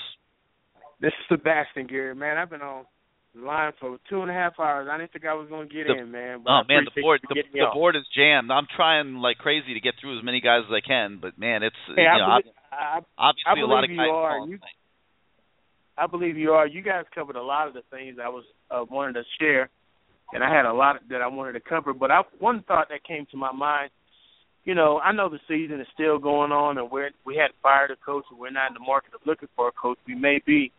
T: This is Sebastian Gary, man. I've been on the line for two and a half hours. I didn't think I was going to get
C: The-
T: in, man.
C: Oh man, the board the, the board is jammed. I'm trying like crazy to get through as many guys as I can, but man, it's
T: Hey,
C: you
T: I
C: know,
T: believe, I,
C: obviously
T: I
C: a lot of guys
T: you are. You, I believe you are. You guys covered a lot of the things I was uh, wanted to share, and I had a lot that I wanted to cover. But I, one thought that came to my mind, you know, I know the season is still going on, and we're we had fired a coach, and we're not in the market of looking for a coach. We may be,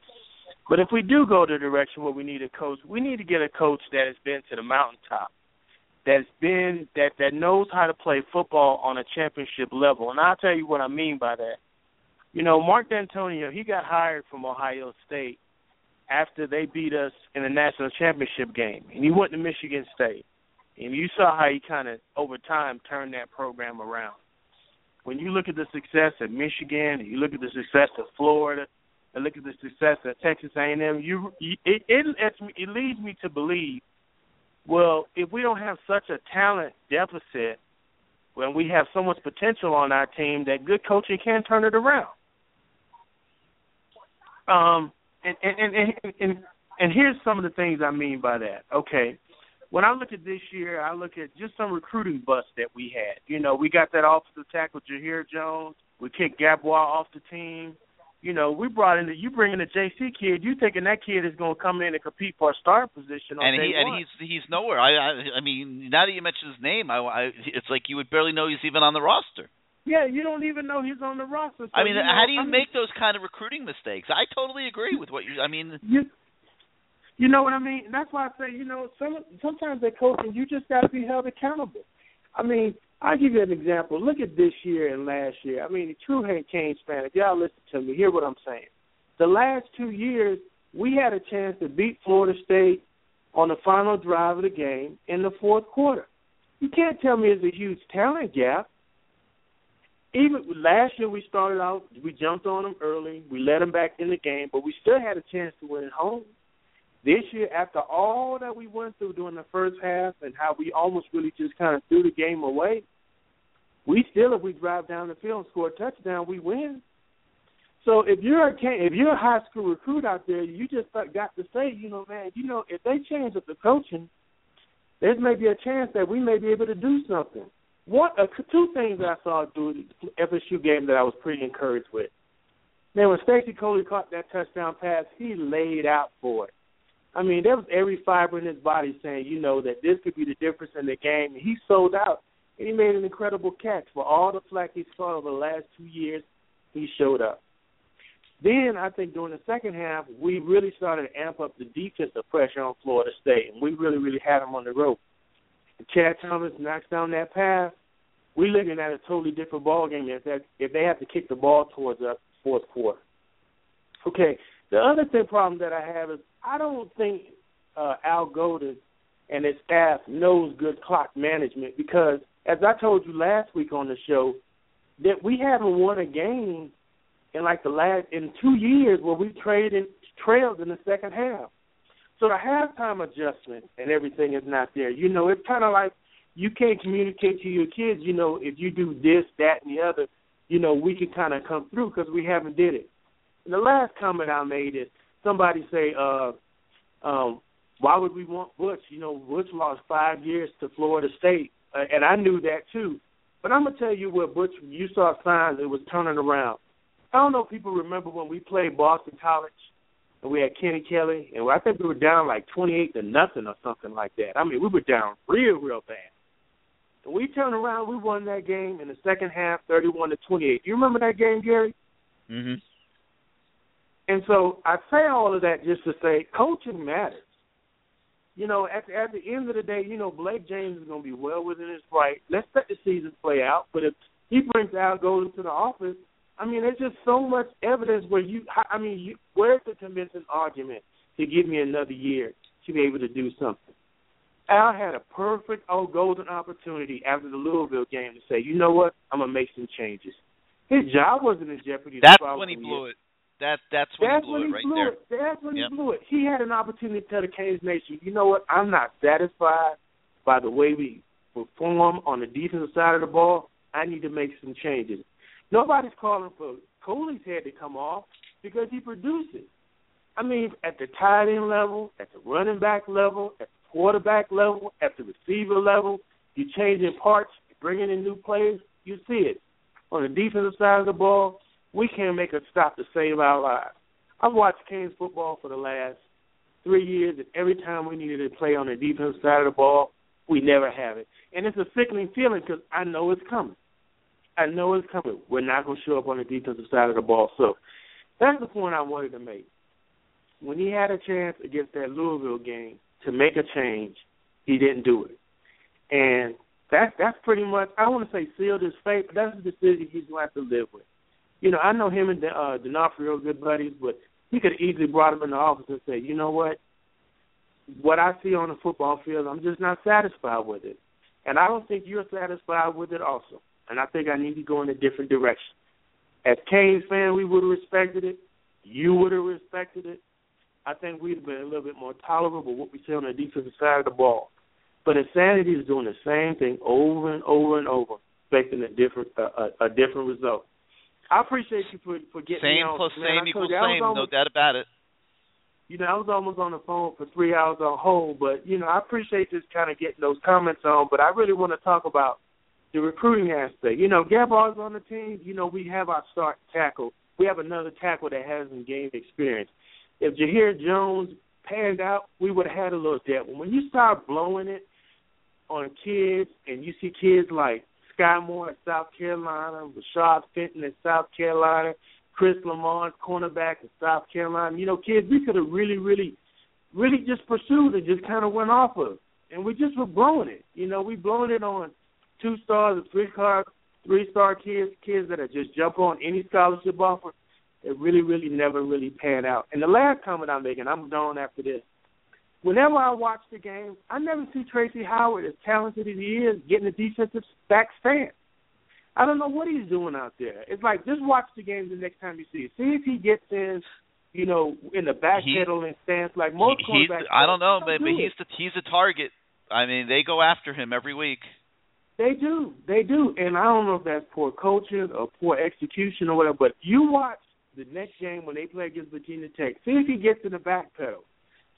T: but if we do go the direction where we need a coach, we need to get a coach that has been to the mountaintop, that's been that that knows how to play football on a championship level. And I'll tell you what I mean by that. You know, Mark Dantonio, he got hired from Ohio State after they beat us in the national championship game, and he went to Michigan State. And you saw how he kind of over time turned that program around. When you look at the success at Michigan, and you look at the success of Florida, and look at the success at Texas A&M, you, it it it leads me to believe, well, if we don't have such a talent deficit, when we have so much potential on our team, that good coaching can turn it around. Um, and and and and, and, here's some of the things I mean by that. Okay, when I look at this year, I look at just some recruiting busts that we had. You know, we got that offensive tackle Jahir Jones. We kicked Gabois off the team. You know, we brought in the you bring in a JC kid. You thinking that kid is going to come in and compete for a star position on
C: and he
T: one.
C: and he's he's nowhere. I, I I mean, now that you mention his name, I, I it's like you would barely know he's even on the roster.
T: yeah, you don't even know he's on the roster. So,
C: I mean,
T: you know,
C: how do you
T: I mean,
C: make those kind of recruiting mistakes? I totally agree with what you. I mean,
T: you you know what I mean? That's why I say, you know, some sometimes they coaching, you just got to be held accountable. I mean, I'll give you an example. Look at this year and last year. I mean, the true hate Canes fan, if y'all listen to me, hear what I'm saying. The last two years, we had a chance to beat Florida State on the final drive of the game in the fourth quarter. You can't tell me it's a huge talent gap. Even last year, we started out, we jumped on them early, we let them back in the game, but we still had a chance to win at home. This year, after all that we went through during the first half and how we almost really just kind of threw the game away, we still, if we drive down the field and score a touchdown, we win. So if you're a if you're a high school recruit out there, you just got to say, you know, man, you know, if they change up the coaching, there's maybe a chance that we may be able to do something. One, uh, two things I saw do the FSU game that I was pretty encouraged with. Man, when Stacy Coley caught that touchdown pass, he laid out for it. I mean, there was every fiber in his body saying, you know, that this could be the difference in the game. He sold out, and he made an incredible catch. For all the flack he's fought over the last two years, he showed up. Then I think during the second half, we really started to amp up the defensive pressure on Florida State, and we really, really had them on the rope. Chad Thomas knocks down that pass. We're looking at a totally different ball game if that if they have to kick the ball towards us fourth quarter. Okay. The other thing problem that I have is I don't think uh, Al Golden and his staff knows good clock management because, as I told you last week on the show, that we haven't won a game in like the last in two years where we traded trailed in the second half. So the halftime adjustment and everything is not there. You know, it's kind of like you can't communicate to your kids. You know, if you do this, that, and the other, you know, we can kind of come through because we haven't did it. And the last comment I made is somebody say, uh, um, why would we want Butch? You know, Butch lost five years to Florida State, and I knew that too. But I'm gonna tell you where Butch, you saw signs it was turning around. I don't know if people remember when we played Boston College and we had Kenny Kelly, and I think we were down like 28 to nothing or something like that. I mean, we were down real, real bad. And we turned around, we won that game in the second half, thirty-one to twenty-eight. You remember that game, Gary?
C: Mhm.
T: And so I say all of that just to say coaching matters. You know, at the, at the end of the day, you know, Blake James is going to be well within his right. Let's let the season play out. But if he brings Al Golden to the office, I mean, there's just so much evidence where you, I mean, you, where's the convincing argument to give me another year to be able to do something? Al had a perfect old golden opportunity after the Louisville game to say, you know what, I'm gonna make some changes. His job wasn't in jeopardy.
C: That's when he blew
T: year.
C: it. That that's when
T: That's
C: he blew
T: when
C: it right
T: blew
C: there.
T: it. That's when
C: Yep.
T: he blew it. He had an opportunity to tell the Canes Nation, you know what, I'm not satisfied by the way we perform on the defensive side of the ball. I need to make some changes. Nobody's calling for Coley's head to come off because he produces. I mean, at the tight end level, at the running back level, at the quarterback level, at the receiver level, you're changing parts, bringing in new players, you see it. On the defensive side of the ball, we can't make a stop to save our lives. I've watched Canes football for the last three years, and every time we needed to play on the defensive side of the ball, we never have it. And it's a sickening feeling because I know it's coming. I know it's coming. We're not going to show up on the defensive side of the ball. So that's the point I wanted to make. When he had a chance against that Louisville game to make a change, he didn't do it. And that's that's pretty much I want to say sealed his fate, but that's the decision he's going to have to live with. You know, I know him and uh, D'Onofrio are good buddies, but he could easily brought him in the office and said, you know what, what I see on the football field, I'm just not satisfied with it, and I don't think you're satisfied with it also. And I think I need to go in a different direction. As Canes fan, we would have respected it. You would have respected it. I think we'd have been a little bit more tolerable with what we say on the defensive side of the ball. But insanity is doing the same thing over and over and over, expecting a different uh, a, a different result. I appreciate you for for getting me
C: Same
T: on.
C: plus
T: man.
C: same equals
T: told you, I was
C: same, no doubt about it.
T: you know, I was almost on the phone for three hours on hold, but you know, I appreciate just kind of getting those comments on. But I really want to talk about the recruiting aspect. You know, Gabar's on the team. You know, we have our start tackle. We have another tackle that hasn't gained experience. If Jahir Jones panned out, we would have had a little depth. When you start blowing it on kids, and you see kids like Skai Moore at South Carolina, Rashad Fenton at South Carolina, Chris Lammons, cornerback at South Carolina. You know, kids we could have really, really, really just pursued and just kind of went off of, and we just were blowing it. You know, we blowing it on two stars and three star, three star kids, kids that are just jump on any scholarship offer. It really, really never really pan out. And the last comment I'm making, I'm done after this. Whenever I watch the game, I never see Tracy Howard, as talented as he is, getting a defensive back stand. I don't know what he's doing out there. It's like just watch the game the next time you see it. See if he gets in, you know, in the backpedaling stance like most
C: He-
T: quarterbacks.
C: I don't know,
T: They
C: but, but
T: do
C: he's the, he's a target. I mean, they go after him every week.
T: They do, they do, and I don't know if that's poor coaching or poor execution or whatever. But you watch the next game when they play against Virginia Tech. See if he gets in the back pedal.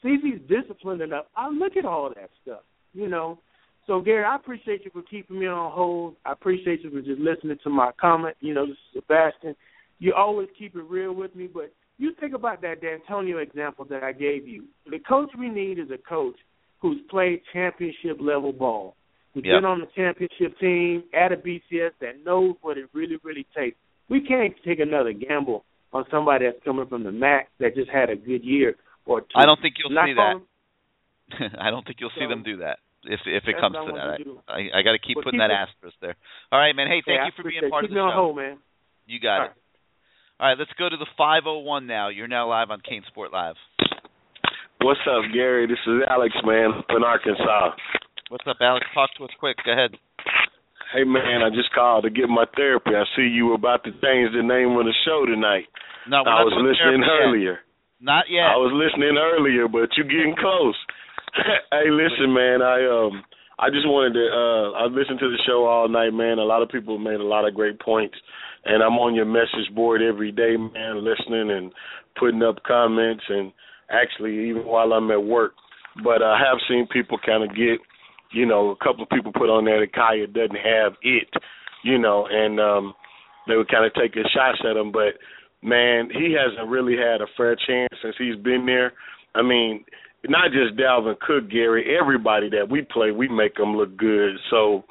T: If he's disciplined enough. I look at all that stuff, you know. So Gary, I appreciate you for keeping me on hold. I appreciate you for just listening to my comment. You know, Sebastian. You always keep it real with me, but you think about that Dantonio example that I gave you. The coach we need is a coach who's played championship level ball, who's
C: Yep.
T: been on the championship team at a BCS that knows what it really, really takes. We can't take another gamble on somebody that's coming from the MAC that just had a good year or two.
C: I don't think you'll
T: Not
C: see that. I don't think you'll see them do that if if it comes to that.
T: to.
C: I I, I got to keep
T: But
C: putting
T: keep
C: that
T: it-
C: asterisk there. All right, man. Hey, thank
T: Hey,
C: you for being part
T: it.
C: of the
T: me on
C: show.
T: hold, man.
C: You got it. All right, let's go to the 501 now. You're now live on CaneSport Live.
U: What's up, Gary? This is Alex, man, up in Arkansas.
C: What's up, Alex? Talk to us quick. Go ahead.
U: Hey, man, I just called to get my therapy. I see you were about to change the name of the show tonight.
C: No, we're
U: I
C: not
U: was listening
C: therapy yet. Not yet.
U: I was listening earlier, but you're getting close. hey, listen, man, I um I just wanted to uh I listened to the show all night, man. A lot of people made a lot of great points and I'm on your message board every day, man, listening and putting up comments and actually even while I'm at work. But I have seen people kind of get, you know, a couple of people put on there that Kaaya doesn't have it, you know, and um they were kind of taking shots at him, but man, he hasn't really had a fair chance since he's been there. I mean, not just Dalvin Cook, Gary. Everybody that we play, we make them look good. So,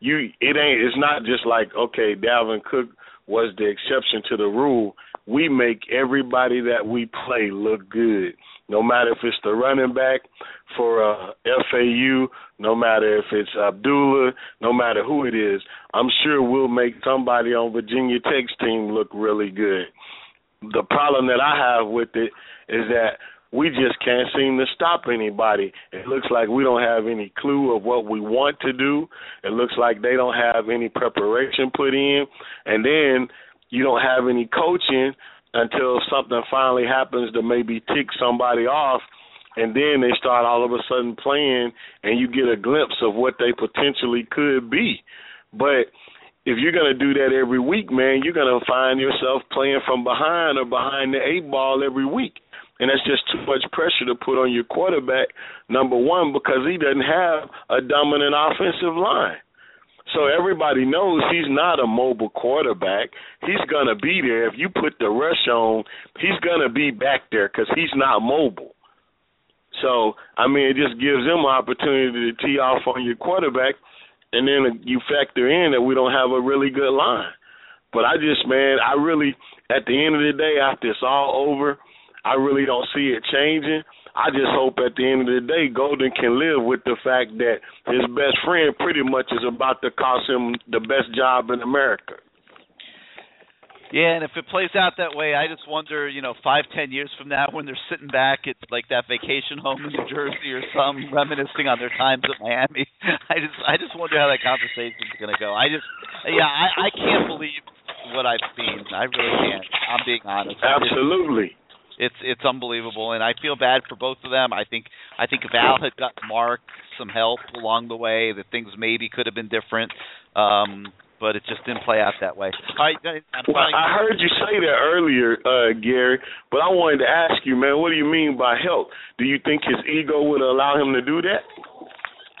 U: you it ain't it's not just like okay, Dalvin Cook was the exception to the rule. We make everybody that we play look good. No matter if it's the running back for uh, FAU, no matter if it's Abdullah, no matter who it is, I'm sure we'll make somebody on Virginia Tech's team look really good. The problem that I have with it is that we just can't seem to stop anybody. It looks like we don't have any clue of what we want to do. It looks like they don't have any preparation put in. And then you don't have any coaching until something finally happens to maybe tick somebody off. And then they start all of a sudden playing, and you get a glimpse of what they potentially could be. But if you're going to do that every week, man, you're going to find yourself playing from behind or behind the eight ball every week and that's just too much pressure to put on your quarterback. Number one, because he doesn't have a dominant offensive line. So everybody knows he's not a mobile quarterback. He's going to be there. If you put the rush on, he's going to be back there because he's not mobile. So, I mean, it just gives them an opportunity to tee off on your quarterback, and then you factor in that we don't have a really good line. But I just, man, I really, at the end of the day, after it's all over – I really don't see it changing. I just hope at the end of the day, Golden can live with the fact that his best friend pretty much is about to cost him the best job in America.
C: Yeah, and if it plays out that way, I just wonder, you know, five, ten years from now, when they're sitting back at like that vacation home in New Jersey or some, reminiscing on their times at Miami. I just, I just wonder how that conversation's going to go. I just, yeah, I, I can't believe what I've seen. I really can't. I'm being honest.
U: Absolutely.
C: It's it's unbelievable, and I feel bad for both of them. I think I think if Al had got Mark some help along the way, that things maybe could have been different. Um, but it just didn't play out that way. All right, I'm
U: well, I heard you say that earlier, uh, Gary, but I wanted to ask you, man, what do you mean by help? Do you think his ego would allow him to do that?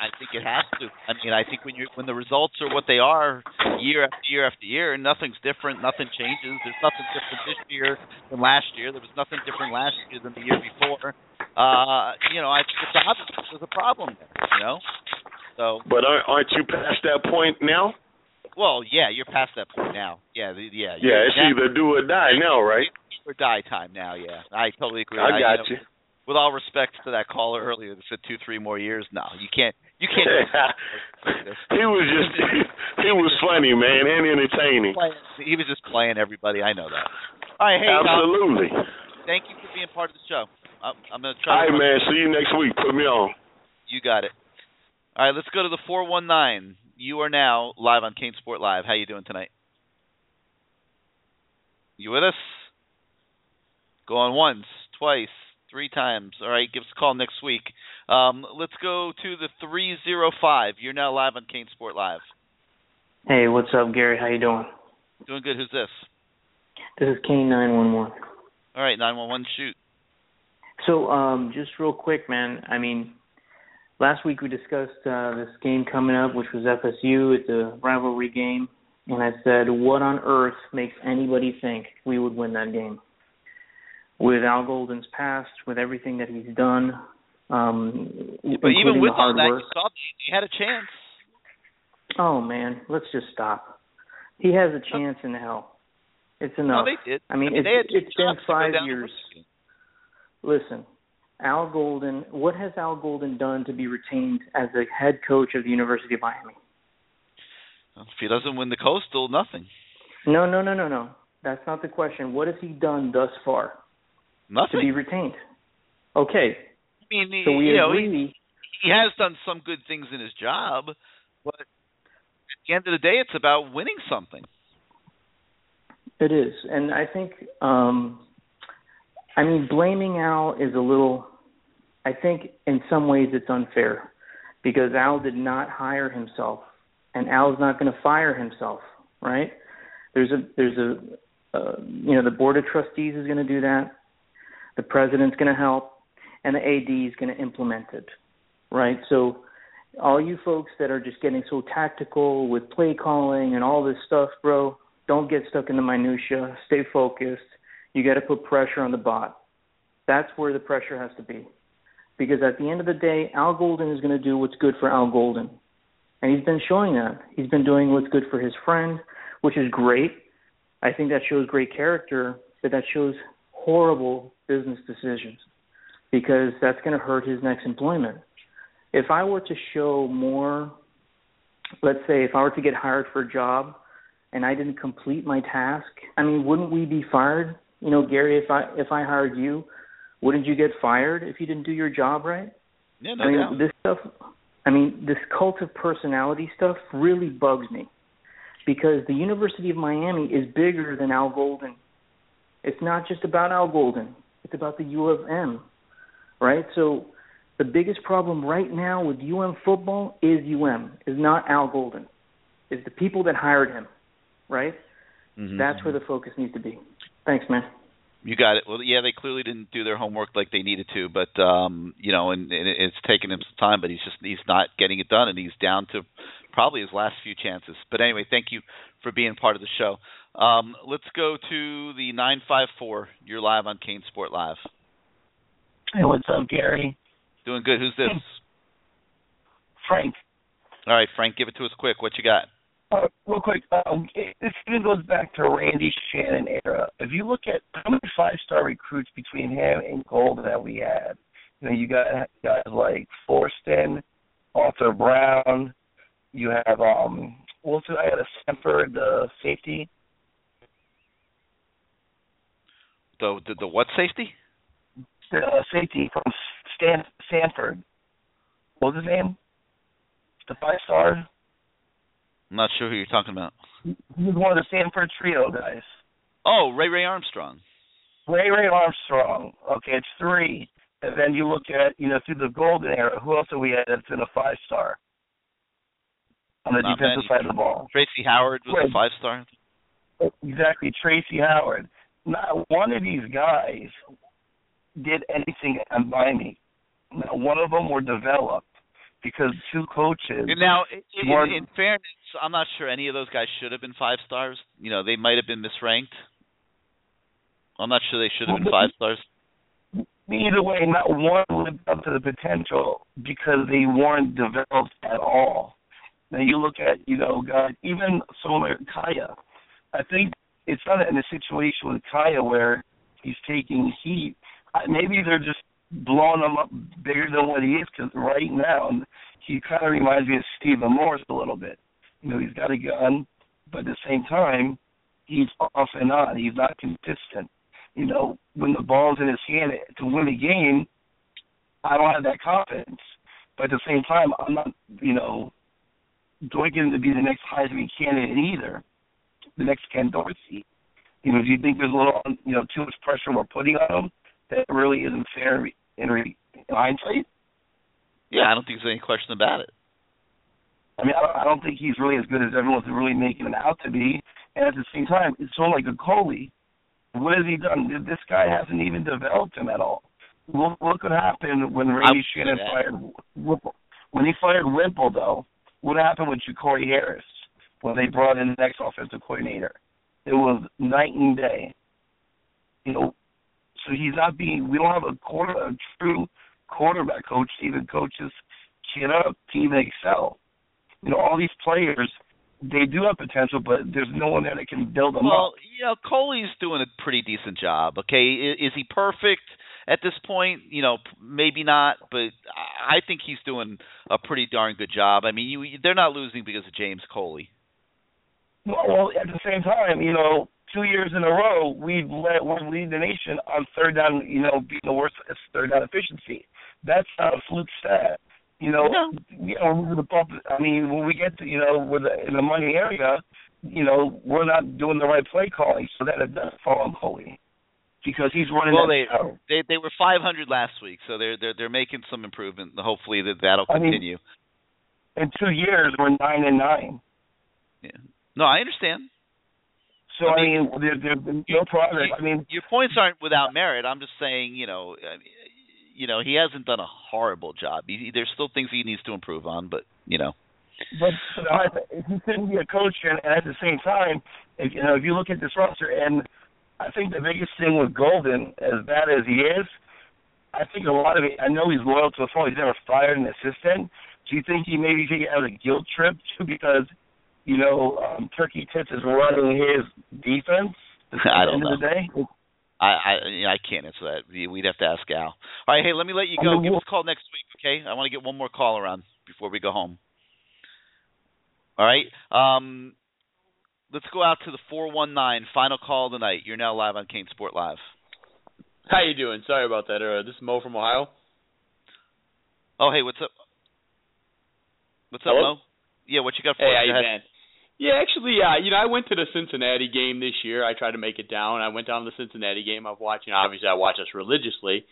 C: I think it has to. I mean, I think when you when the results are what they are year after year after year, nothing's different, nothing changes. There's nothing different this year than last year. There was nothing different last year than the year before. Uh, you know, I think it's obvious there's a problem there. You know, so.
U: But aren't, aren't you past that point now?
C: Well, yeah, you're past that point now. Yeah, the, yeah.
U: Yeah, it's either do or die now, right?
C: Or die time now. Yeah, I totally agree.
U: I got
C: I, you.
U: Know,
C: you with all respect to that caller earlier that said two, three more years. No, you can't. You can't.
U: he was just. he was funny, man, and entertaining.
C: He was just playing everybody. I know that. All right, hey.
U: Absolutely.
C: Um, thank you for being part of the show. I'm, I'm to try.
U: All right, man. See you next week. Put me on.
C: You got it. All right, let's go to the four one nine. You are now live on CaneSport Live. How you doing tonight? You with us? Going on once, twice, three times. All right, give us a call next week. Um, let's go to the 305. You're now live on CaneSport Live.
V: Hey, what's up, Gary? How you doing?
C: Doing good. Who's this?
V: This is Cane 911.
C: All right, 911, shoot.
V: So, um, just real quick, man. I mean, last week we discussed uh, this game coming up, which was FSU. It's a rivalry game. And I said, what on earth makes anybody think we would win that game? With Al Golden's past, with everything that he's done. Um,
C: but even with
V: all
C: that,
V: work.
C: you saw he had a chance.
V: Oh man, let's just stop. He has a chance in hell. It's enough.
C: No, they did.
V: I mean,
C: I mean
V: it's, it's been five years. Listen, Al Golden. What has Al Golden done to be retained as the head coach of the University of Miami?
C: Well, if he doesn't win the Coastal, nothing.
V: No, no, no, no, no. That's not the question. What has he done thus far?
C: Nothing.
V: to be retained. Okay.
C: I mean,
V: so we
C: you know,
V: agree.
C: he, he has done some good things in his job, but at the end of the day, it's about winning something.
V: It is, and I think, um I mean, blaming Al is a little. I think in some ways it's unfair because Al did not hire himself, and Al's not going to fire himself, right? There's a there's a uh, you know the board of trustees is going to do that the president's going to help, and the AD is going to implement it, right? So, all you folks that are just getting so tactical with play calling and all this stuff, bro, don't get stuck in the minutia. Stay focused. You got to put pressure on the bot. That's where the pressure has to be, because at the end of the day, Al Golden is going to do what's good for Al Golden, and he's been showing that. He's been doing what's good for his friend, which is great. I think that shows great character, but that shows horrible business decisions because that's going to hurt his next employment. If I were to show more, let's say, if I were to get hired for a job and I didn't complete my task, I mean, wouldn't we be fired? You know, Gary, if I if I hired you, wouldn't you get fired if you didn't do your job right?
C: Yeah, no
V: I mean,
C: doubt.
V: this stuff. I mean, this cult of personality stuff really bugs me because the University of Miami is bigger than Al Golden. It's not just about Al Golden. It's about the U of M, right? So the biggest problem right now with UM football is UM, is not Al Golden. Is the people that hired him, right?
C: Mhm.
V: That's where the focus needs to be. Thanks, man.
C: You got it. Well, yeah, they clearly didn't do their homework like they needed to, but um, you know, and, and it's taken him some time, but he's just he's not getting it done, and he's down to probably his last few chances. But anyway, thank you for being part of the show. Um, let's go to the nine five four. You're live on CaneSport Live.
O: Hey, what's up, Gary?
C: Doing good. Who's this?
O: Frank.
C: All right, Frank, give it to us quick. What you got?
O: Uh, real quick, um, it, this even goes back to Randy Shannon era. If you look at how many five-star recruits between him and Golden that we had, you know, you got guys like Forston, Arthur Brown. You have um, what's? I had a Stanford the safety.
C: The the, the what safety?
O: The uh, safety from Stan Stanford. What was his name? The five star.
C: I'm not sure who you're talking about.
O: He was one of the Stanford trio guys.
C: Oh, Ray Ray Armstrong.
O: Ray Ray Armstrong. Okay, it's three. And then you look at, you know, through the golden era, who else do we had that's in a five star? On the
C: Not
O: defensive
C: many.
O: side of the ball.
C: Tracy Howard was
O: Right.
C: a five star.
O: Exactly, Tracy Howard. Not one of these guys did anything at me. Not one of them were developed because two coaches.
C: Now, in, in, in fairness, I'm not sure any of those guys should have been five stars. You know, they might have been misranked. I'm not sure they should have been five stars.
O: either way, not one lived up to the potential because they weren't developed at all. Now you look at, you know, guys, even like Kaaya. I think it's not in a situation with Kaaya where he's taking heat. Maybe they're just blowing him up bigger than what he is because right now he kind of reminds me of Stephen Morris a little bit. You know, he's got a gun, but at the same time, he's off and on. He's not consistent you know, when the ball's in his hand to win a game, I don't have that confidence. But at the same time, I'm not, you know, going to be the next Heisman candidate either, the next Ken Dorsey. You know, do you think there's a little, you know, too much pressure we're putting on him that really isn't fair in, re- in hindsight?
C: Yeah, I don't think there's any question about it.
O: I mean, I don't, I don't think he's really as good as everyone's really making him out to be. And at the same time, it's of like a Coley. What has he done? This guy hasn't even developed him at all. Look, look what happened when Randy Shannon fired Whipple. When he fired Whipple, though, what happened with Ja'Cory Harris when they brought in the next offensive coordinator? It was night and day. You know, so he's not being. We don't have a quarter, a true quarterback coach to even coach his kid up to even excel. You know, all these players, they do have potential, but there's no one there that can build them
C: Well,
O: up.
C: you know, Coley's doing a pretty decent job. Okay, is, is he perfect at this point? You know, maybe not, but I I think he's doing a pretty darn good job. I mean, you, they're not losing because of James Coley.
O: Well, at the same time, you know, two years in a row, we've led we lead the nation on third down. You know, being the worst at third down efficiency. That's not a fluke stat. You know, you know, we're the bump. I mean, when we get to you know, with the, in the money area, you know, we're not doing the right play calling, so that it does fall on Coley because he's running
C: Well,
O: that
C: they
O: show.
C: they they were 500 last week, so they're they're they're making some improvement. Hopefully that that'll
O: I mean,
C: continue.
O: In two years, we're nine and nine.
C: No, I understand.
O: So I mean, there, there's been no progress. I mean,
C: Your points aren't without merit. I'm just saying, you know, I mean, you know, he hasn't done a horrible job. He, there's still things he needs to improve on, but you know.
O: But, I, if you couldn't be a coach, and, and at the same time, if you know, if you look at this roster, and I think the biggest thing with Golden, as bad as he is, I think a lot of it. I know he's loyal to the phone. He's never fired an assistant,
W: Do you think he maybe he has a guilt trip too because you know um, Turkey Tits is running his defense? At
C: I
W: the
C: don't
W: end
C: know.
W: of the day,
C: I I I can't answer that. We- We'd have to ask Al. All right, hey, let me let you
W: I
C: go.
W: mean,
C: Give us a call next week, okay? I want to get one more call around before we go home. All right. Um, let's go out to the four one nine final call of the night. You're now live on CaneSport Live.
X: How you doing? Sorry about that. Uh, this is Mo from Ohio.
C: Oh, hey, what's up? What's up,
X: Hello?
C: Mo? Yeah, what you got for
X: Hey,
C: us?
X: how
C: Go
X: you
C: ahead.
X: been? Yeah, actually, yeah. You know, I went to the Cincinnati game this year. I tried to make it down. I went down to the Cincinnati game. I've watched. You know, obviously, I watch us religiously.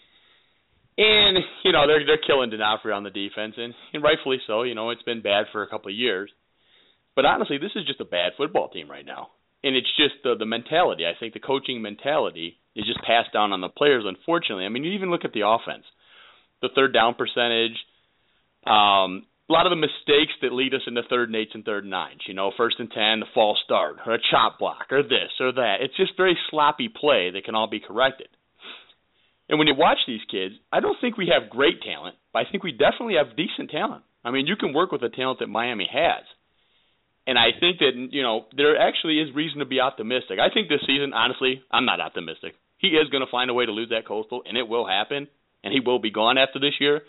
X: And you know they're they're killing D'Onofrio on the defense, and, and rightfully so. You know it's been bad for a couple of years, but honestly, this is just a bad football team right now, and it's just the the mentality. I think the coaching mentality is just passed down on the players. Unfortunately, I mean you even look at the offense, the third down percentage, um, a lot of the mistakes that lead us into third and eights and third and nines. You know, first and ten, the false start, or a chop block, or this or that. It's just very sloppy play that can all be corrected. And when you watch these kids, I don't think we have great talent, but I think we definitely have decent talent. I mean, you can work with the talent that Miami has. And I think that, you know, there actually is reason to be optimistic. I think this season, honestly, I'm not optimistic. He is going to find a way to lose that coastal, and it will happen, and he will be gone after this year.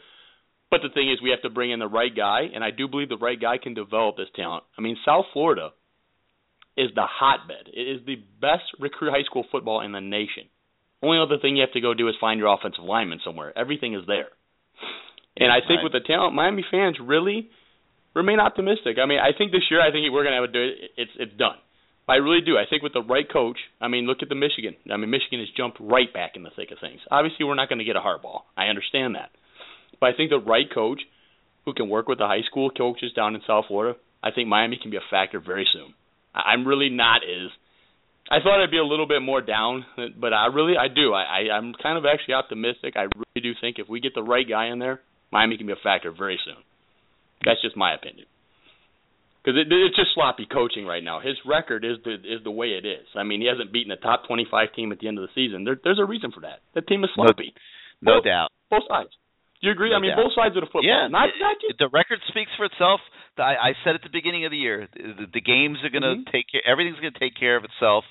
X: But the thing is, we have to bring in the right guy, and I do believe the right guy can develop this talent. I mean, South Florida is the hotbed. It is the best recruit high school football in the nation. Only other thing you have to go do is find your offensive lineman somewhere. Everything is there. And I think with the talent, Miami fans really remain optimistic. I mean, I think this year, I think we're going to have a do it. It's it's done. I really do. I think with the right coach, I mean, look at the Michigan. I mean, Michigan has jumped right back in the thick of things. Obviously, we're not going to get a Harbaugh. I understand that, but I think the right coach who can work with the high school coaches down in South Florida, I think Miami can be a factor very soon. I'm really not as I thought I'd be a little bit more down, but I really I do. I, I I'm kind of actually optimistic. I really do think if we get the right guy in there, Miami can be a factor very soon. That's just my opinion. Because it, it's just sloppy coaching right now. His record is the is the way it is. I mean, he hasn't beaten a top 25 team at the end of the season. There, there's a reason for that. That team is
C: No-
X: sloppy.
C: No
X: Both-
C: doubt.
X: Both sides. You agree?
C: No
X: I mean,
C: doubt.
X: both sides of the football.
C: Yeah,
X: Not not just
C: the record speaks for itself. I, I said at the beginning of the year, the, the games are going to
X: Mhm.
C: take care. Everything's going to take care of itself,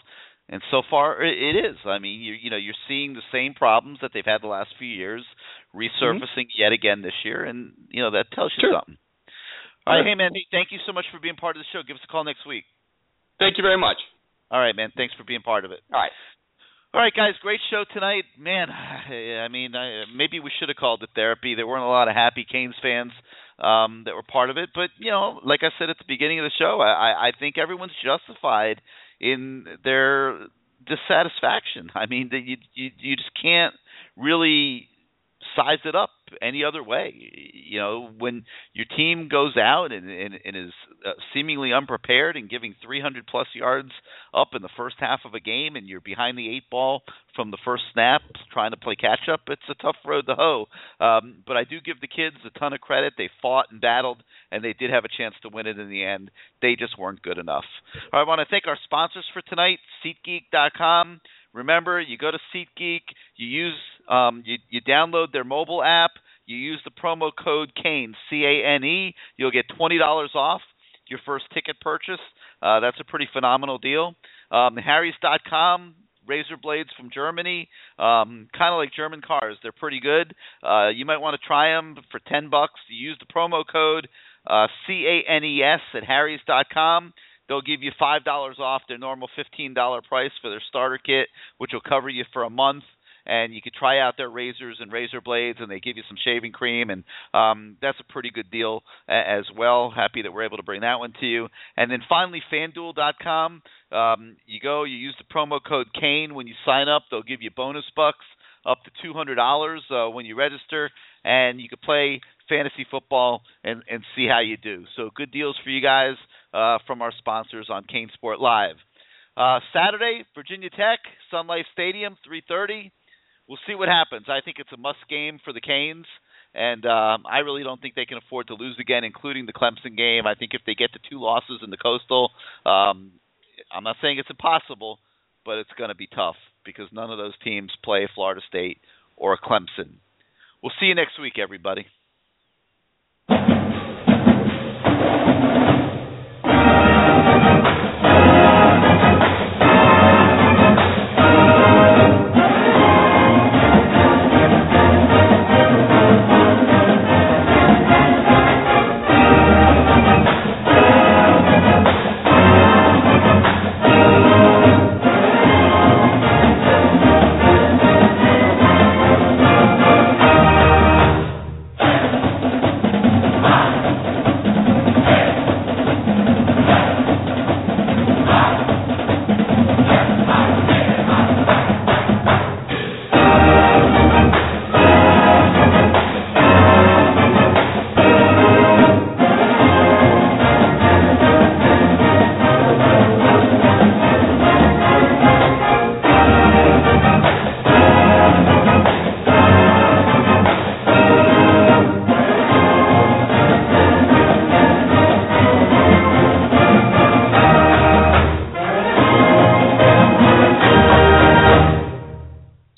C: and so far it, is. I mean, you you know, you're seeing the same problems that they've had the last few years resurfacing yet again this year, and you know that tells you
X: Sure.
C: something. All right, hey man, thank you so much for being part of the show. Give us a call next week.
X: Thank you very much.
C: All right, man. Thanks for being part of it.
X: All right.
C: All right, guys, great show tonight. Man, I mean, I, maybe we should have called it therapy. There weren't a lot of happy Canes fans um, that were part of it, but you know, like I said at the beginning of the show, I, I think everyone's justified in their dissatisfaction. I mean, you, you you just can't really size it up any other way. You know, when your team goes out and, and, and is uh, seemingly unprepared and giving 300 plus yards up in the first half of a game, and you're behind the eight ball from the first snap, trying to play catch up, it's a tough road to hoe. Um, but I do give the kids a ton of credit. They fought and battled, and they did have a chance to win it in the end. They just weren't good enough. I want to thank our sponsors for tonight, SeatGeek.com. Remember, you go to SeatGeek, you use um, you, you download their mobile app, you use the promo code Cane C A N E, you'll get twenty dollars off your first ticket purchase. Uh, that's a pretty phenomenal deal. Um, Harry's.com, razor blades from Germany, um, kind of like German cars. They're pretty good. Uh, you might want to try them for ten bucks. You use the promo code uh, C A N E S at Harry's.com. They'll give you five dollars off their normal fifteen dollar price for their starter kit, which will cover you for a month. And you could try out their razors and razor blades, and they give you some shaving cream, and um, that's a pretty good deal as well. Happy that we're able to bring that one to you. And then finally, FanDuel.com. Um, you go, you use the promo code Cane when you sign up. They'll give you bonus bucks up to two hundred dollars uh, when you register, and you can play fantasy football and and see how you do. So good deals for you guys uh, from our sponsors on CaneSport Live. Uh, Saturday, Virginia Tech, Sun Life Stadium, three thirty. We'll see what happens. I think it's a must game for the Canes, and um, I really don't think they can afford to lose again, including the Clemson game. I think if they get to two losses in the Coastal, um, I'm not saying it's impossible, but it's going to be tough because none of those teams play Florida State or Clemson. We'll see you next week, everybody.